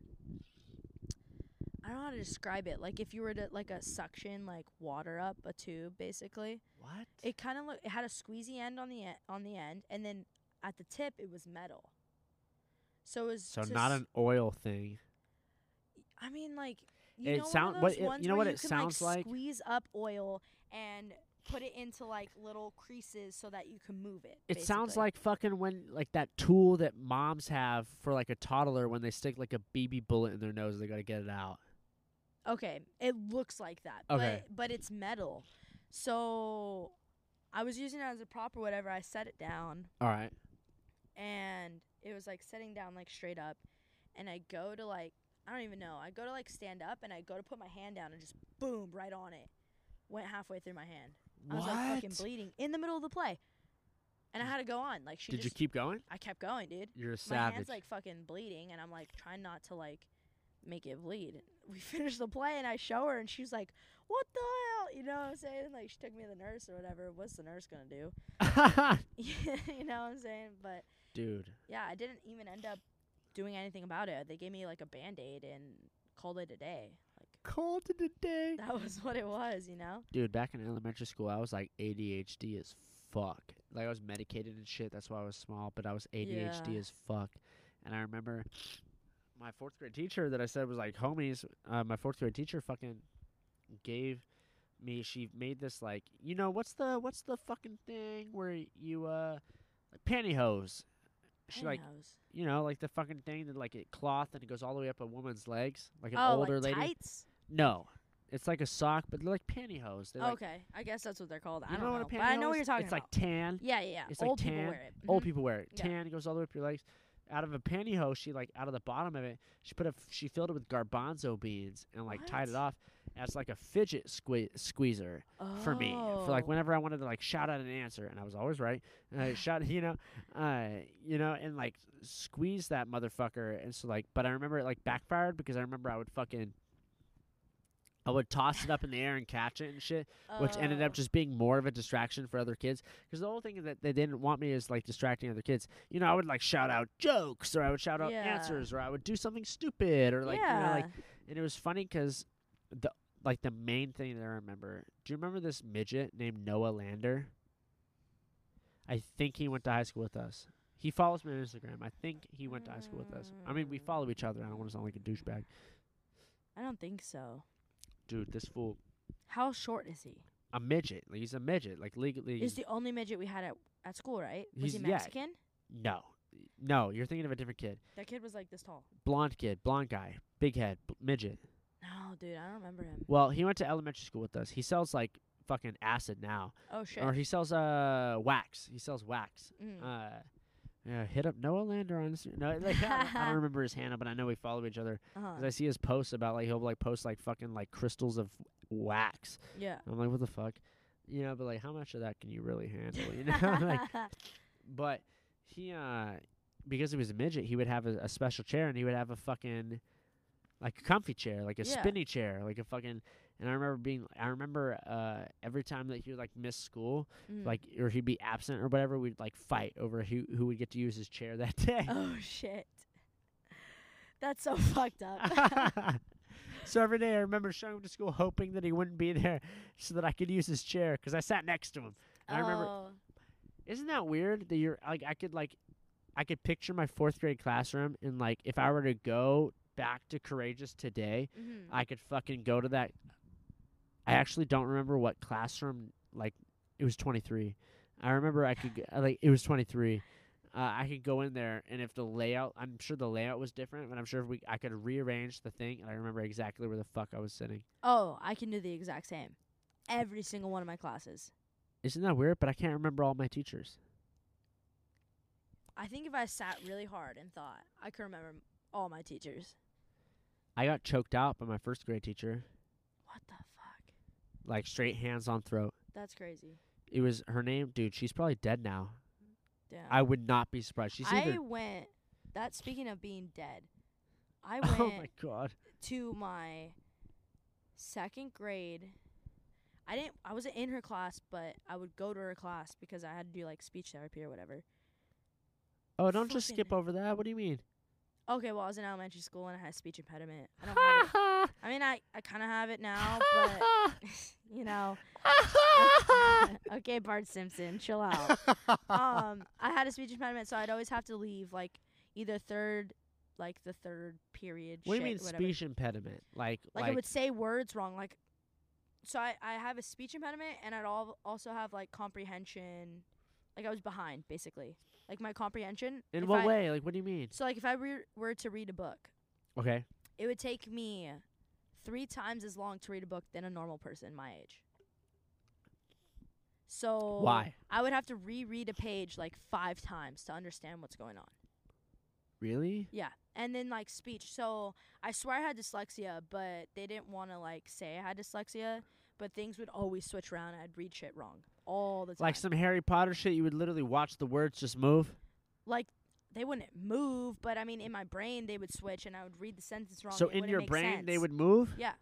B: I don't know how to describe it. Like if you were to like a suction like water up a tube, basically.
A: what?
B: It kind of looked. It had a squeezy end on the e- on the end, and then at the tip it was metal. So it was.
A: so not an oil thing.
B: I mean, like you
A: It
B: know,
A: sound-
B: one of those
A: it-
B: ones
A: you know
B: where
A: what
B: you
A: it
B: can,
A: sounds like?
B: Squeeze up oil and put it into like little creases so that you can move it.
A: It sounds like fucking when like that tool that moms have for like a toddler when they stick like a BB bullet in their nose, they gotta get it out.
B: Okay, it looks like that.
A: Okay.
B: But but it's metal. So I was using it as a prop or whatever. I set it down
A: All right.
B: and it was like setting down like straight up and I go to like I don't even know. I go to like stand up and I go to put my hand down and just boom right on it. Went halfway through my hand. I was like fucking bleeding in the middle of the play. And I had to go on. Like she
A: Did you
B: just
A: keep going?
B: I kept going, dude.
A: You're a
B: My
A: savage.
B: hand's like fucking bleeding, and I'm like trying not to like make it bleed. We finished the play, and I show her, and she's like, "What the hell?" You know what I'm saying? Like she took me to the nurse or whatever. What's the nurse gonna do? you know what I'm saying? But
A: Dude.
B: yeah, I didn't even end up doing anything about it. They gave me like a band aid and called it a day. Like
A: Called it a day.
B: that was what it was, you know?
A: Dude, back in elementary school, I was like ADHD as fuck. Like I was medicated and shit. That's why I was small, but I was ADHD
B: Yeah.
A: as fuck. And I remember my fourth grade teacher that I said was like homies. Uh, my fourth grade teacher fucking gave me. She made this like you know what's the what's the fucking thing where you uh like pantyhose. She like you know like the fucking thing that like it cloth and it goes all the way up a woman's legs like an
B: oh,
A: older
B: like
A: lady.
B: tights?
A: No, it's like a sock, but they're like pantyhose. They're like
B: okay, I guess that's what they're called. I don't
A: know what a pantyhose.
B: but I know what you're talking about.
A: it's
B: about.
A: like tan.
B: yeah, yeah, yeah.
A: it's like
B: Old people
A: tan.
B: wear it.
A: Old
B: Mhm.
A: people wear it.
B: Yeah.
A: Tan goes all the way up your legs. Out of a pantyhose, she like out of the bottom of it, she put a f- she filled it with garbanzo beans and like tied it
B: What?
A: off as like a fidget sque- squeezer for me. For like
B: Oh.
A: whenever I wanted to like shout out an answer, and I was always right. And I shout, you know, uh, you know, and like squeeze that motherfucker. And so like, but I remember it like backfired because I remember I would fucking. I would toss it up in the air and catch it and shit which ended
B: Oh.
A: up just being more of a distraction for other kids. Because the whole thing that they didn't want me is like distracting other kids. You know, I would like shout out jokes, or I would shout out
B: Yeah.
A: answers, or I would do something stupid, or like
B: yeah.
A: you know, like. And it was funny because the like the main thing that I remember. Do you remember this midget named Noah Lander? I think he went to high school with us. He follows me on Instagram. I think he went to high school with us. I mean, we
B: Mm.
A: follow each other. I don't want to sound like a douchebag,
B: I don't think so.
A: Dude. This fool,
B: How short is he?
A: a midget. Like, he's a midget. Like legally,
B: He's the only midget we had at at school, right? Was
A: He's-
B: he
A: yeah.
B: Mexican?
A: no, no. You're thinking of a different kid.
B: That kid was like this tall.
A: Blonde kid, blonde guy, big head, b- midget.
B: No, dude, I don't remember him.
A: Well, he went to elementary school with us. He sells like fucking acid now,
B: Oh shit.
A: or he sells uh wax. He sells wax.
B: Mm.
A: Uh, yeah, hit up Noah Lander on Instagram. No, like I, don't, I don't remember his handle, but I know we follow each other.
B: uh-huh.
A: 'Cause I see his posts about like he'll like post like fucking like crystals of wax.
B: Yeah.
A: I'm like, what the fuck, you know? But like, how much of that can you really handle? You know, like, but he uh, because he was a midget, he would have a, a special chair, and he would have a fucking like a comfy chair, like a
B: Yeah.
A: spinny chair, like a fucking. And I remember being, I remember uh, every time that he would like miss school,
B: Mm.
A: like or he'd be absent or whatever, we'd like fight over who who would get to use his chair that day.
B: Oh shit. That's so fucked up.
A: so every day I remember showing him to school, hoping that he wouldn't be there, so that I could use his chair because I sat next to him. And I remember,
B: Oh,
A: isn't that weird that you're like I could like, I could picture my fourth grade classroom and like if I were to go back to Courreges today,
B: mhm.
A: I could fucking go to that. I actually don't remember what classroom. Like it was 23. I remember I could g- uh, like it was 23. Uh, I could go in there and if the layout, I'm sure the layout was different, but I'm sure if we I could rearrange the thing and I remember exactly where the fuck I was sitting.
B: oh, I can do the exact same. Every single one of my classes.
A: Isn't that weird? But I can't remember all my teachers.
B: I think if I sat really hard and thought, I could remember all my teachers.
A: I got choked out by my first grade teacher,
B: What the fuck?
A: Like straight hands on throat.
B: That's crazy.
A: It was her name, dude. She's probably dead now.
B: Damn.
A: I would not be surprised. She's
B: I went. That speaking of being dead, I went.
A: Oh my god.
B: to my second grade. I didn't. I wasn't in her class, but I would go to her class because I had to do like speech therapy or whatever.
A: Oh, don't just skip over that. What do you mean?
B: Okay, well, I was in elementary school and I had a speech impediment. I don't have. I mean, I I kind of have it now, but you know. okay, Bart Simpson, chill out. um, I had a speech impediment, so I'd always have to leave like either third, like the third period.
A: what do you mean
B: whatever.
A: speech impediment? Like,
B: Like,
A: like,
B: I would say words wrong. Like, so I I have a speech impediment, and I'd all also have like comprehension. Like I was behind, basically. Like my comprehension.
A: in what
B: I-
A: way? Like, what do you mean?
B: So like if I re- were to read a book,
A: Okay.
B: It would take me three times as long to read a book than a normal person my age. So
A: Why?
B: I would have to reread a page like five times to understand what's going on.
A: Really?
B: Yeah. And then like speech. So I swear I had dyslexia, but they didn't want to like say I had dyslexia, but things would always switch around I'd read shit wrong all the time.
A: Like some Harry Potter shit, you would literally watch the words just move.
B: like they wouldn't move, but I mean in my brain they would switch and I would read the sentence wrong.
A: so in your brain, they would move.
B: Yeah.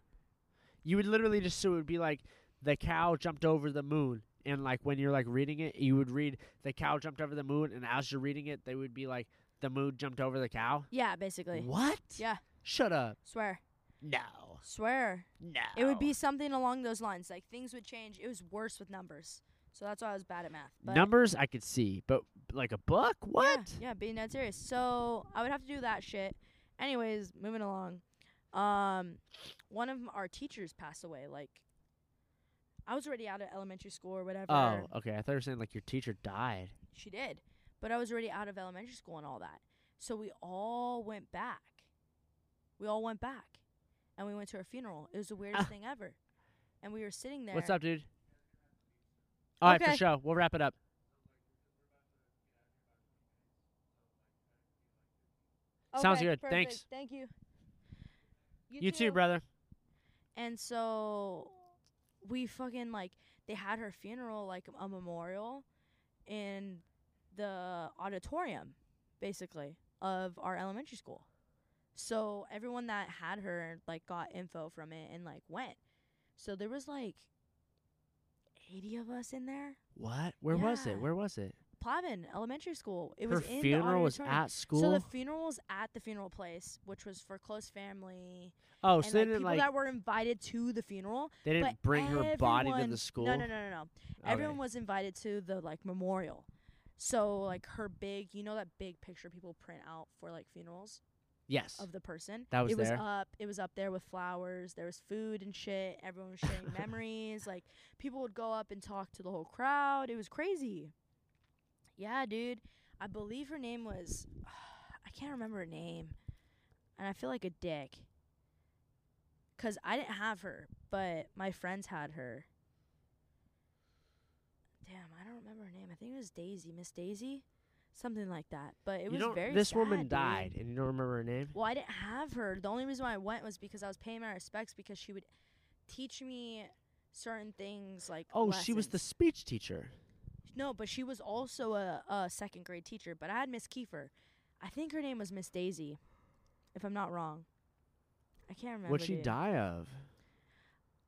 A: You would literally just so it would be like the cow jumped over the moon, and like when you're like reading it, you would read the cow jumped over the moon, and as you're reading it, they would be like the moon jumped over the cow.
B: Yeah, basically.
A: What?
B: Yeah.
A: Shut up.
B: Swear.
A: No.
B: Swear.
A: No.
B: It would be something along those lines. Like things would change. It was worse with numbers. So that's why I was bad at math. But
A: numbers. I could see, but like a book, what?
B: Yeah, being dead serious. So I would have to do that shit. Anyways, moving along. Um, one of our teachers passed away. Like, I was already out of elementary school or whatever.
A: Oh, okay. I thought you were saying like your teacher died.
B: She did, but I was already out of elementary school and all that. So we all went back. We all went back, and we went to her funeral. It was the weirdest
A: Ah.
B: thing ever. And we were sitting there.
A: What's up, dude? All right, for sure. We'll wrap it up. Sounds good.
B: perfect.
A: Thanks.
B: Thank you.
A: You too, brother.
B: And so we fucking like they had her funeral like a memorial in the auditorium basically of our elementary school. So everyone that had her like got info from it and like went. So there was like 80 of us in there.
A: What? Where was
B: Yeah.
A: it? Where was it?
B: Plavan Elementary School. It
A: Her
B: was in the
A: funeral was
B: auditorium.
A: at school.
B: So the funeral was at the funeral place, which was for close family
A: oh,
B: and
A: so they
B: like
A: didn't
B: people
A: like
B: that were invited to the funeral.
A: they didn't
B: but
A: bring her body to
B: everyone-
A: the school.
B: No, no, no, no, no.
A: Okay.
B: Everyone was invited to the like memorial. So like her big, you know that big picture people print out for like funerals
A: Yes.
B: of the person.
A: That was
B: it was up. It was up there with flowers. There was food and shit. Everyone was sharing memories. Like people would go up and talk to the whole crowd. It was crazy. Yeah, dude. I believe her name was I can't remember her name. And I feel like a dick. Cuz I didn't have her, but my friends had her. Damn, I don't remember her name. I think it was Daisy, Miss Daisy, something like that. But it
A: you
B: was very
A: This
B: sad,
A: woman
B: dude.
A: died, and you don't remember her name.
B: Well, I didn't have her. The only reason why I went was because I was paying my respects because she would teach me certain things like
A: Oh, she was the speech teacher.
B: no, but she was also a, a second grade teacher. But I had Miss Kiefer. I think her name was Miss Daisy, if I'm not wrong. I can't remember.
A: What'd she
B: dude.
A: die of?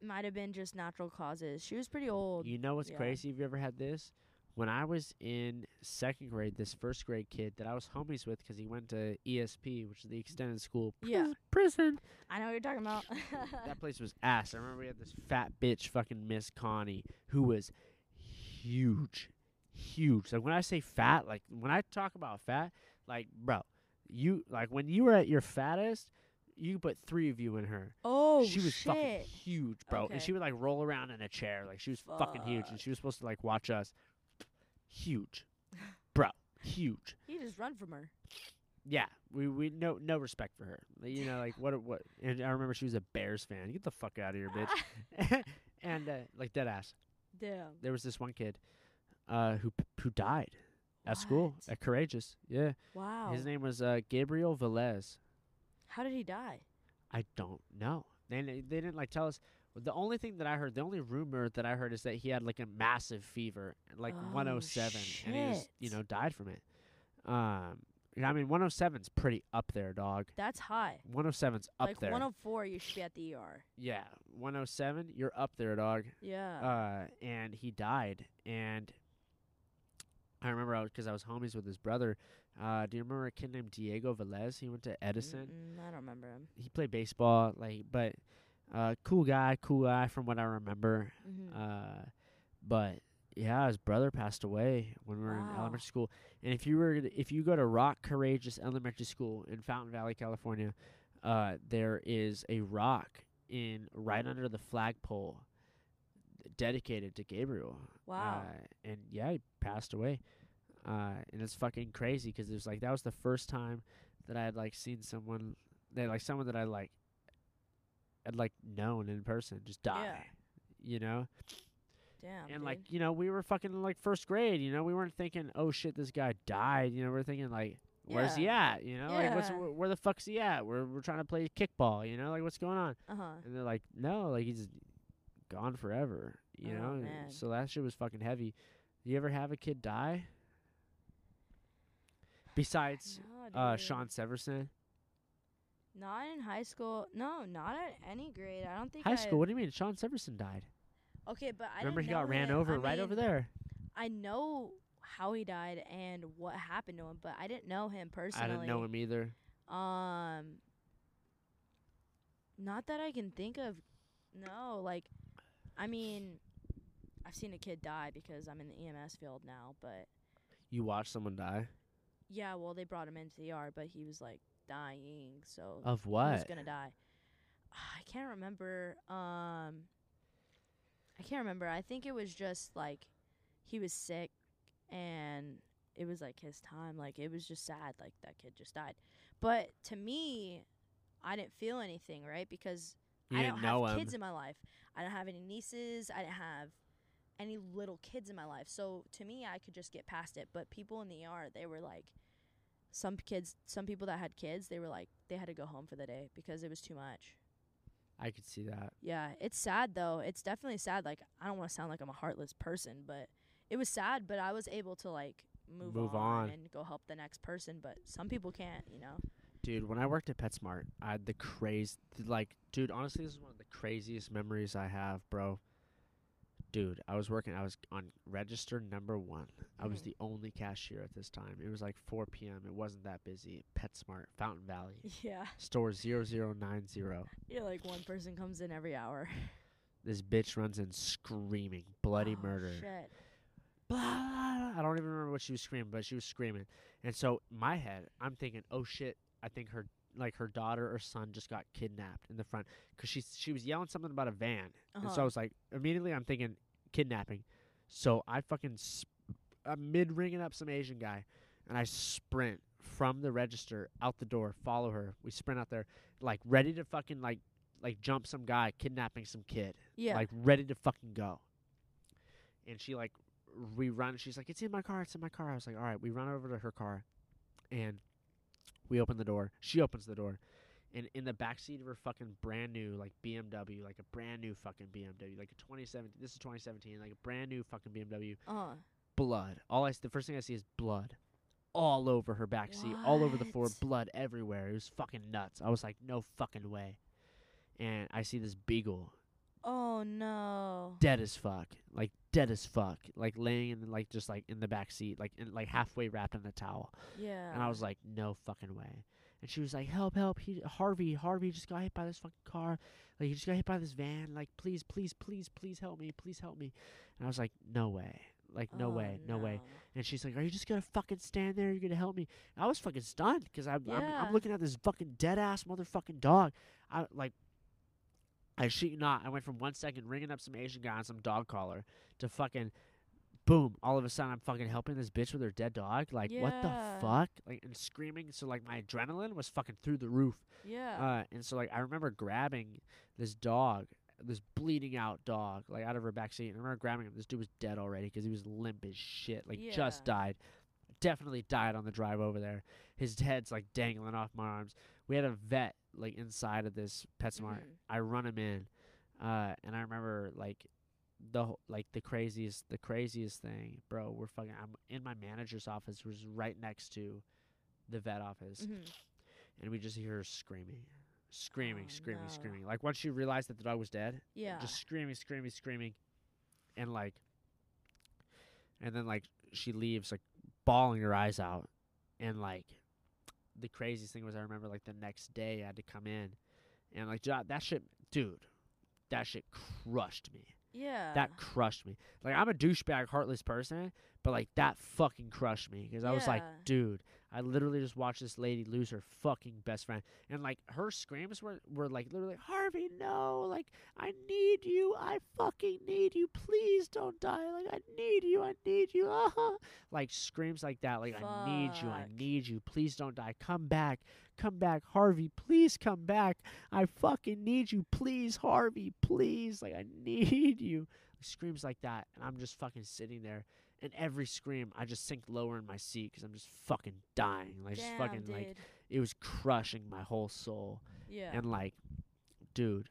B: Might have been just natural causes. She was pretty old.
A: You know what's
B: yeah.
A: crazy? Have you ever had this? When I was in second grade, this first grade kid that I was homies with because he went to ESP, which is the extended school
B: Yeah.
A: prison.
B: I know what you're talking about.
A: that place was ass. I remember we had this fat bitch, fucking Miss Connie, who was huge, huge. Like when I say fat, like when I talk about fat, like bro, you like when you were at your fattest, you put three of you in her.
B: oh
A: she was
B: shit!
A: fucking huge, bro,
B: Okay.
A: and she would like roll around in a chair, like she was fucking huge, and she was supposed to like watch us. Huge, bro, huge.
B: You just run from her.
A: Yeah, we we no no respect for her. You know, like what what? And I remember she was a Bears fan. Get the fuck out of here, bitch. and uh, like dead ass.
B: Damn.
A: There was this one kid, uh, who who died at school at Courreges. Yeah,
B: Wow.
A: his name was uh, Gabriel Velez.
B: How did he die?
A: I don't know. They they didn't like tell us. The only thing that I heard, the only rumor that I heard is that he had like a massive fever, like
B: Oh,
A: 107, and he was you know died from it. Um, I mean 107's pretty up there, dog.
B: That's high.
A: 107's up
B: like
A: there.
B: 104, you should be at the ER.
A: yeah, 107, you're up there, dog.
B: Yeah.
A: Uh, and he died, and I remember because I was homies with his brother. Uh, do you remember a kid named Diego Velez? He went to Edison.
B: Mm-mm, I don't remember him.
A: He played baseball, like, but uh, cool guy, cool guy from what I remember.
B: Mm-hmm.
A: Uh, but yeah, his brother passed away when we were in elementary school. And if you were if you go to Rock Courreges Elementary School in Fountain Valley, California, uh, there is a rock in right under the flagpole dedicated to Gabriel.
B: wow.
A: Uh, and yeah, he passed away. Uh, and it's fucking crazy 'cause it was like that was the first time that I had like seen someone that like someone that I like had like known in person just die.
B: Yeah.
A: You know?
B: Damn.
A: and
B: dude.
A: like you know we were fucking in like first grade you know we weren't thinking oh shit this guy died you know we're thinking like where's he at you know yeah. like what's wh- where the fuck's he at we're we're trying to play kickball you know like what's going on
B: Uh huh.
A: and they're like no like he's gone forever you
B: Oh,
A: know
B: man.
A: so that shit was fucking heavy you ever have a kid die besides
B: No,
A: uh. Sean Severson
B: Not in high school. No, not at any grade. I don't think.
A: high
B: I-
A: school what do you mean Sean Severson died
B: Okay, but I
A: remember he got ran
B: him.
A: over
B: I
A: right over there
B: I know how he died and what happened to him, but I didn't know him personally.
A: I didn't know him either
B: Um, not that I can think of. No, like, I mean, I've seen a kid die because I'm in the EMS field now, but
A: you watched someone die
B: yeah, well, they brought him into the ER, but he was like dying, so
A: of
B: he was gonna die. I can't remember. Um, I can't remember. I think it was just like he was sick, and it was like his time. Like it was just sad. Like that kid just died. But to me, I didn't feel anything, right? Because
A: you
B: I don't
A: know
B: have
A: him
B: kids in my life. I don't have any nieces. I didn't have any little kids in my life. So to me, I could just get past it. But people in the ER, they were like, some kids, some people that had kids, they were like, they had to go home for the day because it was too much.
A: I could see that
B: Yeah, it's sad though. It's definitely sad. Like I don't want to sound like I'm a heartless person, but it was sad. But I was able to like move,
A: Move
B: on,
A: on.
B: and go help the next person. But some people can't, you know.
A: Dude, when I worked at PetSmart, I had the craze. Like, dude, honestly, this is one of the craziest memories I have, bro. Dude, I was working. I was on register number one. I was
B: Mhm.
A: the only cashier at this time. It was like 4 p.m. It wasn't that busy. PetSmart, Fountain Valley,
B: Yeah,
A: store 0090.
B: you're like one person comes in every hour.
A: This bitch runs in screaming, bloody
B: Oh,
A: murder.
B: Shit.
A: blah, blah, blah. I don't even remember what she was screaming, but she was screaming. And so my head, I'm thinking, oh shit, I think her like her daughter or son just got kidnapped in the front because she she was yelling something about a van, and so I
B: Uh-huh.
A: was like, immediately I'm thinking kidnapping. So I fucking sp- I'm mid ringing up some Asian guy, and I sprint from the register out the door, follow her. We sprint out there, like ready to fucking like like jump some guy kidnapping some kid
B: Yeah.
A: like ready to fucking go. And she like we run. She's like, "It's in my car. It's in my car." I was like, "All right." We run over to her car, and we open the door. She opens the door, and in the back seat of her fucking brand new like BMW, like a brand new fucking BMW, like a 2017. This is 2017, like a brand new fucking BMW.
B: uh.
A: Blood. All I the first thing I see is blood. All over her back seat, all over the floor, blood everywhere. It was fucking nuts. I was like, no fucking way. And I see this beagle
B: Oh no.
A: dead as fuck, like dead as fuck, like laying in like just like in the back seat, like in, like halfway wrapped in a towel.
B: Yeah.
A: And I was like, no fucking way. And she was like, help, help, he Harvey, Harvey just got hit by this fucking car, like he just got hit by this van, like please, please, please, please help me, please help me. And I was like, no way, like no
B: Oh,
A: way, no way. And she's like, "Are you just gonna fucking stand there? You're gonna help me?" And I was fucking stunned because I'm, I'm I'm looking at this fucking dead ass motherfucking dog. I like, I shit you not. I went from one second ringing up some Asian guy on some dog collar to fucking, boom! All of a sudden, I'm fucking helping this bitch with her dead dog. Like, what the
B: Yeah.
A: fuck? Like, and screaming. So like, my adrenaline was fucking through the roof.
B: Yeah.
A: Uh, and so like I remember grabbing this dog, this bleeding out dog, like out of her backseat. And I remember grabbing him. This dude was dead already because he was limp as shit, like just
B: Yeah.
A: died. Definitely died on the drive over there. His head's like dangling off my arms. We had a vet like inside of this PetSmart.
B: Mhm.
A: I run him in, uh, and I remember like the like the craziest the craziest thing, bro. We're fucking. I'm in my manager's office, which is right next to the vet office
B: Mhm.
A: and we just hear her screaming, screaming,
B: Oh,
A: screaming,
B: no.
A: screaming. Like once she realized that the dog was dead,
B: Yeah.
A: just screaming, screaming, screaming, and like, and then like she leaves like bawling her eyes out, and like, the craziest thing was I remember like the next day I had to come in, and like that shit, dude, that shit crushed me.
B: yeah.
A: That crushed me. Like I'm a douchebag, heartless person, but like that fucking crushed me because I was like, dude, I literally just watched this lady lose her fucking best friend, and like her screams were were like literally, Harvey, no, like I need you, I fucking need you, please don't die, like I need you, I need you, uh-huh. like screams like that, like I need you, I need you, please don't die, come back, come back, Harvey, please come back, I fucking need you, please, Harvey, please, like I need you, screams like that, and I'm just fucking sitting there. And every scream, I just sink lower in my seat because I'm just fucking dying. Like, just fucking,
B: dude.
A: like, it was crushing my whole soul.
B: yeah.
A: And, like, dude,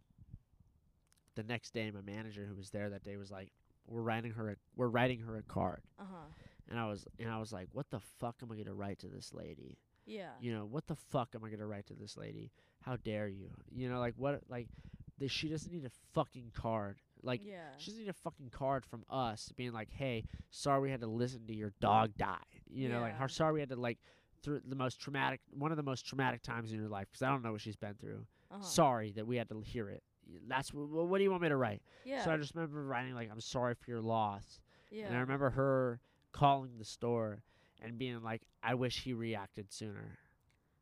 A: the next day, my manager who was there that day was like, we're writing her a, we're writing her a card.
B: uh huh.
A: And I was, and I was like, what the fuck am I going to write to this lady?
B: Yeah.
A: You know, what the fuck am I going to write to this lady? How dare you? You know, like, what, like, the, she doesn't need a fucking card. Like,
B: yeah.
A: she doesn't need a fucking card from us being like, "Hey, sorry we had to listen to your dog die." You know, like, how sorry we had to like through the most traumatic, one of the most traumatic times in your life, because I don't know what she's been through.
B: uh-huh.
A: Sorry that we had to hear it. That's what. What do you want me to write?
B: Yeah.
A: So I just remember writing like, "I'm sorry for your loss,"
B: yeah.
A: and I remember her calling the store and being like, "I wish he reacted sooner,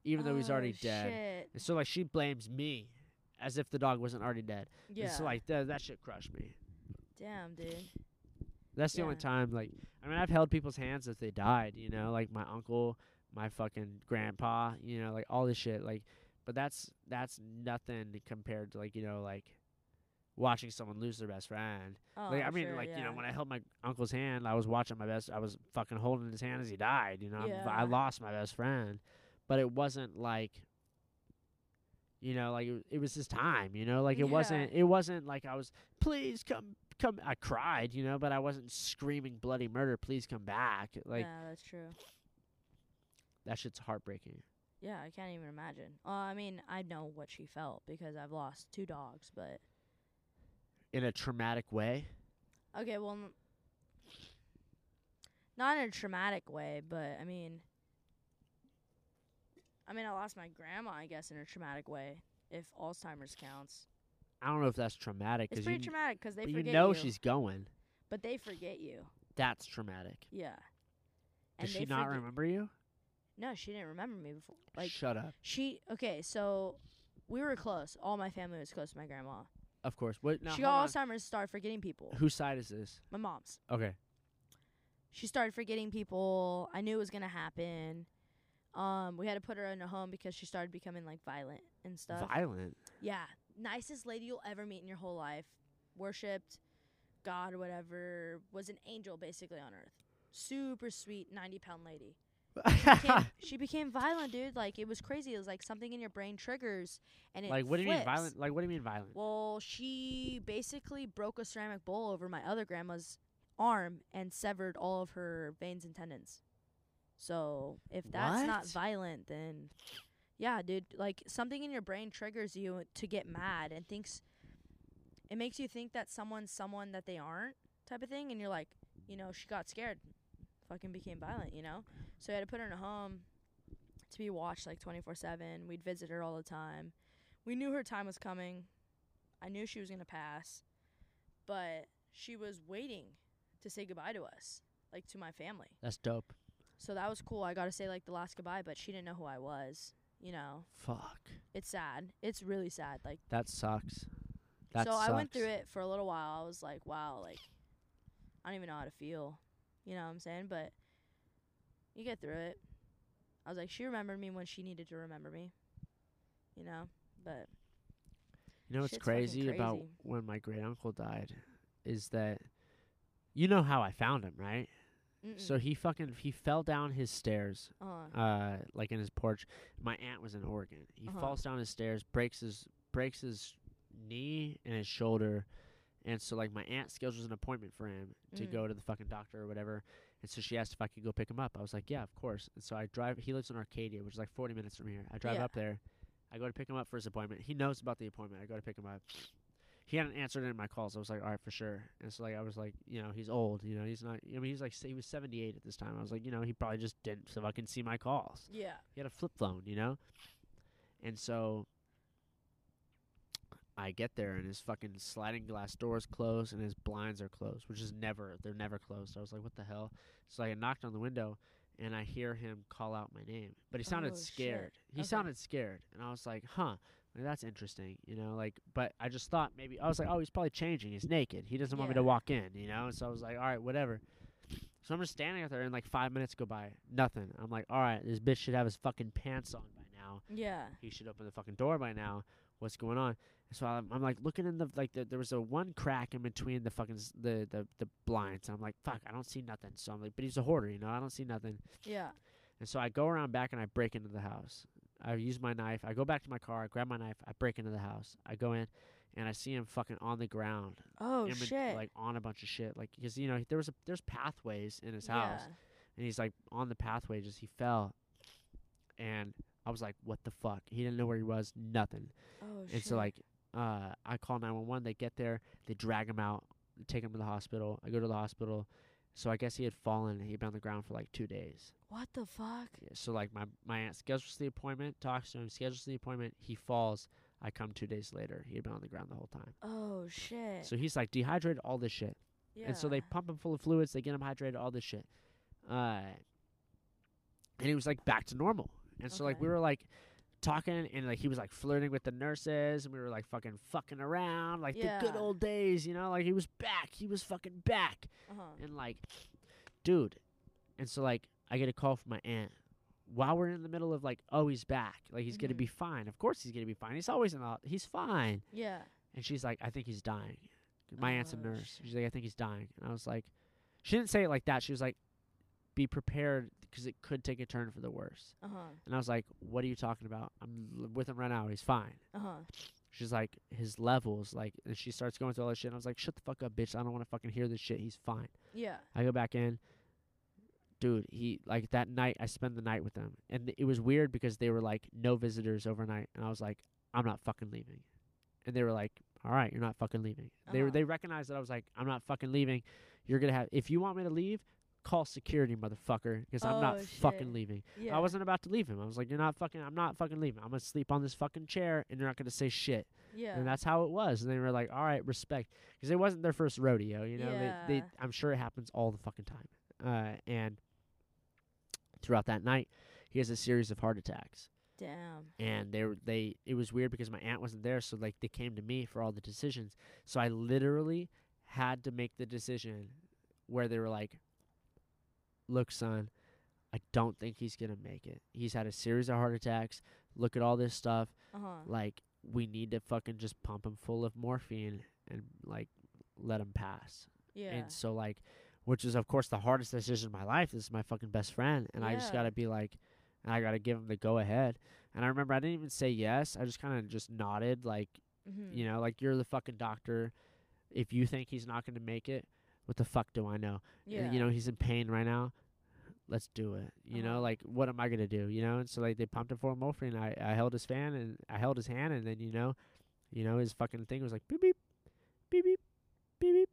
A: even though he's already
B: Oh,
A: dead."
B: Shit.
A: And so like she blames me, as if the dog wasn't already dead.
B: Yeah.
A: so like that, that shit crushed me.
B: Damn, dude.
A: That's the only time, like, I mean, I've held people's hands if they died, you know, like my uncle, my fucking grandpa, you know, like all this shit, like, but that's that's nothing compared to like, you know, like watching someone lose their best friend.
B: Oh,
A: like, I mean,
B: sure,
A: like, you know, when I held my uncle's hand, I was watching my best, I was fucking holding his hand as he died, you know, I'm- I lost my best friend, but it wasn't like. You know, like it, it was his time. You know, like it
B: Yeah.
A: wasn't. It wasn't like I was. Please come come I cried, you know, but I wasn't screaming bloody murder, please come back. Like
B: yeah, that's true.
A: that shit's heartbreaking.
B: Yeah, I can't even imagine. Uh, I mean, I know what she felt because I've lost two dogs, but
A: In a traumatic way.
B: okay, well, not in a traumatic way, but I mean, I mean, I lost my grandma, I guess, in a traumatic way, if Alzheimer's counts.
A: I don't know if that's traumatic
B: It's
A: because
B: pretty
A: you,
B: traumatic 'cause they
A: but you
B: forget
A: know
B: you,
A: she's going.
B: but they forget you.
A: That's traumatic.
B: Yeah.
A: Does she not
B: forget-
A: remember you?
B: No, she didn't remember me before. Like
A: Shut up.
B: she okay, so we were close. All my family was close to my grandma.
A: Of course. What? Now,
B: she got. Alzheimer's, started forgetting people.
A: Whose side is this?
B: My mom's.
A: Okay.
B: She started forgetting people. I knew it was gonna happen. Um, we had to put her in a home because she started becoming like violent and stuff.
A: Violent.
B: Yeah, nicest lady you'll ever meet in your whole life. Worshipped God or whatever. Was an angel basically on earth. Super sweet, ninety pound lady. Became, she became violent, dude. Like it was crazy. It was like something in your brain triggers, and it
A: like what do you mean violent? Like what do you mean violent?
B: Well, she basically broke a ceramic bowl over my other grandma's arm and severed all of her veins and tendons. So if that's not violent, then yeah, dude. Like something in your brain triggers you to get mad and thinks it makes you think that someone's someone that they aren't, type of thing. And you're like, you know, she got scared, fucking became violent, you know. So I had to put her in a home to be watched like 24 seven. We'd visit her all the time. We knew her time was coming. I knew she was gonna pass, but she was waiting to say goodbye to us, like to my family.
A: That's dope.
B: So that was cool. I got to say like the last goodbye, but she didn't know who I was. You know,
A: Fuck.
B: it's sad. It's really sad. Like
A: That sucks. That
B: so I went through it for a little while. I was like, wow, like I don't even know how to feel. You know what I'm saying? But you get through it. I was like, she remembered me when she needed to remember me. You know, but
A: You know what's
B: fucking
A: crazy, about when my great uncle died is that you know how I found him, right? So he fucking he fell down his stairs,
B: uh,
A: uh, like in his porch. My aunt was in Oregon. He
B: Uh-huh.
A: falls down his stairs, breaks his breaks his knee and his shoulder, and so like my aunt schedules an appointment for him to
B: Mm.
A: go to the fucking doctor or whatever. And so she asked if I could go pick him up. I was like, yeah, of course. And so I drive. He lives in Arcadia, which is like 40 minutes from here. I drive
B: Yeah.
A: up there. I go to pick him up for his appointment. He knows about the appointment. I go to pick him up. He hadn't answered any of my calls. I was like, all right, for sure. And so like I was like, you know, he's old. You know, he's not. I mean, he's like he was 78 at this time. I was like, you know, he probably just didn't fucking see my calls.
B: yeah,
A: He had a flip phone, you know? And so I get there and his fucking sliding glass doors closed and his blinds are closed, which is never they're never closed. I was like, what the hell? So I knocked on the window and I hear him call out my name. But he sounded
B: Oh, shit.
A: scared. He
B: Okay.
A: sounded scared. And I was like, huh. Like, that's interesting, you know, like but I just thought maybe I was like, Oh, he's probably changing, he's naked. He doesn't want me to
B: Yeah.
A: walk in, you know? And so I was like, All right, whatever. So I'm just standing out there and like five minutes go by. Nothing. I'm like, all right, this bitch should have his fucking pants on by now.
B: yeah,
A: He should open the fucking door by now. What's going on? So I'm, I'm like looking in the like the, there was a one crack in between the fucking s- the the the blinds. I'm like, fuck, I don't see nothing. So I'm like, but he's a hoarder, you know. I don't see nothing.
B: yeah.
A: And so I go around back and I break into the house. I use my knife. I go back to my car. I grab my knife. I break into the house. I go in, and I see him fucking on the ground,
B: Oh shit.
A: like on a bunch of shit. Like because you know there was a there's pathways in his house
B: Yeah.
A: and he's like on the pathway just he fell and i was like what the fuck he didn't know where he was nothing
B: Oh
A: and
B: shit.
A: so like uh i call 911 they get there they drag him out take him to the hospital i go to the hospital so i guess he had fallen and he'd been on the ground for like two days
B: what the fuck?
A: Yeah, so like my my aunt schedules the appointment talks to him schedules the appointment he falls i come two days later he had been on the ground the whole time
B: Oh shit.
A: so he's like dehydrated all this shit
B: yeah.
A: and so they pump him full of fluids, they get him hydrated, all this shit. Uh, and he was like back to normal. And so like we were like talking and like he was like flirting with the nurses and we were like fucking fucking around like the good old days, you know, like he was back. He was fucking back.
B: Uh-huh.
A: And like dude. And so like I get a call from my aunt while we're in the middle of like, oh, he's back. Like he's gonna
B: Mhm.
A: be fine. Of course he's gonna be fine. He's always in the he's fine.
B: Yeah.
A: And she's like, I think he's dying. My aunt's a
B: Oh,
A: nurse. She's like, I think he's dying. And I was like, she didn't say it like that. She was like, be prepared because it could take a turn for the worse.
B: Uh huh.
A: And I was like, what are you talking about? I'm with him right now. He's fine.
B: Uh huh.
A: She's like, his levels, like, and she starts going through all this shit. And I was like, shut the fuck up, bitch. I don't want to fucking hear this shit. He's fine.
B: Yeah.
A: I go back in. Dude, he, like, that night, I spent the night with them. And it was weird because they were like, no visitors overnight. And I was like, I'm not fucking leaving. And they were like, all right, you're not fucking leaving. They were
B: Uh-huh.
A: they recognized that I was like, I'm not fucking leaving. You're gonna have if you want me to leave, call security, motherfucker, because I'm not
B: Oh,
A: fucking leaving.
B: Yeah.
A: I wasn't about to leave him. I was like, you're not fucking. I'm not fucking leaving. I'm gonna sleep on this fucking chair, and you're not gonna say shit.
B: Yeah.
A: and that's how it was. And they were like, "All right, respect," because it wasn't their first rodeo. You know, they, they
B: Yeah.
A: I'm sure it happens all the fucking time. Uh, and throughout that night, he has a series of heart attacks.
B: Damn.
A: And they were they it was weird because my aunt wasn't there, so like they came to me for all the decisions. So I literally had to make the decision where they were like, "Look, son, I don't think he's gonna make it. He's had a series of heart attacks. Look at all this stuff."
B: Uh huh.
A: like we need to fucking just pump him full of morphine and like let him pass.
B: Yeah.
A: And so like which is of course the hardest decision of my life. This is my fucking best friend and I just got to be like and I got to give him the go ahead. And I remember I didn't even say yes. I just kind of just nodded like,
B: mm-hmm.
A: you know, like you're the fucking doctor. If you think he's not going to make it, what the fuck do I know?
B: Yeah.
A: Uh, You know, he's in pain right now. Let's do it. You know,
B: Uh-huh.
A: like what am I gonna do? You know, and so like they pumped him for of morphine. I I held his fan and I held his hand, and then you know, you know his fucking thing was like beep, beep beep, beep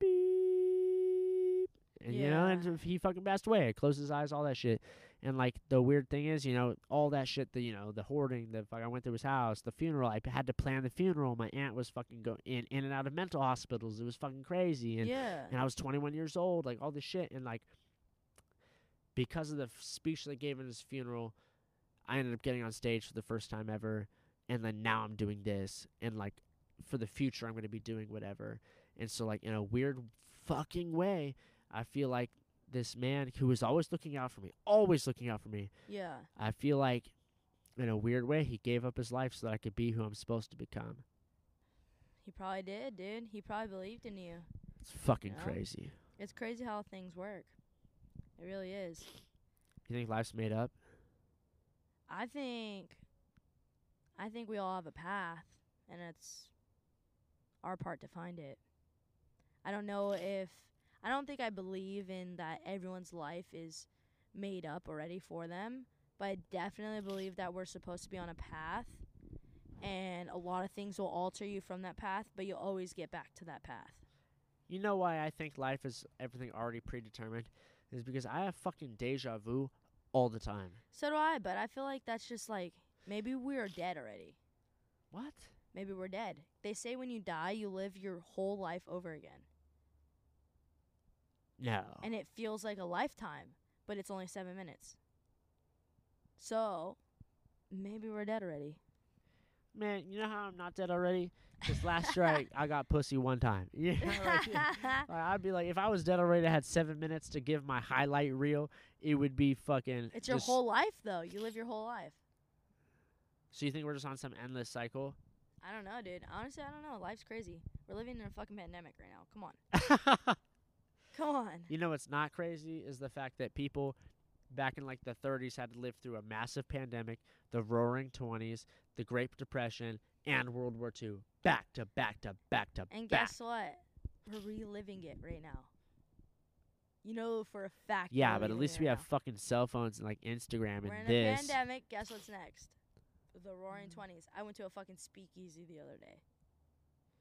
A: beep, and you know, and
B: Yeah.
A: he fucking passed away. I closed his eyes, all that shit. And like the weird thing is, you know, all that shit, the you know, the hoarding, the fuck, I went to his house, the funeral. I had to plan the funeral. My aunt was fucking go in in and out of mental hospitals. It was fucking crazy. And
B: yeah.
A: and I was 21 years old, like all this shit, and like because of the speech they gave at his funeral, I ended up getting on stage for the first time ever, and then now I'm doing this, and like for the future I'm gonna be doing whatever, and so like in a weird fucking way, I feel like this man who was always looking out for me, always looking out for me,
B: yeah.
A: I feel like in a weird way he gave up his life so that I could be who I'm supposed to become.
B: He probably did, dude. He probably believed in you.
A: It's fucking
B: Yeah.
A: crazy.
B: It's crazy how things work. It really is.
A: You think life's made up?
B: I think I think we all have a path and it's our part to find it. I don't know if I don't think I believe in that everyone's life is made up already for them, but I definitely believe that we're supposed to be on a path and a lot of things will alter you from that path, but you'll always get back to that path.
A: You know why I think life is everything already predetermined? Is because I have fucking deja vu all the time.
B: So do I, but I feel like that's just like maybe we're dead already.
A: What?
B: Maybe we're dead. They say when you die, you live your whole life over again.
A: No.
B: And it feels like a lifetime, but it's only seven minutes. So, maybe we're dead already.
A: Man, you know how I'm not dead already? 'Cause last year I, I got pussy one time. Yeah, like, like, I'd be like, if I was dead already, I had seven minutes to give my highlight reel. It would be fucking.
B: it's your whole life, though. You live your whole life.
A: So you think we're just on some endless cycle?
B: I don't know, dude. Honestly, I don't know. Life's crazy. We're living in a fucking pandemic right now. Come on. Come on.
A: You know what's not crazy is the fact that people back in like the 30s had to live through a massive pandemic, the roaring 20s, the Great Depression, and World War II. Back to back to back to
B: And
A: back.
B: And guess what? We're reliving it right now. You know for a fact.
A: Yeah, but at least we
B: right
A: have fucking cell phones and like Instagram
B: We're
A: and
B: in a
A: this.
B: pandemic. Guess what's next? The Roaring mm. Twenties. I went to a fucking speakeasy the other day.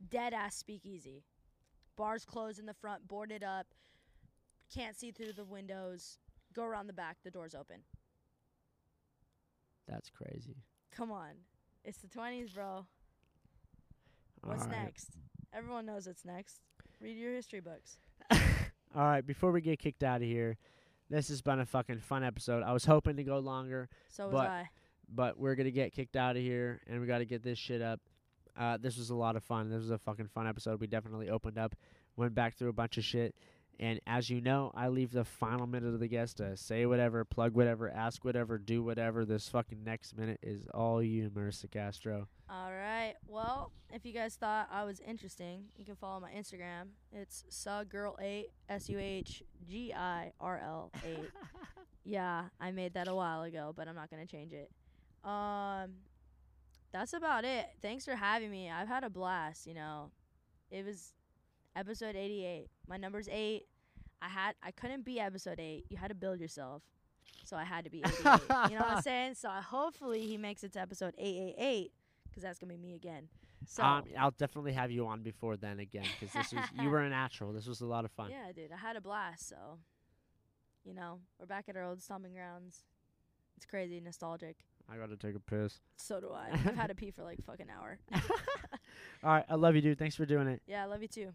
B: Dead ass speakeasy. Bars closed in the front, boarded up. Can't see through the windows. Go around the back. The doors open.
A: That's crazy.
B: Come on, it's the twenties, bro. What's
A: right.
B: next? Everyone knows what's next. Read your history books.
A: All right, before we get kicked out of here, this has been a fucking fun episode. I was hoping to go longer,
B: So was
A: But-
B: I.
A: but we're gonna get kicked out of here, and we got to get this shit up. Uh, this was a lot of fun. This was a fucking fun episode. We definitely opened up, went back through a bunch of shit, and as you know, I leave the final minute of the guest to say whatever, plug whatever, ask whatever, do whatever. This fucking next minute is all you, Marissa Castro.
B: All right. Well, if you guys thought I was interesting, you can follow my Instagram. It's sugirl8 s u h g i r l 8. yeah, I made that a while ago, but I'm not gonna change it. Um, that's about it. Thanks for having me. I've had a blast. You know, it was episode 88. My number's eight. I had I couldn't be episode eight. You had to build yourself, so I had to be 88. you know what I'm saying? So I, hopefully he makes it to episode 888 because that's gonna be me again. So
A: um, I'll definitely have you on before then again because this was you were a natural. This was a lot of fun.
B: yeah, dude, I had a blast. So you know, we're back at our old stomping grounds. It's crazy nostalgic.
A: I gotta take a piss.
B: So do I. I've had to pee for like fucking hour.
A: All right, I love you, dude. Thanks for doing it.
B: Yeah, I love you too.